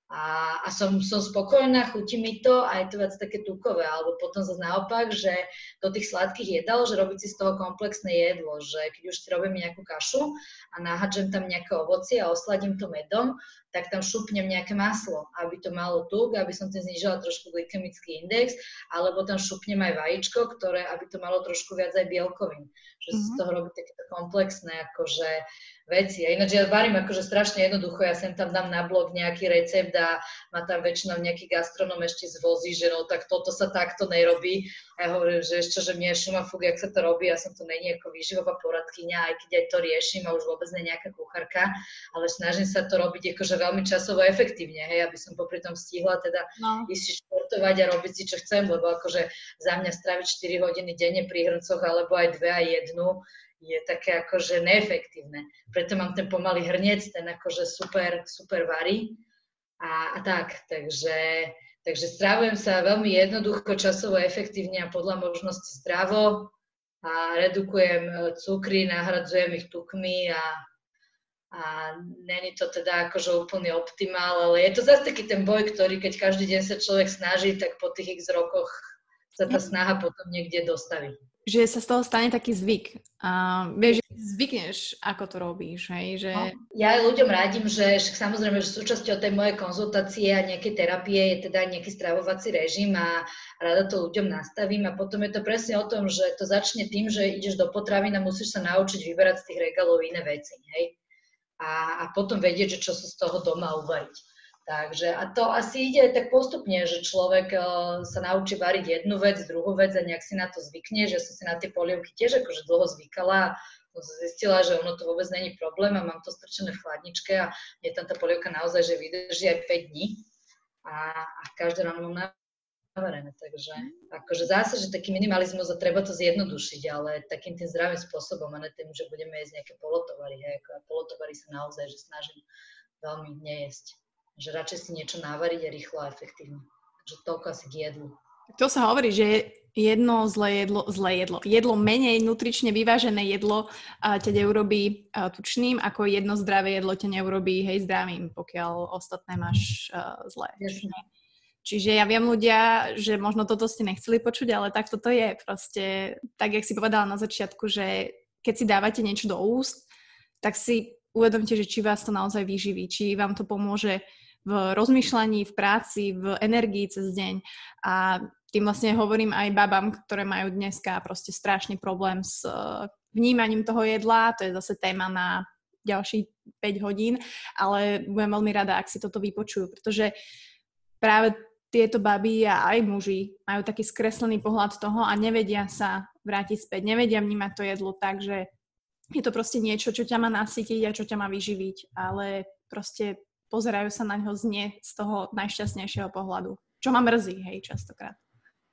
a, a som, som spokojná, chutí mi to a je to viac také tukové. Alebo potom zase naopak, že do tých sladkých jedál, že robiť si z toho komplexné jedlo, že keď už si robím nejakú kašu a nahadžem tam nejaké ovocie a osladím to medom, tak tam šupnem nejaké maslo, aby to malo tuk, aby som tým znižila trošku glykemický index, alebo tam šupnem aj vajíčko, ktoré, aby to malo trošku viac aj bielkovín. Že mm-hmm. z toho robí takéto komplexné, akože veci. A ináč ja varím akože strašne jednoducho, ja sem tam dám na blog nejaký recept a ma tam väčšinou nejaký gastronom ešte zvozí, že no tak toto sa takto nerobí. A ja hovorím, že ešte, že mne šuma fúk, jak sa to robí, ja som to není ako výživová poradkyňa, aj keď aj to riešim a už vôbec nie nejaká kuchárka, ale snažím sa to robiť akože veľmi časovo efektívne, hej, aby som popri tom stihla teda no. ísť športovať a robiť si, čo chcem, lebo akože za mňa straviť 4 hodiny denne pri hrncoch alebo aj dve a jednu je také akože neefektívne. Preto mám ten pomalý hrniec, ten akože super, super varí a, a tak. Takže, takže strávujem sa veľmi jednoducho, časovo, efektívne a podľa možnosti zdravo a redukujem e, cukry, nahradzujem ich tukmi a, a není to teda akože úplný optimál, ale je to zase taký ten boj, ktorý keď každý deň sa človek snaží, tak po tých x rokoch sa tá snaha potom niekde dostaví že sa z toho stane taký zvyk. A vieš, zvykneš, ako to robíš, hej? Že... No, ja aj ľuďom radím, že samozrejme, že súčasťou tej mojej konzultácie a nejakej terapie je teda nejaký stravovací režim a rada to ľuďom nastavím a potom je to presne o tom, že to začne tým, že ideš do potravín a musíš sa naučiť vyberať z tých regálov iné veci, hej? A, a potom vedieť, že čo sa z toho doma uvariť. Takže a to asi ide tak postupne, že človek uh, sa naučí variť jednu vec, druhú vec a nejak si na to zvykne, že som si na tie polievky tiež akože dlho zvykala som zistila, že ono to vôbec není problém a mám to strčené v chladničke a je tam tá polievka naozaj, že vydrží aj 5 dní a, a každé ráno mám navarené, takže akože zase, že taký minimalizmus a treba to zjednodušiť, ale takým tým zdravým spôsobom a ne tým, že budeme jesť nejaké polotovary, hej, ako polotovary sa naozaj, že snažím veľmi nejesť že radšej si niečo navariť a rýchlo a efektívne. Takže toľko asi k jedlu. To sa hovorí, že jedno zlé jedlo, zlé jedlo, jedlo menej nutrične vyvážené jedlo ťa neurobí uh, tučným, ako jedno zdravé jedlo ťa neurobí hej zdravým, pokiaľ ostatné máš uh, zlé. Jasne. Čiže ja viem ľudia, že možno toto ste nechceli počuť, ale tak toto je proste, tak jak si povedala na začiatku, že keď si dávate niečo do úst, tak si uvedomte, že či vás to naozaj vyživí, či vám to pomôže v rozmýšľaní, v práci, v energii cez deň. A tým vlastne hovorím aj babám, ktoré majú dneska proste strašný problém s eh, vnímaním toho jedla, to je zase téma na ďalších 5 hodín, ale budem veľmi rada, ak si toto vypočujú, pretože práve tieto baby a aj muži majú taký skreslený pohľad toho a nevedia sa vrátiť späť, nevedia vnímať to jedlo tak, že je to proste niečo, čo ťa má nasytiť a čo ťa má vyživiť, ale proste pozerajú sa na ňo z nie z toho najšťastnejšieho pohľadu. Čo ma mrzí, hej, častokrát.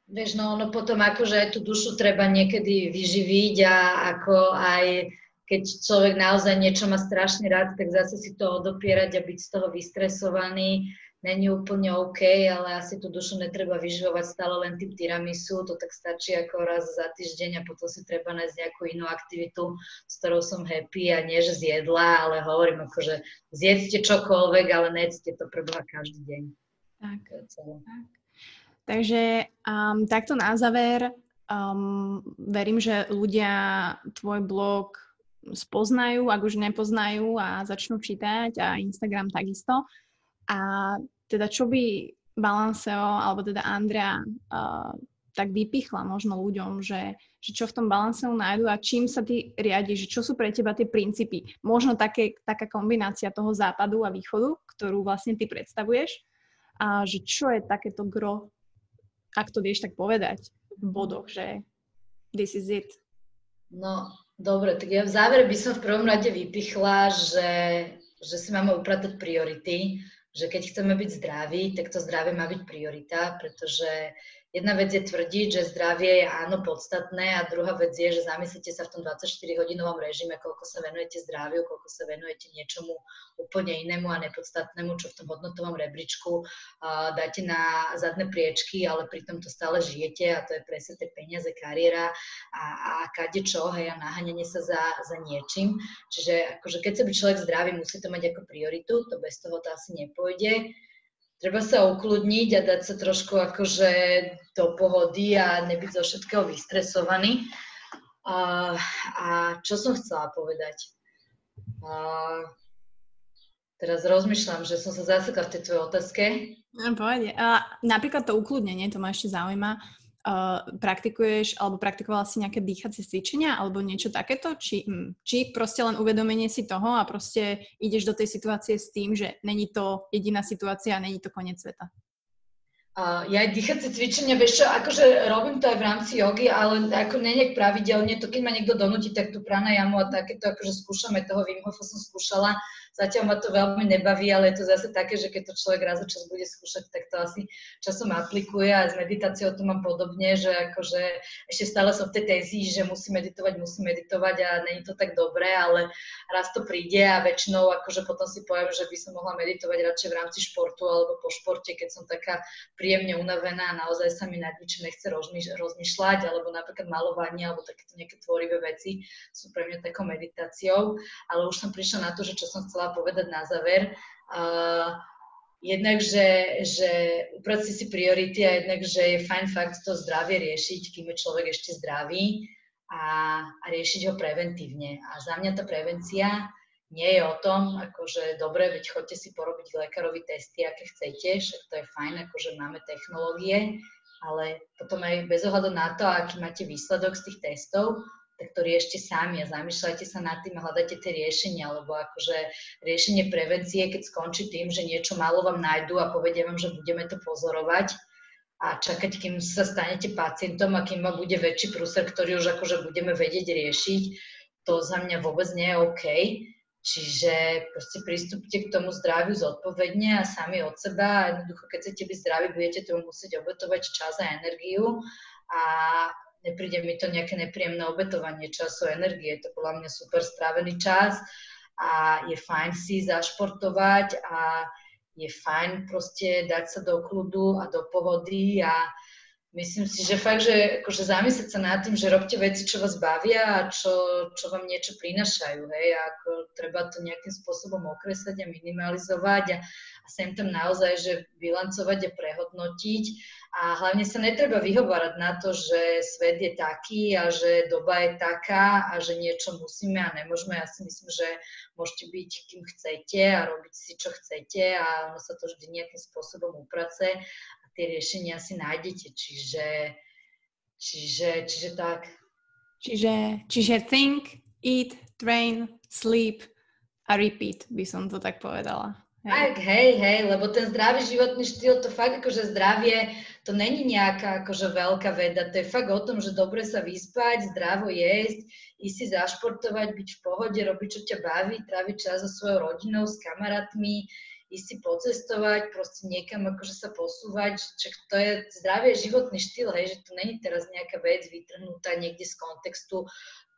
Vieš, no ono potom akože aj tú dušu treba niekedy vyživiť a ako aj keď človek naozaj niečo má strašne rád, tak zase si to odopierať a byť z toho vystresovaný není úplne OK, ale asi tú dušu netreba vyživovať stále len tým tiramisu, to tak stačí ako raz za týždeň a potom si treba nájsť nejakú inú aktivitu, s ktorou som happy a nie, že zjedla, ale hovorím ako, že zjedzte čokoľvek, ale nejedzte to preboha každý deň. Tak. tak. Takže um, takto na záver, um, verím, že ľudia tvoj blog spoznajú, ak už nepoznajú a začnú čítať a Instagram takisto. A teda čo by Balanceo, alebo teda Andrea uh, tak vypichla možno ľuďom, že, že čo v tom Balanceu nájdu a čím sa ty riadiš, čo sú pre teba tie princípy. Možno také, taká kombinácia toho západu a východu, ktorú vlastne ty predstavuješ a že čo je takéto gro, ak to vieš tak povedať v bodoch, že this is it. No, dobre, tak ja v závere by som v prvom rade vypichla, že, že si máme upratať priority, že keď chceme byť zdraví, tak to zdravie má byť priorita, pretože jedna vec je tvrdiť, že zdravie je áno podstatné a druhá vec je, že zamyslite sa v tom 24-hodinovom režime, koľko sa venujete zdraviu, koľko sa venujete niečomu úplne inému a nepodstatnému, čo v tom hodnotovom rebríčku uh, dáte na zadné priečky, ale pritom to stále žijete a to je presne tie peniaze, kariéra a, a kade čo, hej, a naháňanie sa za, za niečím. Čiže akože keď sa by človek zdravý, musí to mať ako prioritu, to bez toho to asi nepôjde treba sa ukludniť a dať sa trošku akože do pohody a nebyť zo všetkého vystresovaný. A, a čo som chcela povedať? A, teraz rozmýšľam, že som sa zasekla v tej tvojej otázke. No. A napríklad to ukludnenie, to ma ešte zaujíma uh, praktikuješ alebo praktikovala si nejaké dýchacie cvičenia alebo niečo takéto? Či, hm, či proste len uvedomenie si toho a proste ideš do tej situácie s tým, že není to jediná situácia a není to koniec sveta? Uh, ja aj dýchacie cvičenia, vieš čo, akože robím to aj v rámci jogy, ale ako nejak pravidelne, to keď ma niekto donúti, tak tú pranajamu a takéto akože skúšame, toho Wim Hofa som skúšala, Zatiaľ ma to veľmi nebaví, ale je to zase také, že keď to človek raz čas bude skúšať, tak to asi časom aplikuje a s meditáciou to mám podobne, že akože ešte stále som v tej tenzii, že musí meditovať, musí meditovať a není to tak dobré, ale raz to príde a väčšinou akože potom si poviem, že by som mohla meditovať radšej v rámci športu alebo po športe, keď som taká príjemne unavená a naozaj sa mi nad ničím nechce rozmýšľať, alebo napríklad malovanie alebo takéto nejaké tvorivé veci sú pre mňa takou meditáciou, ale už som prišla na to, že čo som chcela chcela povedať na záver. Uh, jednak, že, že uprať si si priority a jednak, že je fajn fakt to zdravie riešiť, kým je človek ešte zdravý a, a riešiť ho preventívne. A za mňa tá prevencia nie je o tom, akože dobre, veď chodte si porobiť lekárovi testy, aké chcete, však to je fajn, akože máme technológie, ale potom aj bez ohľadu na to, aký máte výsledok z tých testov, tak to riešte sami a zamýšľajte sa nad tým a hľadajte tie riešenia, lebo akože riešenie prevencie, keď skončí tým, že niečo málo vám nájdu a povedia vám, že budeme to pozorovať a čakať, kým sa stanete pacientom a kým ma bude väčší prúser, ktorý už akože budeme vedieť riešiť, to za mňa vôbec nie je OK. Čiže proste pristúpte k tomu zdraviu zodpovedne a sami od seba a jednoducho, keď chcete byť zdraví, budete tomu musieť obetovať čas a energiu a nepríde mi to nejaké nepríjemné obetovanie času, energie. To podľa mňa super strávený čas a je fajn si zašportovať a je fajn proste dať sa do kľudu a do pohody a myslím si, že fakt, že akože zamyslieť sa nad tým, že robte veci, čo vás bavia a čo, čo vám niečo prinašajú, hej, a ako treba to nejakým spôsobom okresať a minimalizovať a, a sem tam naozaj, že bilancovať a prehodnotiť a hlavne sa netreba vyhovárať na to, že svet je taký a že doba je taká a že niečo musíme a nemôžeme. Ja si myslím, že môžete byť kým chcete a robiť si, čo chcete a ono sa to vždy nejakým spôsobom uprace tie riešenia si nájdete. Čiže, čiže, čiže tak. Čiže, čiže think, eat, train, sleep a repeat, by som to tak povedala. Hej. Tak, hej, hej, lebo ten zdravý životný štýl, to fakt akože zdravie, to není nejaká akože veľká veda, to je fakt o tom, že dobre sa vyspať, zdravo jesť, ísť si zašportovať, byť v pohode, robiť, čo ťa baví, tráviť čas so svojou rodinou, s kamarátmi, ísť si pocestovať, proste niekam akože sa posúvať, že to je zdravý životný štýl, hej, že to není teraz nejaká vec vytrhnutá niekde z kontextu,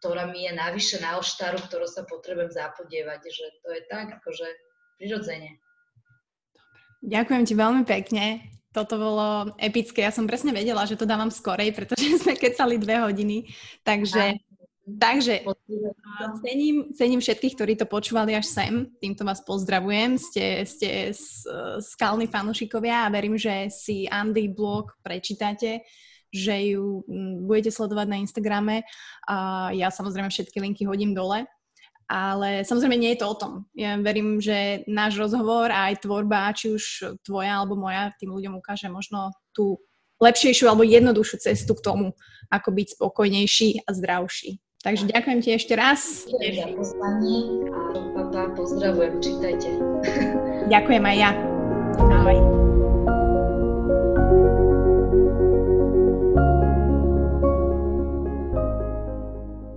ktorá mi je navyše na oštaru, ktorú sa potrebujem zapodievať, že to je tak akože prirodzene. Ďakujem ti veľmi pekne. Toto bolo epické. Ja som presne vedela, že to dávam skorej, pretože sme kecali dve hodiny. Takže Takže cením, cením všetkých, ktorí to počúvali až sem. Týmto vás pozdravujem. Ste, ste skalní fanúšikovia a verím, že si Andy blog prečítate, že ju budete sledovať na Instagrame. A ja samozrejme všetky linky hodím dole. Ale samozrejme nie je to o tom. Ja verím, že náš rozhovor a aj tvorba, či už tvoja alebo moja, tým ľuďom ukáže možno tú lepšejšiu alebo jednoduchšiu cestu k tomu, ako byť spokojnejší a zdravší. Takže ďakujem ti ešte raz. Ďakujem za pozvanie a papa, pozdravujem, čítajte. Ďakujem aj ja. Ahoj.